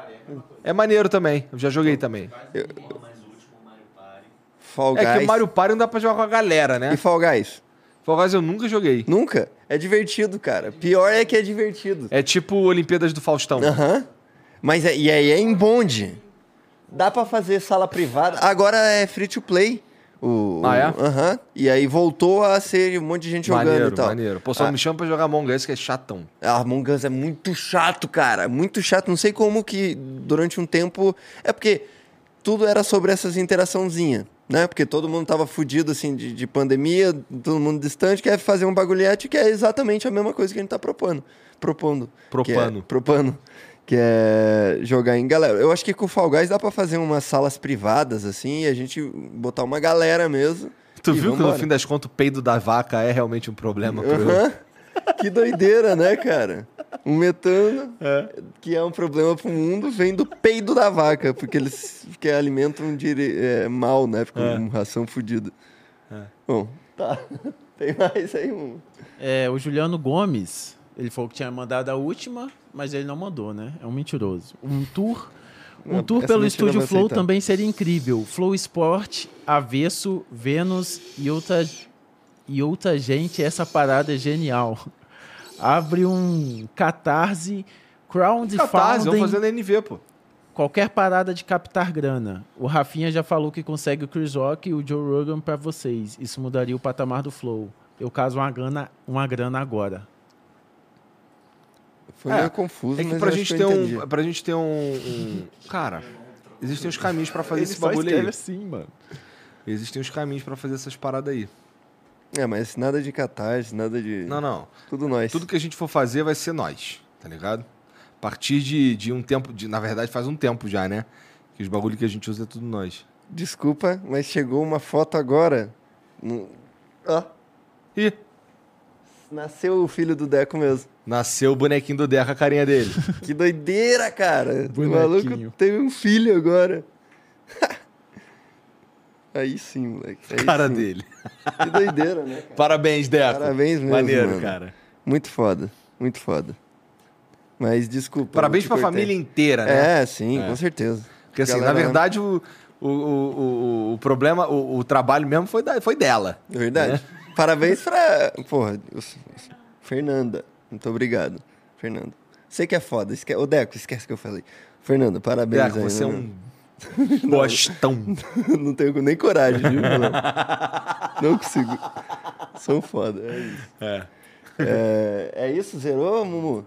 É maneiro também. Eu já joguei também. Fall É Guys. que o Mario Party não dá pra jogar com a galera, né? E Fall Guys? Fall Guys eu nunca joguei. Nunca? É divertido, cara. Pior é que é divertido. É tipo Olimpíadas do Faustão. Aham. Mas é, e aí é em bonde. Dá pra fazer sala privada. Agora é free to play. O, Ah, é? o- Aham. E aí voltou a ser um monte de gente jogando maneiro, e tal. maneiro. Pô, só Ah. me chama pra jogar Among Us, que é chatão. A Among Us é muito chato, cara. Muito chato. Não sei como que durante um tempo. É porque tudo era sobre essas interaçãozinhas, né? Porque todo mundo tava fudido, assim, de, de pandemia, todo mundo distante, quer fazer um bagulhete que é exatamente a mesma coisa que a gente tá propondo. Propondo. que é- Propano. propano. Que é jogar em galera. Eu acho que com o Fall Guys dá pra fazer umas salas privadas, assim, e a gente botar uma galera mesmo. Tu viu que no vambora. fim das contas o peido da vaca é realmente um problema pro Aham. Que doideira, né, cara? Um metano, que é um problema pro mundo, vem do peido da vaca, porque eles que alimentam dire... é, mal, né? Ficam É. com ração fodida. Bom, tá. Tem mais aí, um. É, o Juliano Gomes, ele falou que tinha mandado a última, mas ele não mandou, né? É um mentiroso. Um tour. Um Não, tour essa pelo Estúdio Flow aceitar. também seria incrível. Flow Sport, Avesso, Vênus e outra, e outra gente, essa parada é genial. Abre um catarse, Catarse, crowdfunding, vamos fazer na NV, pô. qualquer parada de captar grana. O Rafinha já falou que consegue o Chris Rock e o Joe Rogan pra vocês. Isso mudaria o patamar do Flow. Eu caso uma grana, uma grana agora. Foi É, meio confuso, É que mas pra eu acho gente, que ter eu entendi. um, pra gente ter um, um- Cara, existem os caminhos pra fazer Ele esse só bagulho aí. assim, mano. Existem os caminhos pra fazer essas paradas aí. É, mas nada de catarse, nada de... Não, não. Tudo nós. Tudo que a gente for fazer vai ser nós, tá ligado? A partir de, de um tempo, de, na verdade faz um tempo já, né? Que os bagulho que a gente usa é tudo nós. Desculpa, mas chegou uma foto agora. No... Ó, Ih, nasceu o filho do Deco mesmo. nasceu o bonequinho do Deca, a carinha dele. Que doideira, cara. O Bonequinho. maluco teve um filho agora. Aí sim, moleque. Aí cara sim. dele. Que doideira, né, cara? Parabéns, Deco. Parabéns mesmo, Maneiro, mano. cara. Muito foda, muito foda. Mas desculpa. Parabéns pra te cortei. família inteira, né? É, sim, É. com certeza. Porque assim, na Galera- verdade, o, o, o, o, o problema, o, o trabalho mesmo foi, da, foi dela. É verdade. Parabéns pra. Porra, o- o- Fernanda. Muito obrigado, Fernanda. Sei que é foda. Esque... Ô, Deco, esquece que eu falei. Fernanda, parabéns Deco, aí. você é né? um bostão. Não tenho nem coragem, viu? Não, não consigo. São foda. É isso. É. É, é isso? Zerou, Mumu?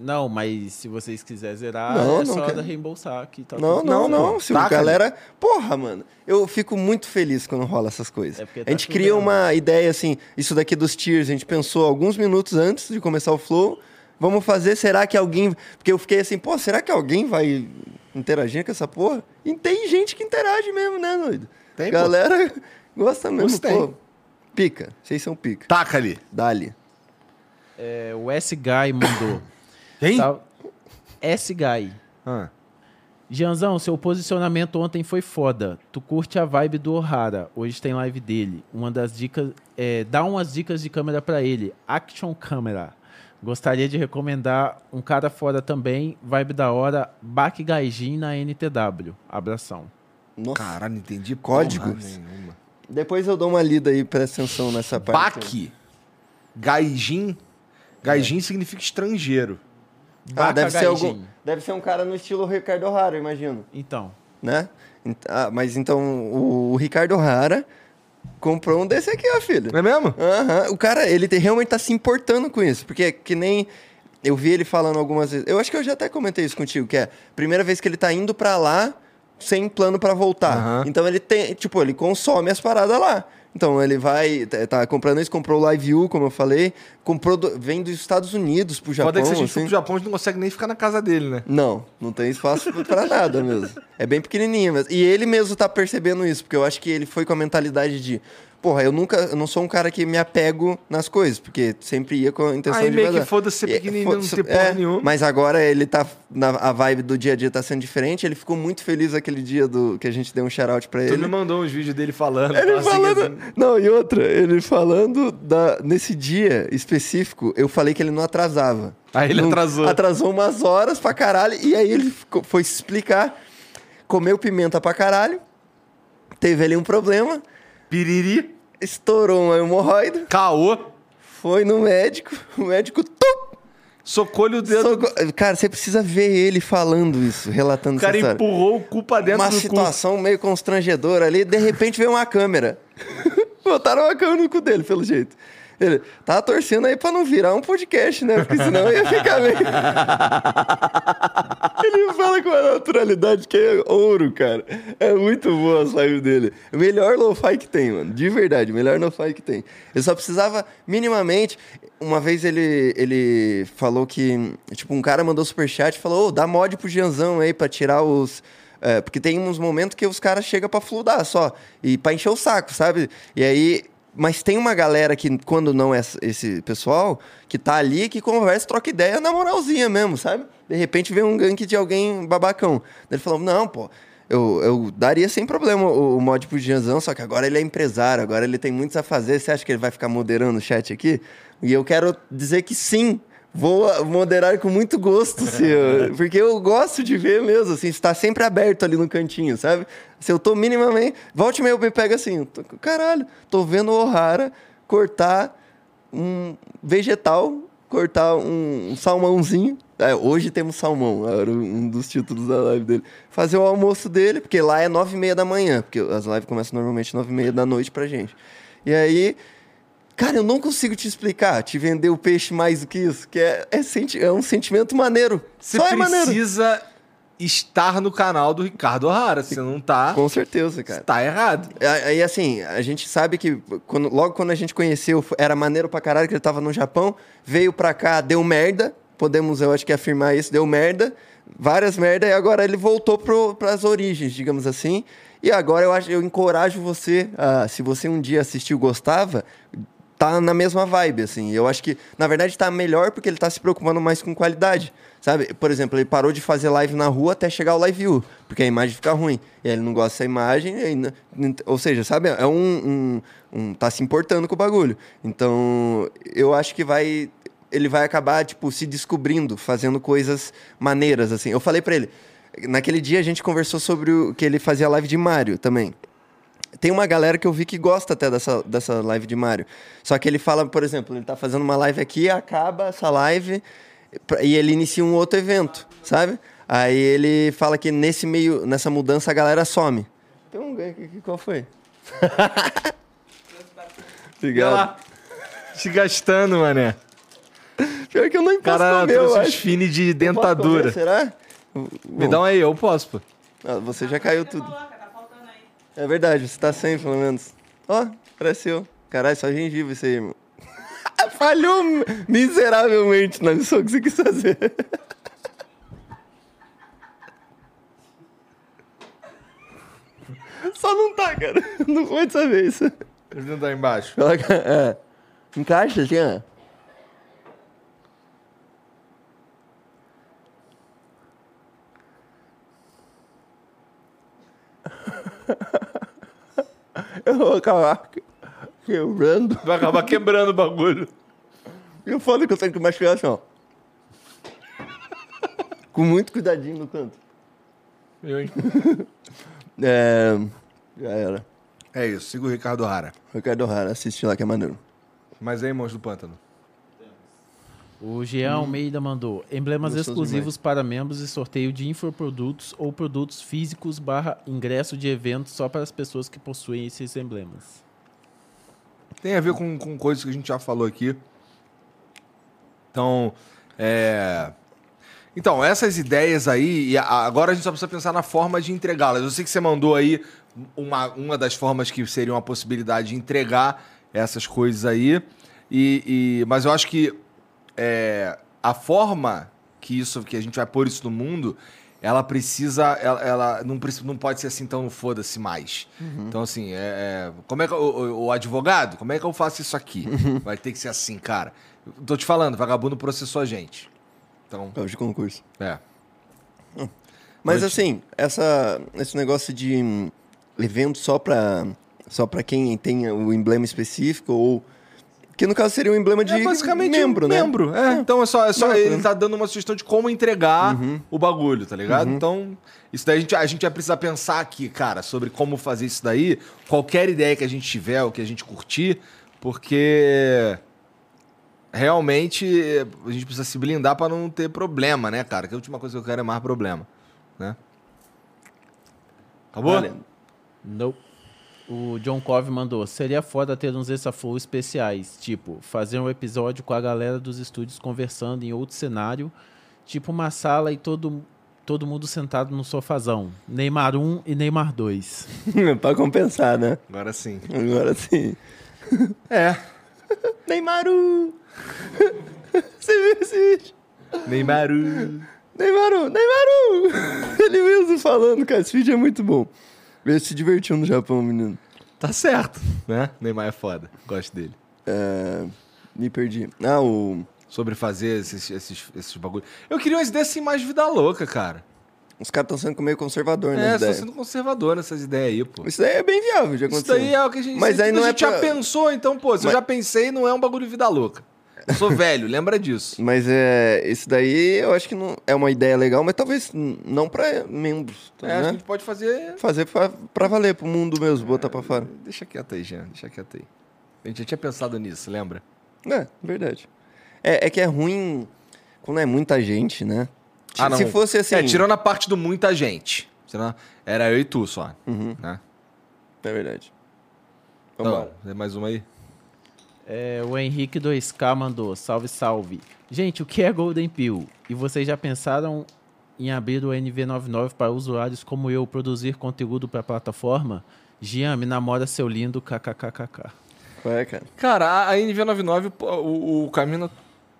Não, mas se vocês quiserem zerar, Não, é não só quero. reembolsar aqui. Tá Não, não, não. pô. Se o galera. Porra, mano. Eu fico muito feliz quando rola essas coisas. É porque a tá gente cria bem. uma ideia assim, isso daqui dos tiers, a gente pensou alguns minutos antes de começar o flow. Vamos fazer, será que alguém. Porque eu fiquei assim, pô, será que alguém vai interagir com essa porra? E tem gente que interage mesmo, né, doido? Tem, pô. Galera gosta mesmo, Uns tem. pô. Pica. Vocês são pica. Taca ali. Dali. É, o S-Guy mandou. Quem? Tá- S-Guy. Ah. Gianzão, seu posicionamento ontem foi foda. Tu curte a vibe do O'Hara. Hoje tem live dele. Uma das dicas. É, dá umas dicas de câmera pra ele. Action Camera. Gostaria de recomendar um cara fora também. Vibe da hora. Baque Gaijin na NTW. Abração. Nossa. Caralho, não entendi Códigos? Depois eu dou uma lida aí, presta atenção nessa parte. Baque. Gaijin. Gaijin significa estrangeiro. Ah, Baca deve ser, algum, deve ser um cara no estilo Ricardo eu imagino. Então. Né? Ah, mas então o, o Ricardo O'Hara comprou um desse aqui, ó, filho. Não é mesmo? Aham. O cara, ele te- realmente tá se importando com isso. Porque que nem. Eu vi ele falando algumas vezes. Eu acho que eu já até comentei isso contigo, que é primeira vez que ele tá indo pra lá sem plano pra voltar. Aham. Então ele tem, tipo, ele consome as paradas lá. Então ele vai, tá tá comprando isso, comprou o Live View, como eu falei, comprou, do- vem dos Estados Unidos pro Japão. Pode ser que se a gente for assim. pro Japão, a gente não consegue nem ficar na casa dele, né? Não, não tem espaço pra nada mesmo. É bem pequenininho mesmo. E ele mesmo tá percebendo isso, porque eu acho que ele foi com a mentalidade de, porra, eu nunca, eu não sou um cara que me apego nas coisas, porque sempre ia com a intenção Aí de meio que vazar. foda-se ser E- pequenininho, não ter porra é, nenhuma. Mas agora ele tá, na, a vibe do dia a dia tá sendo diferente, ele ficou muito feliz aquele dia do que a gente deu um shout-out pra Tu ele. me mandou uns vídeos dele falando. Ele tal, assim, falando. assim. Não, e outra, ele falando da, nesse dia específico, eu falei que ele não atrasava. Aí ele Não- atrasou. Atrasou umas horas pra caralho, e aí ele ficou- foi se explicar, comeu pimenta pra caralho, teve ali um problema, Piriri, estourou uma hemorroida, caô, foi no médico, o médico. Tum, socou-lhe o dedo. soco- Cara, você precisa ver ele falando isso, relatando O cara essa empurrou o cu pra dentro uma do cu. situação meio constrangedora ali, de repente veio uma câmera. Botaram uma câmera no cu dele, pelo jeito. Ele tá torcendo aí pra não virar um podcast, né? Porque senão ia ficar meio. Ele fala com uma naturalidade que é ouro, cara. É muito boa as lives dele. Melhor lo-fi que tem, mano. De verdade, melhor lo-fi que tem. Eu só precisava minimamente. Uma vez ele, ele falou que. Tipo, um cara mandou superchat e falou: Ô, dá mod pro Gianzão aí pra tirar os. é, porque tem uns momentos que os caras chegam pra fludar só. E pra encher o saco, sabe? E aí. Mas tem uma galera que, quando não é esse pessoal, que tá ali, que conversa, troca ideia na moralzinha mesmo, sabe? De repente vem um gank de alguém babacão. Ele falou: Não, pô. Eu, eu daria sem problema o, o mod pro Gianzão, só que agora ele é empresário, agora ele tem muitos a fazer. Você acha que ele vai ficar moderando o chat aqui? E eu quero dizer que sim, vou moderar com muito gosto, se eu- porque eu gosto de ver mesmo, assim, está sempre aberto ali no cantinho, sabe? Se eu tô minimamente. Volte e eu me pego assim, tô- caralho, tô vendo o O'Hara cortar um vegetal, cortar um, um salmãozinho. É, hoje temos salmão, era um dos títulos da live dele. Fazer o almoço dele, porque lá é nove e meia da manhã, porque as lives começam normalmente nove e meia da noite pra gente. E aí, cara, eu não consigo te explicar, te vender o peixe mais do que isso, que é, é, senti- é um sentimento maneiro. Você Só é maneiro. precisa estar no canal do Ricardo O'Hara. Se não tá, Com certeza, cara. tá errado. Aí, assim, a gente sabe que quando- logo quando a gente conheceu, era maneiro pra caralho que ele tava no Japão, veio pra cá, deu merda, podemos, eu acho que afirmar isso, deu merda, várias merda, e agora ele voltou pro, pras origens, digamos assim. E agora eu acho, eu encorajo você, a, se você um dia assistiu gostava, tá na mesma vibe, assim. Eu acho que, na verdade, tá melhor porque ele tá se preocupando mais com qualidade. Sabe? Por exemplo, ele parou de fazer live na rua até chegar o live view, porque a imagem fica ruim. E aí ele não gosta dessa imagem, aí ou seja, sabe? É um, um, um- tá se importando com o bagulho. Então, eu acho que vai ele vai acabar tipo se descobrindo, fazendo coisas maneiras assim. Eu falei pra ele, naquele dia a gente conversou sobre o que ele fazia live de Mario também. Tem uma galera que eu vi que gosta até dessa, dessa live de Mario. Só que ele fala, por exemplo, ele tá fazendo uma live aqui, acaba essa live e ele inicia um outro evento, sabe? Aí ele fala que nesse meio, nessa mudança a galera some. Tem um ganho aqui, qual foi? Obrigado. Se gastando, mané. Pior que eu não O cara comer, eu trouxe acho. fine de dentadura. comer, será? Me dá um aí, eu posso, pô. Ah, você já caiu tudo. Coloca, tá faltando aí. É verdade, você tá sem, pelo menos. Ó, parece eu. Caralho, só gengibre isso aí, irmão. Falhou miseravelmente na missão que você quis fazer. Só não tá, cara. Não foi dessa vez. Deixa eu dar embaixo. Coloca, é. Encaixa assim, ó. Eu vou acabar quebrando. Vai acabar quebrando o bagulho. E o foda é que eu tenho que mastigar assim, ó. Com muito cuidadinho no canto. Eu, hein? É. Já era. É isso, siga o Ricardo O'Hara. Ricardo O'Hara, assiste lá que é maneiro. Mas aí, Monstro do Pântano. O Jean Almeida mandou emblemas Gostoso exclusivos para membros e sorteio de infoprodutos ou produtos físicos barra ingresso de eventos só para as pessoas que possuem esses emblemas. Tem a ver com, com coisas que a gente já falou aqui. Então, é... Então, essas ideias aí, e agora a gente só precisa pensar na forma de entregá-las. Eu sei que você mandou aí uma, uma das formas que seria uma possibilidade de entregar essas coisas aí, e, e- mas eu acho que é, a forma que isso que a gente vai pôr isso no mundo, ela precisa, ela, ela não, não pode ser assim tão foda-se mais. Então assim, é, é, como é que o, o advogado, como é que eu faço isso aqui? Vai ter que ser assim, cara. Eu tô te falando, vagabundo processou a gente. Então, É o de concurso. é. Mas assim, essa, esse negócio de hum, evento só pra, só pra quem tem o emblema específico ou... Que no caso seria um emblema de é basicamente membro, um né? membro. É, então é só, é só Não, ele é. tá dando uma sugestão de como entregar Uhum. o bagulho, tá ligado? Então, isso daí a gente, a gente vai precisar pensar aqui, cara, sobre como fazer isso daí. Qualquer ideia que a gente tiver, ou que a gente curtir, porque realmente a gente precisa se blindar pra não ter problema, né, cara? Que a última coisa que eu quero é mais problema, né? Acabou? Valendo. Nope. O John Cove mandou. Seria foda ter uns Extra Flow especiais. Tipo, fazer um episódio com a galera dos estúdios conversando em outro cenário. Tipo uma sala e todo, todo mundo sentado no sofazão. Neymar 1 e Neymar 2. pra compensar, né? Agora sim. Agora sim. É. Neymaru! Você viu esse vídeo? Neymaru. Neymaru! Neymaru! Ele mesmo falando, cara. Esse vídeo é muito bom. Ele se divertiu no Japão, menino. Tá certo, né? Neymar é foda. Gosto dele. É, Me perdi. Ah, o... Sobre fazer esses, esses, esses bagulho. Eu queria umas ideias assim mais vida louca, cara. Os caras estão sendo meio conservador É, nas tô ideias. sendo conservador nessas ideias aí, pô. Isso daí é bem viável de Isso acontecer. daí é o que a gente, Mas isso aí a não é gente já pra- pensou, então, pô, se eu Mas- já pensei, não é um bagulho vida louca. Eu sou velho, lembra disso. Mas é, isso daí eu acho que não é uma ideia legal, mas talvez não pra membros, tá, É, acho que a né? gente pode fazer. Fazer pra, pra valer, pro mundo mesmo, botar pra fora. Deixa quieto aí, Jean, deixa quieto aí. A gente já tinha pensado nisso, lembra? É, verdade. É, é que é ruim quando é muita gente, né? Ah, não. Se fosse assim... É, tirando a parte do muita gente. Era eu e tu só. Uhum, Né? é verdade. Vambora. Então, mais uma aí? É, o Henrique 2K mandou. Salve, salve. Gente, o que é Golden Pill? E vocês já pensaram em abrir o NV99 para usuários como eu produzir conteúdo para a plataforma? Gian, me namora seu lindo kkkk. Qual é, cara? Cara, a, a NV99, pô, o, o caminho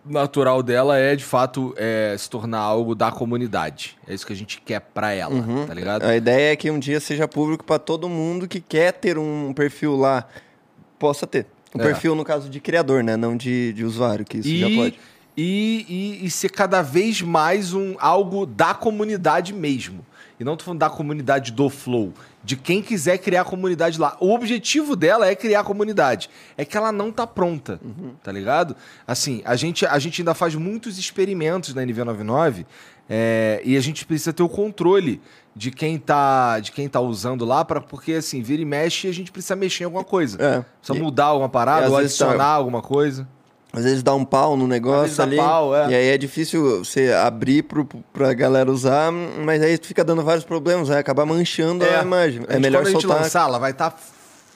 natural dela é, de fato, é, se tornar algo da comunidade. É isso que a gente quer pra ela, Uhum. tá ligado? A ideia é que um dia seja público pra todo mundo que quer ter um perfil lá, possa ter. Um É. perfil, no caso, de criador, né? Não de, de usuário, que isso já E, pode. e, e, e ser cada vez mais um, algo da comunidade mesmo. E não tô falando da comunidade do Flow. De quem quiser criar comunidade lá. O objetivo dela é criar comunidade. É que ela não tá pronta, tá ligado? Assim, a gente, a gente ainda faz muitos experimentos na NV99 é, e a gente precisa ter o controle de quem tá, de quem tá usando lá, pra, porque assim, vira e mexe a gente precisa mexer em alguma coisa. É. Precisa E- mudar alguma parada ou tá- adicionar alguma coisa. Às vezes dá um pau no negócio ali. pau, é. E aí é difícil você abrir pro, pra galera usar, mas aí fica dando vários problemas, vai acabar manchando a imagem. A É gente, melhor quando a gente soltar. lançar, ela vai estar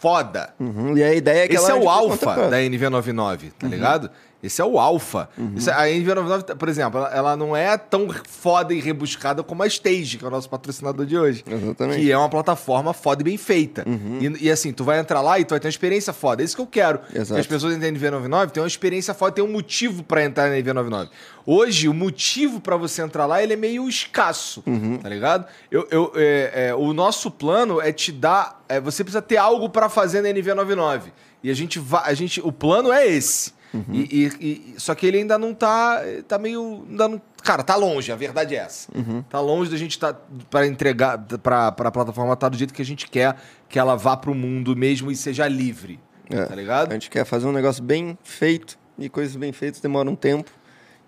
foda. Uhum, E a ideia é que Esse ela é o alfa da NV99, tá ligado? Esse é o alfa. Isso é- a NV99, por exemplo, ela, ela não é tão foda e rebuscada como a Stage, que é o nosso patrocinador de hoje. Exatamente. Que é uma plataforma foda e bem feita. E, e assim, tu vai entrar lá e tu vai ter uma experiência foda. É isso que eu quero. Exato. Que as pessoas entrem na NV99 tenham uma experiência foda, tem um motivo pra entrar na NV99. Hoje, o motivo pra você entrar lá, ele é meio escasso, tá ligado? Eu, eu, é, é, o nosso plano é te dar... é, você precisa ter algo pra fazer na NV99. E a gente vai... A gente, o plano é esse. E, e- e- só que ele ainda não tá. Tá meio. Ainda não, cara, tá longe, a verdade é essa. Tá longe da gente tá para entregar pra, pra plataforma tá do jeito que a gente quer que ela vá pro mundo mesmo e seja livre. É. Tá ligado? A gente quer fazer um negócio bem feito e coisas bem feitas demoram um tempo.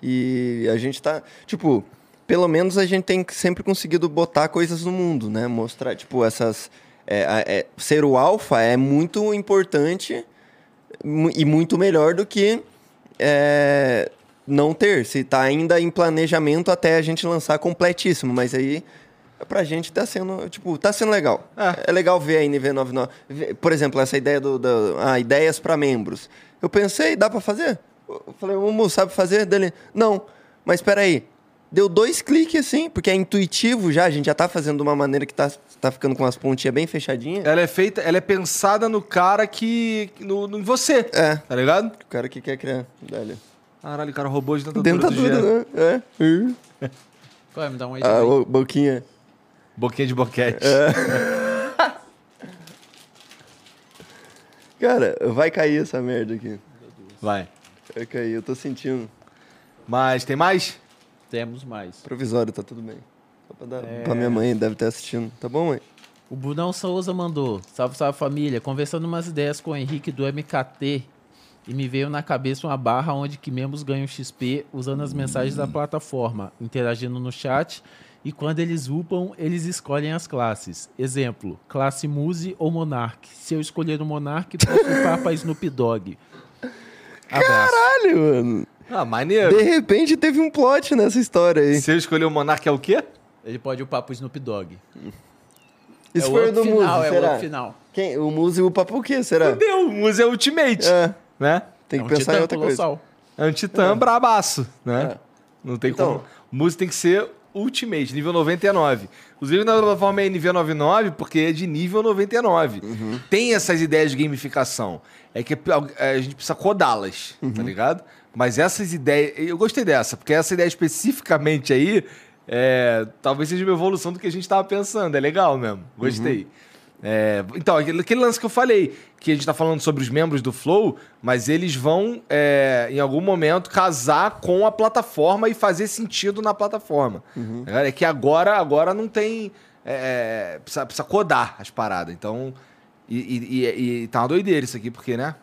E a gente tá, tipo, pelo menos a gente tem sempre conseguido botar coisas no mundo, né? Mostrar, tipo, essas. é, a- é, ser o alfa é muito importante e muito melhor do que é, não ter. Se tá ainda em planejamento até a gente lançar completíssimo, mas aí. Pra gente tá sendo, tipo, tá sendo legal. É, legal ver a NV99. Ver- Por exemplo, essa ideia do, do ah, ideias para membros. Eu pensei, dá pra fazer? Eu falei, o Mumu sabe fazer? Dele, não. Mas espera aí. Deu dois cliques assim, porque é intuitivo já, a gente já tá fazendo de uma maneira que tá, tá ficando com as pontinhas bem fechadinhas. Ela é feita, ela é pensada no cara que. no, no- em você. É. Tá ligado? O cara que quer criar. Dali. Caralho, o cara roubou de dentadura. do Dentadura, Jean. né? É. Vai, me dá um aí. Ah, boquinha. Boquinha de boquete. Cara, vai cair essa merda aqui. Vai. Vai cair, eu tô sentindo. Mas tem mais? Temos mais. Provisório, tá tudo bem. Só pra, dar, pra minha mãe, deve estar assistindo. Tá bom, mãe? O Brunão Souza mandou. Salve, salve família. Conversando umas ideias com o Henrique do MKT e me veio na cabeça uma barra onde que membros ganham XP usando as mensagens da plataforma, interagindo no chat e quando eles upam, eles escolhem as classes. Exemplo, classe Muse ou Monarch. Se eu escolher o Monarch, posso upar para Snoop Dogg. Abraço. Caralho, mano. Ah, maneiro. De repente teve um plot nessa história aí. Se eu escolher o Monark é o quê? Ele pode upar pro Snoop Dogg. Isso é o foi o do final, Muzi, é o será? outro final. Quem? O Muse upa por quê, será? Fudeu, o Muse é Ultimate, É, né? tem É que um pensar em outra coisa. colossal. É um titã brabaço, né? É. Não tem Então- como. O Muse tem que ser Ultimate, nível 99. Inclusive, na plataforma é nível 99 porque é de nível 99. Uhum. Tem essas ideias de gamificação. É que a gente precisa codá-las, tá Uhum. ligado? Mas essas ideias. Eu gostei dessa, porque essa ideia especificamente aí. é, talvez seja uma evolução do que a gente estava pensando. É legal mesmo. Gostei. Uhum. É, então, aquele, lance que eu falei, que a gente tá falando sobre os membros do Flow, mas eles vão, é, em algum momento, casar com a plataforma e fazer sentido na plataforma. É que agora, agora não tem. é, precisa, precisa codar as paradas. Então. E, e, e- e tá uma doideira isso aqui, porque, né?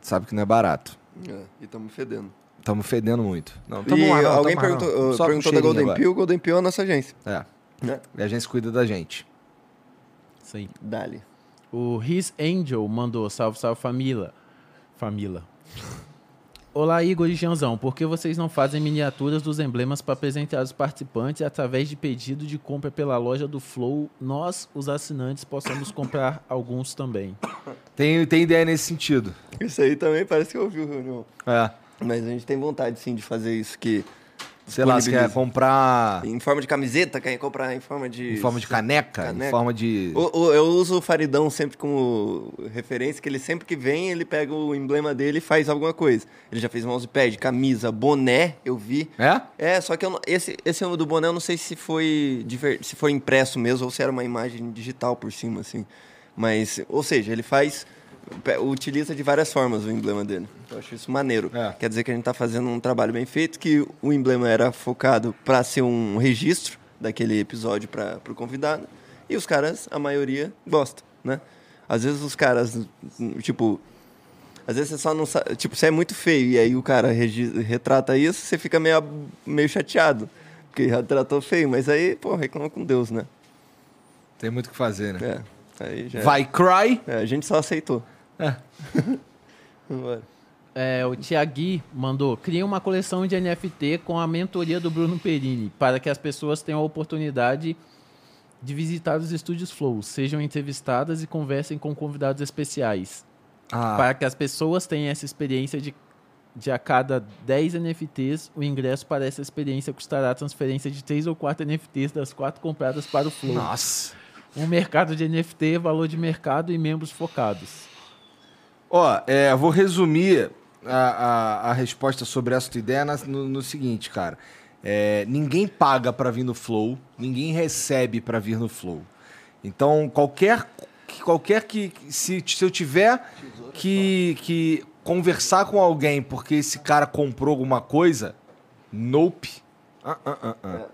Sabe que não é barato. É, e estamos fedendo. Estamos fedendo muito. Não, e tamo mais não, alguém tamo perguntou, com perguntou da cheirinho Golden agora. Pill. Golden Pill é a nossa agência. É. Né? E a gente cuida da gente. Isso aí. Dali. O His Angel mandou salve, salve família. Família. Olá, Igor e Janzão. Por que vocês não fazem miniaturas dos emblemas para apresentar aos participantes através de pedido de compra pela loja do Flow? Nós, os assinantes, possamos comprar alguns também. Tem, tem ideia nesse sentido. Isso aí também parece que eu ouvi o reunião. É. Mas a gente tem vontade, sim, de fazer isso. Que Sei lá, você quer comprar Em forma de camiseta, quer comprar em forma de... em forma de caneca, em Caneca. forma de. O- o- eu uso o Faridão sempre como referência, que ele sempre que vem, ele pega o emblema dele e faz alguma coisa. Ele já fez mousepad, camisa, boné, eu vi. É? É, só que eu esse, esse do boné eu não sei se foi, se foi impresso mesmo ou se era uma imagem digital por cima, assim. Mas, ou seja, ele faz, utiliza de várias formas o emblema dele. Eu acho isso maneiro. É. Quer dizer que a gente tá fazendo um trabalho bem feito, que o emblema era focado para ser um registro daquele episódio para o convidado. E os caras, a maioria, gosta, né? Às vezes os caras, tipo, às vezes você só não sabe. Tipo, você é muito feio e aí o cara retrata isso, você fica meio, meio chateado. Porque retratou feio, mas aí, pô, reclama com Deus, né? Tem muito o que fazer, né? É. Aí já. Vai cry. É, a gente só aceitou. É. Vambora. É, o Tiagui mandou: cria uma coleção de NFT com a mentoria do Bruno Perini, para que as pessoas tenham a oportunidade de visitar os estúdios Flow, sejam entrevistadas e conversem com convidados especiais. Ah, Para que as pessoas tenham essa experiência de, de a cada 10 NFTs, o ingresso para essa experiência custará a transferência de 3 ou 4 NFTs das 4 compradas para o Flow. nossa. Um mercado de NFT, valor de mercado e membros focados. Ó, é, eu vou resumir a, a, a resposta sobre essa tua ideia no, no seguinte, cara. É, ninguém paga pra vir no Flow, ninguém recebe pra vir no Flow. Então, qualquer que qualquer que se, se eu tiver que, que conversar com alguém porque esse cara comprou alguma coisa, nope. Ah, ah, ah, ah.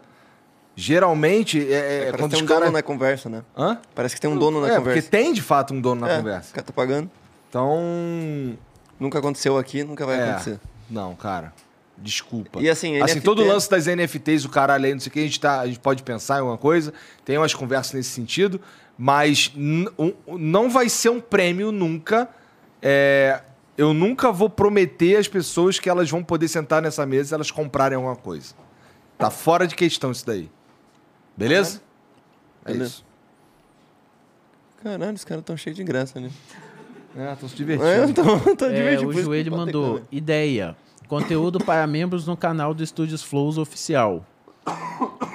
Geralmente é, é Parece quando tem um dono caras na conversa, né? Hã? Parece que tem um dono na é, conversa. porque tem de fato um dono na É, conversa. O cara tá pagando. Então, Nunca aconteceu aqui, nunca vai É. acontecer. Não, cara. Desculpa. E assim, Assim, NFT todo o lance das NFTs, o caralho aí, não sei o que, a gente, tá, a gente pode pensar em alguma coisa, tem umas conversas nesse sentido, mas não vai ser um prêmio nunca. é, eu nunca vou prometer às pessoas que elas vão poder sentar nessa mesa e elas comprarem alguma coisa. Tá fora de questão isso daí. Beleza? É Beleza. isso. Caralho, os caras tão cheios de graça, né? É, tô se É, divertindo. tô, tô É, divertido, o por isso que Joelho mandou ideia. Conteúdo para membros no canal do Estúdios Flows oficial.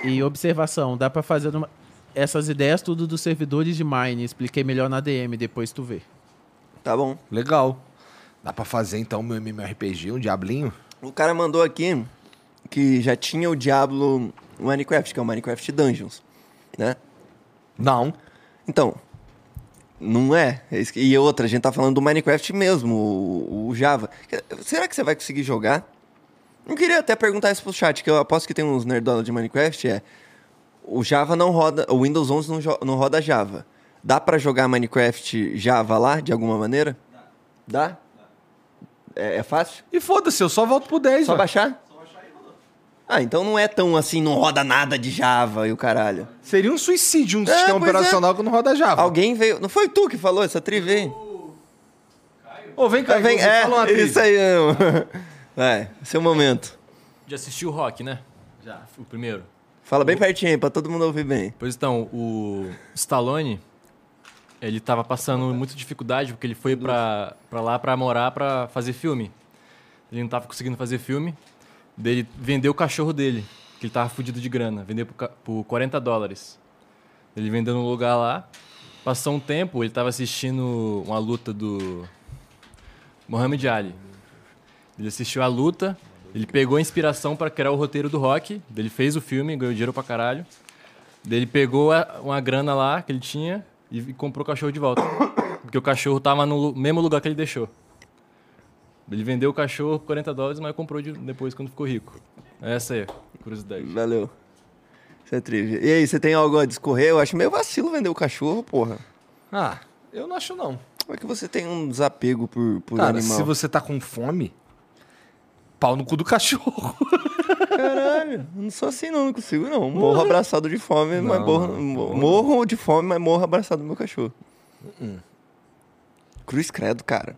E observação, dá pra fazer uma- essas ideias tudo dos servidores de Mine. Expliquei melhor na DM, depois tu vê. Tá bom. Legal. Dá pra fazer então meu MMORPG, um diablinho? O cara mandou aqui que já tinha o Diablo Minecraft, que é o Minecraft Dungeons, né? Não. Então, não é. É E outra, a gente tá falando do Minecraft mesmo, o, o Java. Será que você vai conseguir jogar? Eu queria até perguntar isso pro chat, que eu aposto que tem uns nerdola de Minecraft, é... O Java não roda... O Windows 11 não, jo- não roda Java. Dá pra jogar Minecraft Java lá, de alguma maneira? Dá. É, é fácil? E foda-se, eu só volto pro 10, Só ué. baixar? Ah, então não é tão assim, não roda nada de Java e o caralho. Seria um suicídio um É, sistema é. operacional que não roda Java. Alguém veio... Não foi tu que falou essa trivia aí? Ô, vem cá, Ah, vem, fala uma é, isso trivia. aí mesmo. Vai, seu momento. Já assistiu o Rock, né? Já. O primeiro. Fala bem pertinho aí, pra todo mundo ouvir bem. Pois então, o Stallone, ele tava passando muita dificuldade porque ele foi pra, pra lá pra morar pra fazer filme. Ele não tava conseguindo fazer filme. Daí ele vendeu o cachorro dele, que ele tava fudido de grana. Vendeu por, por 40 dólares. Ele vendeu no lugar lá. Passou um tempo, ele tava assistindo uma luta do Muhammad Ali. Ele assistiu a luta, ele pegou a inspiração para criar o roteiro do rock, ele fez o filme, ganhou dinheiro pra caralho. Ele pegou uma grana lá que ele tinha e comprou o cachorro de volta. Porque o cachorro tava no mesmo lugar que ele deixou. Ele vendeu o cachorro por 40 dólares, mas comprou de- depois quando ficou rico. Essa aí, a curiosidade. Valeu. Isso é trivia. E aí, você tem algo a discorrer? Eu acho meio vacilo vender o cachorro, porra. Ah, eu não acho não. Como é que você tem um desapego por, por Cara, animal? se você tá com fome, pau no cu do cachorro. Caralho, não sou assim não, não consigo não. Morro abraçado de fome, mas Não, morro, não, mo- morro de fome, mas morro abraçado do meu cachorro. Cruz credo, cara.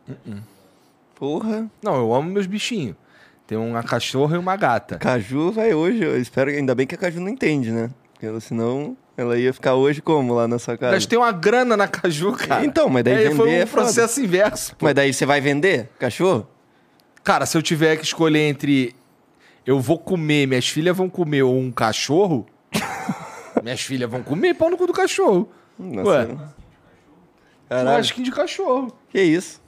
Porra. Não, eu amo meus bichinhos. Tem uma cachorra e uma gata. Caju vai hoje, eu espero, ainda bem que a Caju não entende, né? Porque ela, senão ela ia ficar hoje como lá na sua casa? Gastei uma grana na caju, cara. Então, mas daí Aí foi vender um é processo inverso. pô. Mas daí você vai vender cachorro? Cara, se eu tiver que escolher entre eu vou comer, minhas filhas vão comer ou um cachorro, minhas filhas vão comer pau no cu do cachorro. Nossa. Ué, Caralho. que de cachorro. Que isso?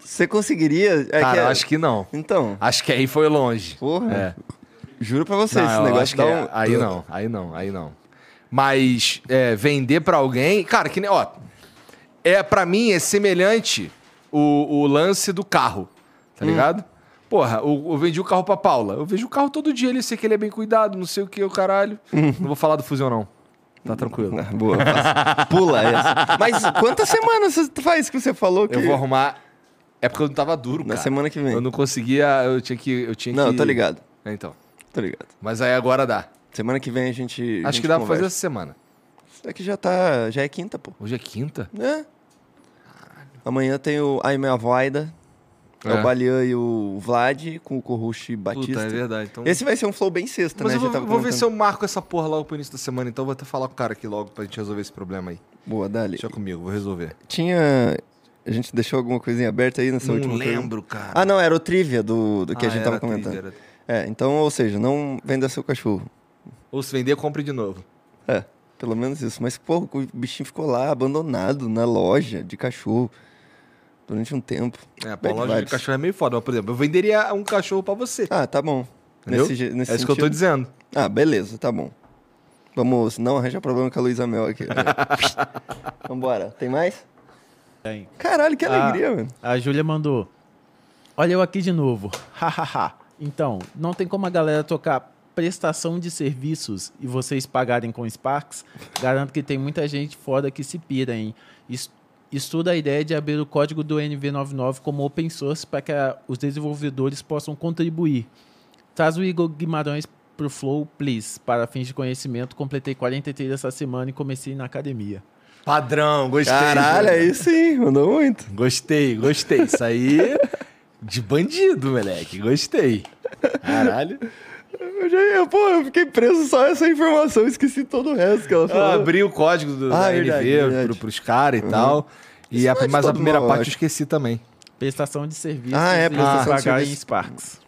Você conseguiria? É Cara, que é- eu acho que não. Então, Acho que aí foi longe. porra. É. Juro pra você, Não, esse eu negócio dá que um... é- aí não, aí não, aí não. Mas é, vender pra alguém, cara, que nem, ó, é para mim é semelhante o, o lance do carro, tá ligado? Porra, o- eu, vendi o carro pra Paula. Eu vejo o carro todo dia, ele sei que ele é bem cuidado, não sei o que, o caralho. Não vou falar do fusão não. Tá tranquilo. Ah, Boa, pula essa. Mas quantas semanas você faz que você falou que... Eu vou arrumar é porque eu não tava duro, Na cara. semana que vem. Eu não conseguia, eu tinha que eu tinha Não, que eu tô ligado, É, então. tô ligado. Mas aí agora dá. Semana que vem a gente a Acho gente que dá pra fazer conversa. essa semana. Isso daqui já tá... Já é quinta, pô. Hoje é quinta. É. Amanhã tem o Ai Minha Voida, é. É. o Balian e o Vlad com o Corruche Batista. Puta, é verdade. Então... Esse vai ser um flow bem sexta, Mas né? eu vou, tava vou ver se eu marco essa porra logo pro início da semana, então vou até falar com o cara aqui logo pra gente resolver esse problema aí. Boa, dali. Deixa comigo, vou resolver. Tinha... A gente deixou alguma coisinha aberta aí nessa não última pergunta? lembro, cara. Ah, não, era o trivia do, do que a Ah, gente era tava comentando. trivia, era- É, então, ou seja, não venda seu cachorro. Ou se vender, compre de novo. É, pelo menos isso. Mas, pô, o bichinho ficou lá abandonado na loja de cachorro durante um tempo. É, pô, loja de vibes. cachorro é meio foda, mas, por exemplo, eu venderia um cachorro pra você. Ah, tá bom. Entendeu? Nesse, nesse é isso que eu tô sentido. dizendo. Ah, beleza, tá bom. Vamos, não arranjar problema com a Luísa Mel aqui. Vambora. Tem mais? Tem. Caralho, que alegria, mano. A Júlia mandou. Olha eu aqui de novo. Hahaha. então, não tem como a galera tocar prestação de serviços e vocês pagarem com Sparks? Garanto que tem muita gente foda que se pira, hein? Es- Estuda a ideia de abrir o código do NV99 como open source para que a- os desenvolvedores possam contribuir. Traz o Igor Guimarães pro Flow, please. Para fins de conhecimento, completei 43 essa semana e comecei na academia. Padrão, gostei. Caralho, aí sim, mandou muito. Gostei, gostei. Isso aí de bandido, moleque. Gostei. Caralho. Eu já ia, pô, eu fiquei preso só essa informação, esqueci todo o resto que ela Eu falou. abri o código do, Ah, da verdade, NV verdade. pro, pros caras e tal. E a, mas a primeira mal, eu parte eu esqueci também. Prestação de serviços Ah, é, e prestação de pagar em. Sparks.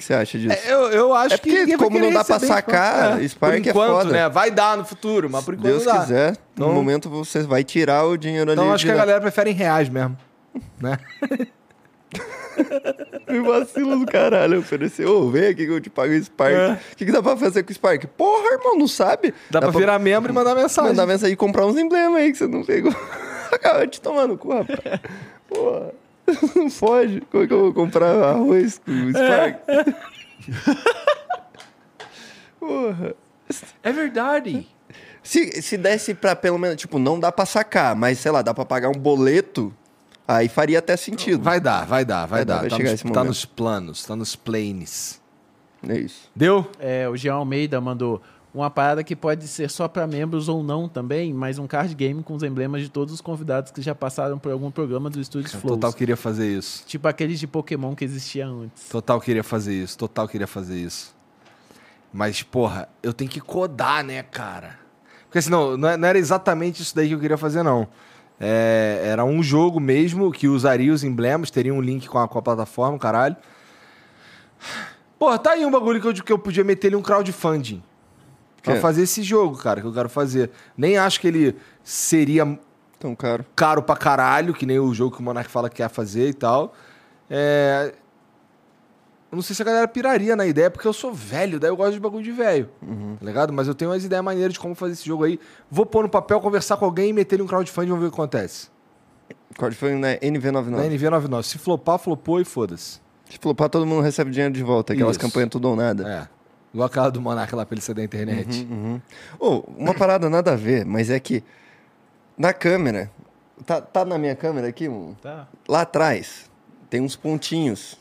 O que você acha disso? É, eu, eu acho É que. porque vai como não dá pra sacar, Spark por é foda. né? Vai dar no futuro, mas por Se enquanto Deus não dá. quiser, no Então- momento você vai tirar o dinheiro ali. Então acho que a galera prefere em reais mesmo. Né? Que vacilo do caralho oferecer. Ô, vem aqui que eu te pago o Spark. O É. que, que dá pra fazer com o Spark? Porra, irmão, não sabe? Dá, pra virar membro e mandar mensagem. Mandar mensagem e comprar uns emblemas aí que você não pegou. Acaba de tomar no cu, rapaz. Porra. Não foge. Como é que eu vou comprar arroz com o Spark? Porra. É verdade. Se, se desse pra pelo menos, tipo, não dá pra sacar, mas sei lá, dá pra pagar um boleto, aí faria até sentido. Vai dar, vai dar, vai, Vai dar, dar. vai tá, chegar nos, esse tá nos planos, tá nos planes. É isso. Deu? É, o Jean Almeida mandou uma parada que pode ser só para membros ou não também, mas um card game com os emblemas de todos os convidados que já passaram por algum programa do Estúdios Flow. Total queria fazer isso. Tipo aqueles de Pokémon que existia antes. Total queria fazer isso. Total queria fazer isso. Mas, porra, eu tenho que codar, né, cara? Porque assim, não, não é- não era exatamente isso daí que eu queria fazer, não. É, era um jogo mesmo que usaria os emblemas, teria um link com a, com a plataforma, caralho. Pô, tá aí um bagulho que eu, que eu podia meter ali um crowdfunding. Pra fazer esse jogo, cara, que eu quero fazer. Nem acho que ele seria Tão caro. caro pra caralho, que nem o jogo que o Monark fala que quer fazer e tal. É... Eu não sei se a galera piraria na ideia, porque eu sou velho, daí eu gosto de bagulho de velho. Tá ligado? Mas eu tenho umas ideias maneiras de como fazer esse jogo aí. Vou pôr no papel, conversar com alguém e meter ele um crowdfunding e vamos ver o que acontece. Crowdfunding na NV99. Na NV99. Se flopar, flopou e foda-se. Se flopar, todo mundo recebe dinheiro de volta. Aquelas Isso. campanhas tudo ou nada. É. Igual aquela do Monark lá pra ele ser da internet. Ô, uma parada nada a ver, mas é que na câmera, tá, tá na minha câmera aqui, um- Tá. lá atrás, tem uns pontinhos.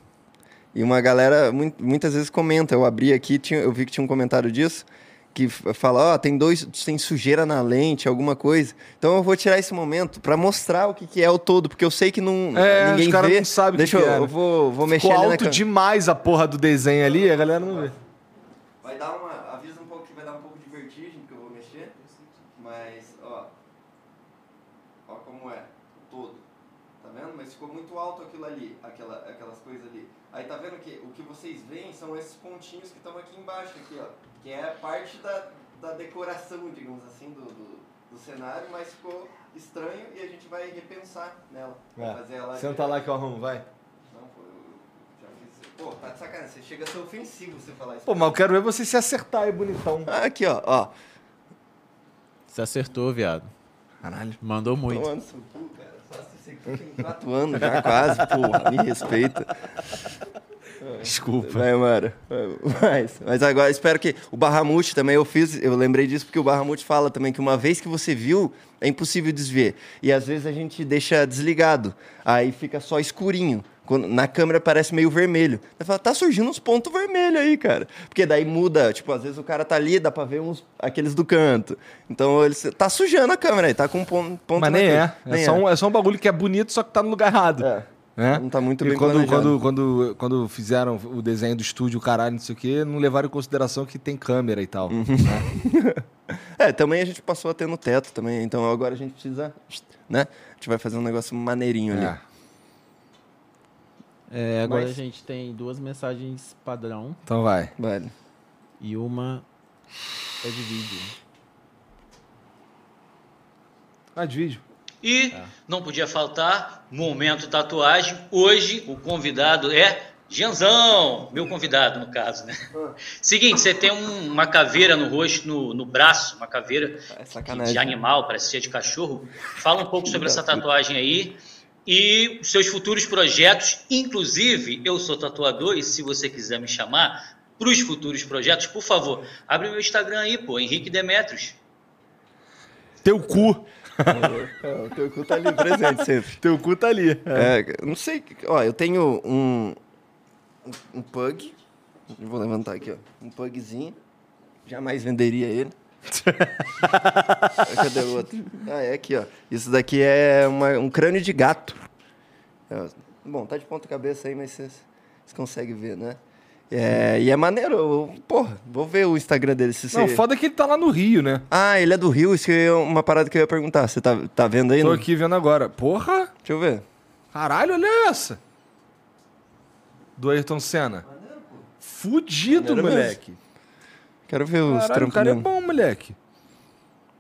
E uma galera mui- muitas vezes comenta. Eu abri aqui, tinha- eu vi que tinha um comentário disso, que fala, ó, tem dois, tem sujeira na lente, alguma coisa. Então eu vou tirar esse momento pra mostrar o que, que é o todo, porque eu sei que não É, ninguém os caras vê. não sabem o que Deixa que eu, é, né? eu vou, vou mexer Ficou ali na alto demais a porra do desenho ali, a galera não vê. Vai dar uma. Avisa um pouco que vai dar um pouco de vertigem que eu vou mexer. Mas, ó. Ó como é. Todo. Tá vendo? Mas ficou muito alto aquilo ali. Aquela, aquelas coisas ali. Aí tá vendo que o que vocês veem são esses pontinhos que estão aqui embaixo, aqui, ó. Que é parte da, da decoração, digamos assim, do, do, do cenário, mas ficou estranho e a gente vai repensar nela. Vai fazer ela. É. Senta lá que eu arrumo, vai. Não, pô, eu já fiz. Pô, tá de sacanagem. Você chega a ser ofensivo você falar isso. Pô, mas eu quero ver você se acertar aí, bonitão. Ah, Aqui, ó, ó. Você acertou, viado. Caralho. Mandou muito. Tomando seu cu, cara. Só se você tem quatro anos já quase, porra. Me respeita. Desculpa. Vai, mano. Mas, mas agora, espero que... O Barramute também, eu fiz... Eu lembrei disso porque o Barramute fala também que uma vez que você viu, é impossível desver. E às vezes a gente deixa desligado. Aí fica só escurinho. Quando, na câmera parece meio vermelho. Tá surgindo uns pontos vermelhos aí, cara. Porque daí muda, tipo, às vezes o cara tá ali, dá pra ver uns, aqueles do canto. Então ele tá sujando a câmera aí, tá com um ponto, ponto Mas nem é. É Nem só, um, é só um bagulho que é bonito, só que tá no lugar errado. É. né? Não tá muito E bem quando, quando, quando, quando fizeram o desenho do estúdio, caralho, não sei o quê, não levaram em consideração que tem câmera e tal. Uhum. né? É, também a gente passou a ter no teto também, então agora a gente precisa, né? A gente vai fazer um negócio maneirinho ali. É. É, agora Mas- a gente tem duas mensagens padrão Então vai. Vale. e uma é de vídeo. Ah, de vídeo. E não podia faltar, momento tatuagem. Hoje o convidado é Gianzão, meu convidado no caso, né? Seguinte, você tem um- uma caveira no rosto, no, no braço, uma caveira É de animal, parece ser de cachorro. Fala um pouco sobre essa tatuagem aí e seus futuros projetos. Inclusive, eu sou tatuador e se você quiser me chamar para os futuros projetos, por favor, abre meu Instagram aí, pô, Henrique Demetrios. Teu cu. É, o teu cu tá ali presente sempre. Teu cu tá ali. É, eu não sei. Ó, eu tenho um. Um pug. Vou levantar aqui, ó. Um pugzinho. Jamais venderia ele. Cadê o outro? Ah, é aqui, ó. Isso daqui é uma- um crânio de gato. É, bom, tá de ponta cabeça aí, mas vocês conseguem ver, né? É, e é maneiro. eu- porra, vou ver o Instagram dele. Se Não, você... foda que ele tá lá no Rio, né? Ah, ele é do Rio. Isso que é uma parada que eu ia perguntar. Você tá, tá vendo aí? Tô não? aqui vendo agora. Porra! Deixa eu ver. Caralho, olha essa. Do Ayrton Senna. Fudido, Maneiro mesmo. Quero ver os Caralho, o trampos cara é bom, moleque.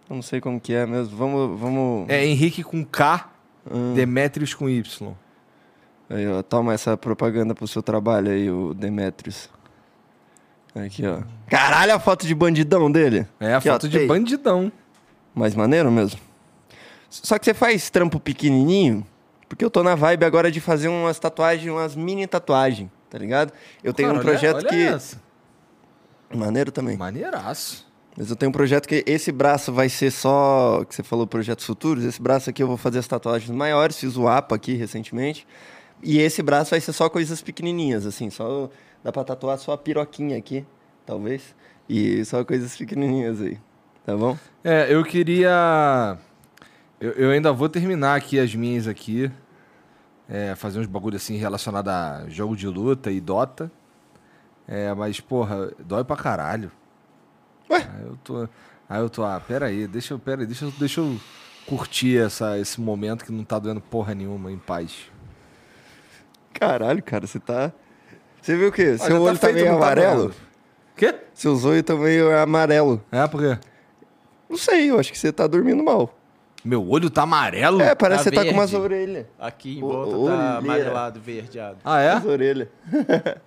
Eu não sei como que é mesmo. Vamos. vamos... É Henrique com K, Hum. Demetrius com Y. Aí, ó, toma essa propaganda pro seu trabalho aí, o Demetrius. Aqui, ó. Caralho, a foto de bandidão dele. É a Aqui, ó, foto de tem. bandidão. Mais maneiro mesmo. Só que você faz trampo pequenininho, porque eu tô na vibe agora de fazer umas tatuagens, umas mini tatuagens, tá ligado? Eu tenho Cara, um olha- projeto olha que... Essa. Maneiro também. Maneiraço. Mas eu tenho um projeto que esse braço vai ser só. Que você falou projetos futuros. Esse braço aqui eu vou fazer as tatuagens maiores. Fiz o APA aqui recentemente. E esse braço vai ser só coisas pequenininhas, assim. Só dá pra tatuar só a piroquinha aqui, talvez. E só coisas pequenininhas aí. Tá bom? É, eu queria. Eu, eu ainda vou terminar aqui as minhas aqui. É, fazer uns bagulho assim relacionado a jogo de luta e Dota. É, mas, porra, dói pra caralho. Ué? Ah, Eu tô. Aí eu tô, ah, peraí, deixa eu, peraí, deixa eu, deixa eu curtir essa, esse momento que não tá doendo porra nenhuma, em paz. Caralho, cara, você tá. Você viu o quê? Ah, Seu já olho tá, feito, meio tá amarelo? doendo. Quê? Seus olhos tá meio amarelo. É, por quê? Não sei, eu acho que você tá dormindo mal. Meu olho tá amarelo? É, parece Tá que você tá com umas orelhas. Aqui em O- volta olheira. tá amarelado, verdeado. Ah, é? As orelhas.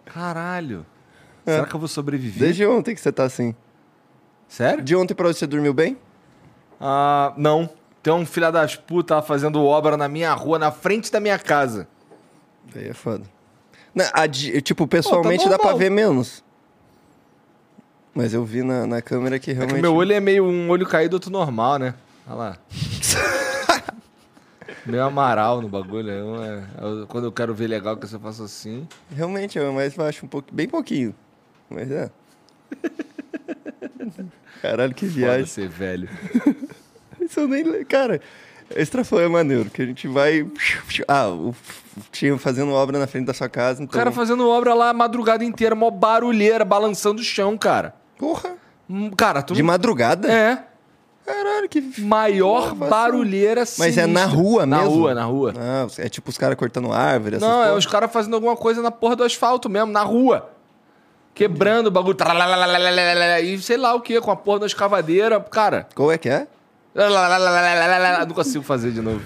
Caralho. Será que eu vou sobreviver? Desde ontem que você tá assim. Sério? De ontem pra hoje você dormiu bem? Ah, não. Tem um filho das putas fazendo obra na minha rua, na frente da minha casa. Aí é foda. Não, a tipo, pessoalmente Pô, tá dá pra ver menos. Mas eu vi na, na câmera que É realmente. que meu olho é meio um olho caído, outro normal, né? Olha lá. meio amaral no bagulho. é um- é- eu- quando eu quero ver legal que você faça assim. Realmente é mais baixo, um pouco, bem pouquinho. Mas é. Caralho, que Foda viagem. ser velho. Isso eu nem. Cara, extra foi é maneiro, que a gente vai. Ah, o tinha fazendo obra na frente da sua casa. O Então... cara fazendo obra lá a madrugada inteira, mó barulheira, balançando o chão, cara. Porra! Hum, Cara, tu De madrugada? É. Caralho, que. Maior Porra, barulheira Mas é na rua Na mesmo? rua, na rua. Ah, é tipo os caras cortando árvore, essas Não, é os caras fazendo alguma coisa na porra do asfalto mesmo, na rua. Quebrando o bagulho. tralalalala, E sei lá o que, com a porra da escavadeira. Cara. Qual é que é? Não consigo fazer de novo.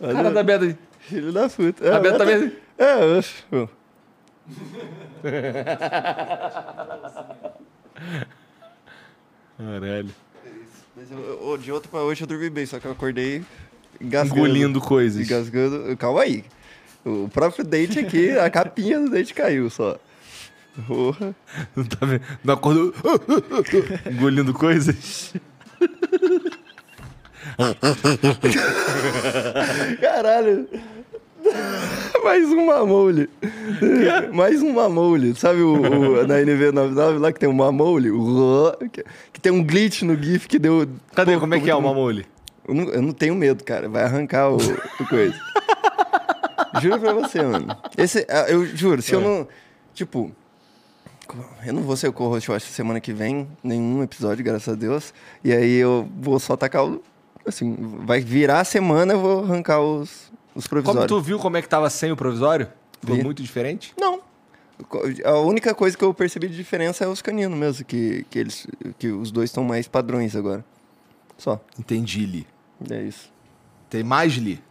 Cara da Beto aí. Filho da puta. A tá vendo? É, oxe, pô. Caralho. Mas eu, eu- de outro pra hoje eu dormi bem, só que eu acordei engasgando. Engolindo coisas. Engasgando. Calma aí. O próprio dente aqui, a capinha do dente caiu só. Porra. Não tá vendo? Não acordou. Engolindo coisas. Caralho. Mais um mamole. Mais um mamole. Sabe o, o- na NV99 lá que tem um ro- que, tem um glitch no GIF que deu. Cadê? Pô, Como é que é o mamole? Eu não, eu não tenho medo, cara. Vai arrancar o, o coisa. Juro pra você, mano. Esse, ah, eu juro, se eu não. Tipo. Eu não vou ser o co-host, eu acho, semana que vem. Nenhum episódio, graças a Deus. E aí eu vou só tacar o. Assim, vai virar a semana, eu vou arrancar os, os Como provisórios. tu viu como é que tava sem o provisório? Foi Vi. muito diferente? Não. A única coisa que eu percebi de diferença é os caninos mesmo, que, que, eles, que os dois estão mais padrões agora. Só. Entendi, Li. É isso. Tem mais, Li?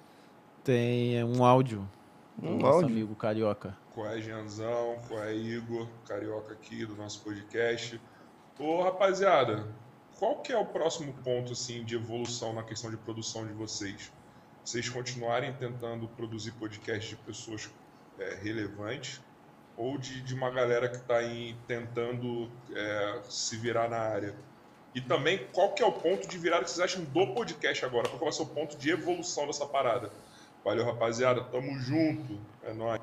Tem é, um áudio do Um nosso áudio? amigo carioca. Qual é, Gianzão? Qual é, Igor? Carioca aqui do nosso podcast. Ô, rapaziada, qual que é o próximo ponto, assim, de evolução na questão de produção de vocês? Vocês continuarem tentando produzir podcast de pessoas é, relevantes ou de, de uma galera que está tentando é, se virar na área? E também, qual que é o ponto de virada que vocês acham do podcast agora? Qual vai ser o ponto de evolução dessa parada? Valeu, rapaziada. Tamo junto. É nóis.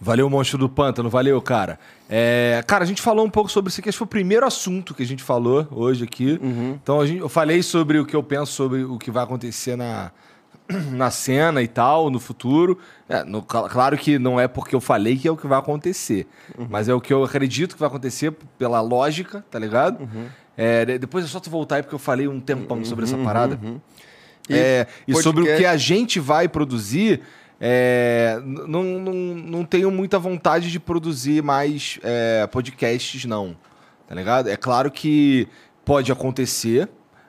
Valeu, monstro do pântano, valeu, cara. É, cara, a gente falou um pouco sobre isso aqui, esse foi o primeiro assunto que a gente falou hoje aqui. Então a gente, eu falei sobre o que eu penso sobre o que vai acontecer na, na cena e tal, no futuro. É, no- cl- claro que não é porque eu falei que é o que vai acontecer, mas é o que eu acredito que vai acontecer pela lógica, tá ligado? É, de- depois é só tu voltar aí porque eu falei um tempão sobre essa parada. E É, e sobre o que a gente vai produzir, é, não, não, não tenho muita vontade de produzir mais é, podcasts, não. Tá ligado? É claro que pode acontecer,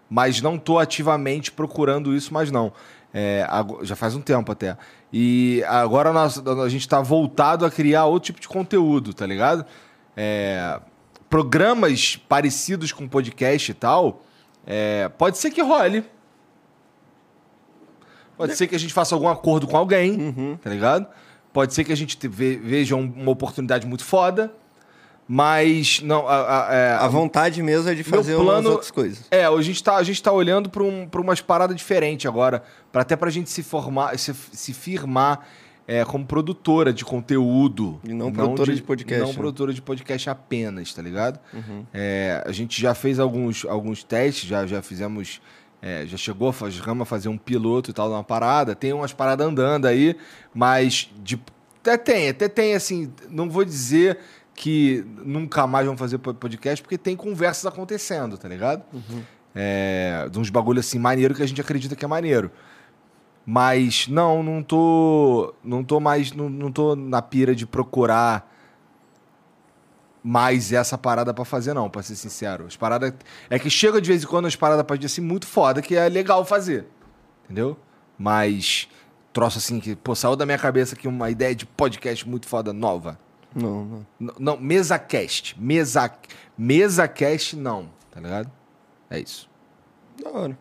mas não tô ativamente procurando isso mais, não. É, já faz um tempo até. E agora nós, a gente tá voltado a criar outro tipo de conteúdo, tá ligado? É, programas parecidos com podcast e tal, é, pode ser que role. Pode ser que a gente faça algum acordo com alguém, tá ligado? Pode ser que a gente te- ve- veja um- uma oportunidade muito foda, mas não. A, a- é, A vontade mesmo é de fazer umas plano- outras coisas. é, a gente tá, a gente tá olhando para um, pra umas paradas diferentes agora, para até pra gente se formar, se, se firmar é, como produtora de conteúdo. E não produtora de podcast, Não né? produtora de podcast apenas, tá ligado? É, a gente já fez alguns, alguns testes, já, já fizemos. É, já chegou a Rama fazer um piloto e tal, numa parada. Tem umas paradas andando aí, mas de, até tem, até tem, assim, não vou dizer que nunca mais vão fazer po- podcast porque tem conversas acontecendo, tá ligado? É, de uns bagulho assim maneiro que a gente acredita que é maneiro. Mas não, não tô. Não tô mais. Não, não tô na pira de procurar mais essa parada pra fazer, não, pra ser sincero. As paradas. É que chega de vez em quando as paradas pra assim muito foda, que é legal fazer. Entendeu? Mas. Troço assim que, pô, saiu da minha cabeça aqui uma ideia de podcast muito foda nova. Não, não. N- não, mesa cast. Mesa, mesa cast, não, tá ligado? É isso. Da hora.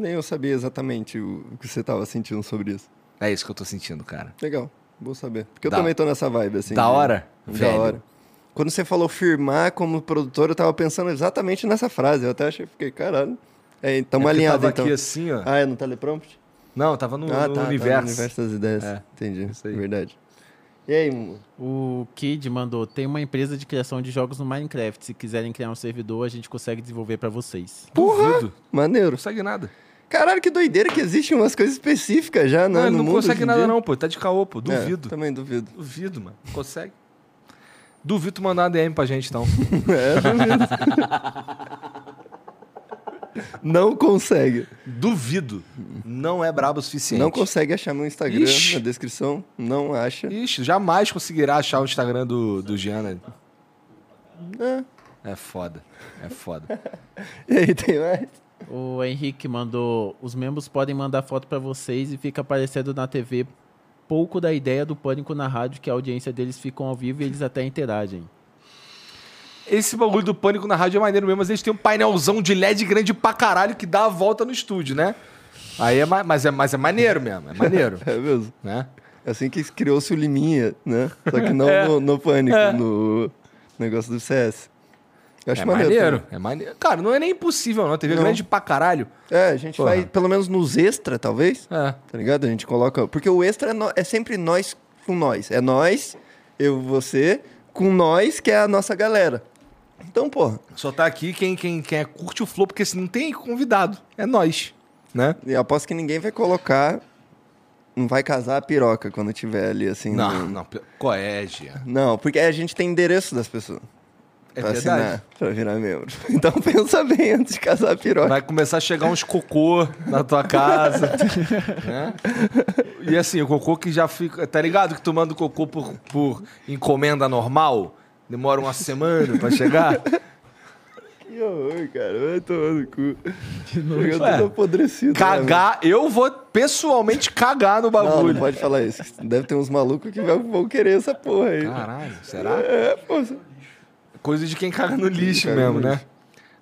Nem eu sabia exatamente o que você tava sentindo sobre isso. É isso que eu tô sentindo, cara. Legal, vou saber. Porque eu Da- também tô nessa vibe, assim. da de- hora? Da Velho. hora. Quando você falou firmar como produtor, eu tava pensando exatamente nessa frase. Eu até achei, fiquei, caralho. É, tamo É alinhado, tava então. aqui assim, ó. Ah, é no teleprompt? Não, tava no, ah, no tá, tá, universo. no universo das ideias. É, Entendi, isso aí. verdade. E aí, Mumu? O Kid mandou: tem uma empresa de criação de jogos no Minecraft. Se quiserem criar um servidor, a gente consegue desenvolver pra vocês. Duvido. Maneiro. Não consegue nada. Caralho, que doideira que existem umas coisas específicas já, né? Não, no não mundo consegue nada, dia. não, pô. Tá de caô, pô. É, Duvido. também duvido. Duvido, mano. Consegue. Duvido tu mandar uma DM pra gente, então. É, duvido. não consegue. Duvido. Não é brabo o suficiente. Não consegue achar meu Instagram Ixi. na descrição. Não acha. Ixi, jamais conseguirá achar o Instagram do, do né? É. É foda. É foda. E aí, tem mais? O Henrique mandou: os membros podem mandar foto pra vocês e fica aparecendo na TV pouco da ideia do pânico na rádio, que a audiência deles ficam ao vivo e eles até interagem. Esse bagulho do pânico na rádio é maneiro mesmo, mas eles têm um painelzão de LED grande pra caralho que dá a volta no estúdio, né? Aí é, ma- mas é, mas é maneiro mesmo, é maneiro, É mesmo. né? É assim que criou-se o Liminha, né? Só que não É. no, no Pânico, É. no negócio do CS. Eu acho é maneiro. maneiro, é maneiro. Cara, não é nem impossível, não. TV Não. grande pra caralho. É, a gente Porra. vai, pelo menos nos extra, talvez, É. tá ligado? A gente coloca... Porque o extra é, no- é sempre nós com nós. É nós, eu, você, com nós, que é a nossa galera. Então, porra, Só tá aqui quem, quem, quem é, curte o flow, porque se não tem convidado, é nós, né? eu aposto que ninguém vai colocar... Não vai casar a piroca quando tiver ali, assim... Não, no- não. É, Jean? Não, porque a gente tem endereço das pessoas. É pra verdade. assinar, pra virar membro. Então pensa bem antes de casar a piroca. Vai começar a chegar uns cocô na tua casa. né? E assim, o cocô que já fica. Tá ligado que tu manda o cocô por, por encomenda normal? Demora uma semana pra chegar? Que horror, cara. Vai tomar no cu. Chega Ué, tudo apodrecido. né, Cagar, eu vou pessoalmente cagar no mano? Não, bagulho. não pode falar isso. Deve ter uns malucos que vão vão querer essa porra aí. Caralho, será? É, pô. Coisa de quem caga no lixo Caga no mesmo, né? lixo.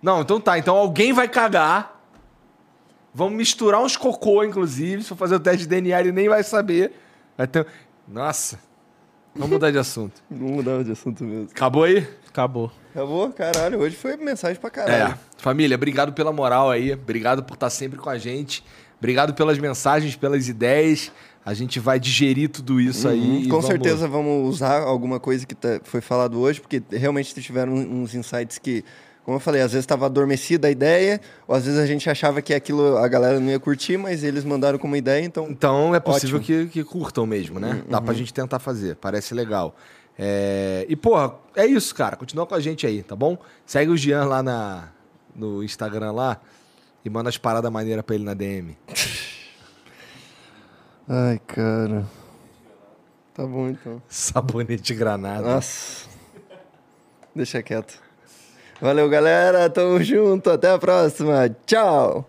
Não, então tá. Então alguém vai cagar. Vamos misturar uns cocô, inclusive. Se for fazer o teste de DNA, ele nem vai saber. Vai ter... Nossa. Vamos mudar de assunto. Vamos mudar de assunto mesmo. Acabou aí? Acabou. Acabou? Caralho, hoje foi mensagem pra É. caralho. Família, obrigado pela moral aí. Obrigado por estar sempre com a gente. Obrigado pelas mensagens, pelas ideias. A gente vai digerir tudo isso aí. Uhum. e Com vamos- certeza vamos usar alguma coisa que tá- foi falado hoje, porque realmente tiveram uns insights que, como eu falei, às vezes estava adormecida a ideia, ou às vezes a gente achava que aquilo a galera não ia curtir, mas eles mandaram como ideia, então Então é possível que, que curtam mesmo, né? Uhum. Dá pra gente tentar fazer. Parece legal. É, E, porra, é isso, cara. Continua com a gente aí, tá bom? Segue o Jean lá na... no Instagram lá e manda as paradas maneiras pra ele na DM. Ai, cara. Tá bom então. Sabonete granada. Nossa. Deixa quieto. Valeu, galera. Tamo junto. Até a próxima. Tchau.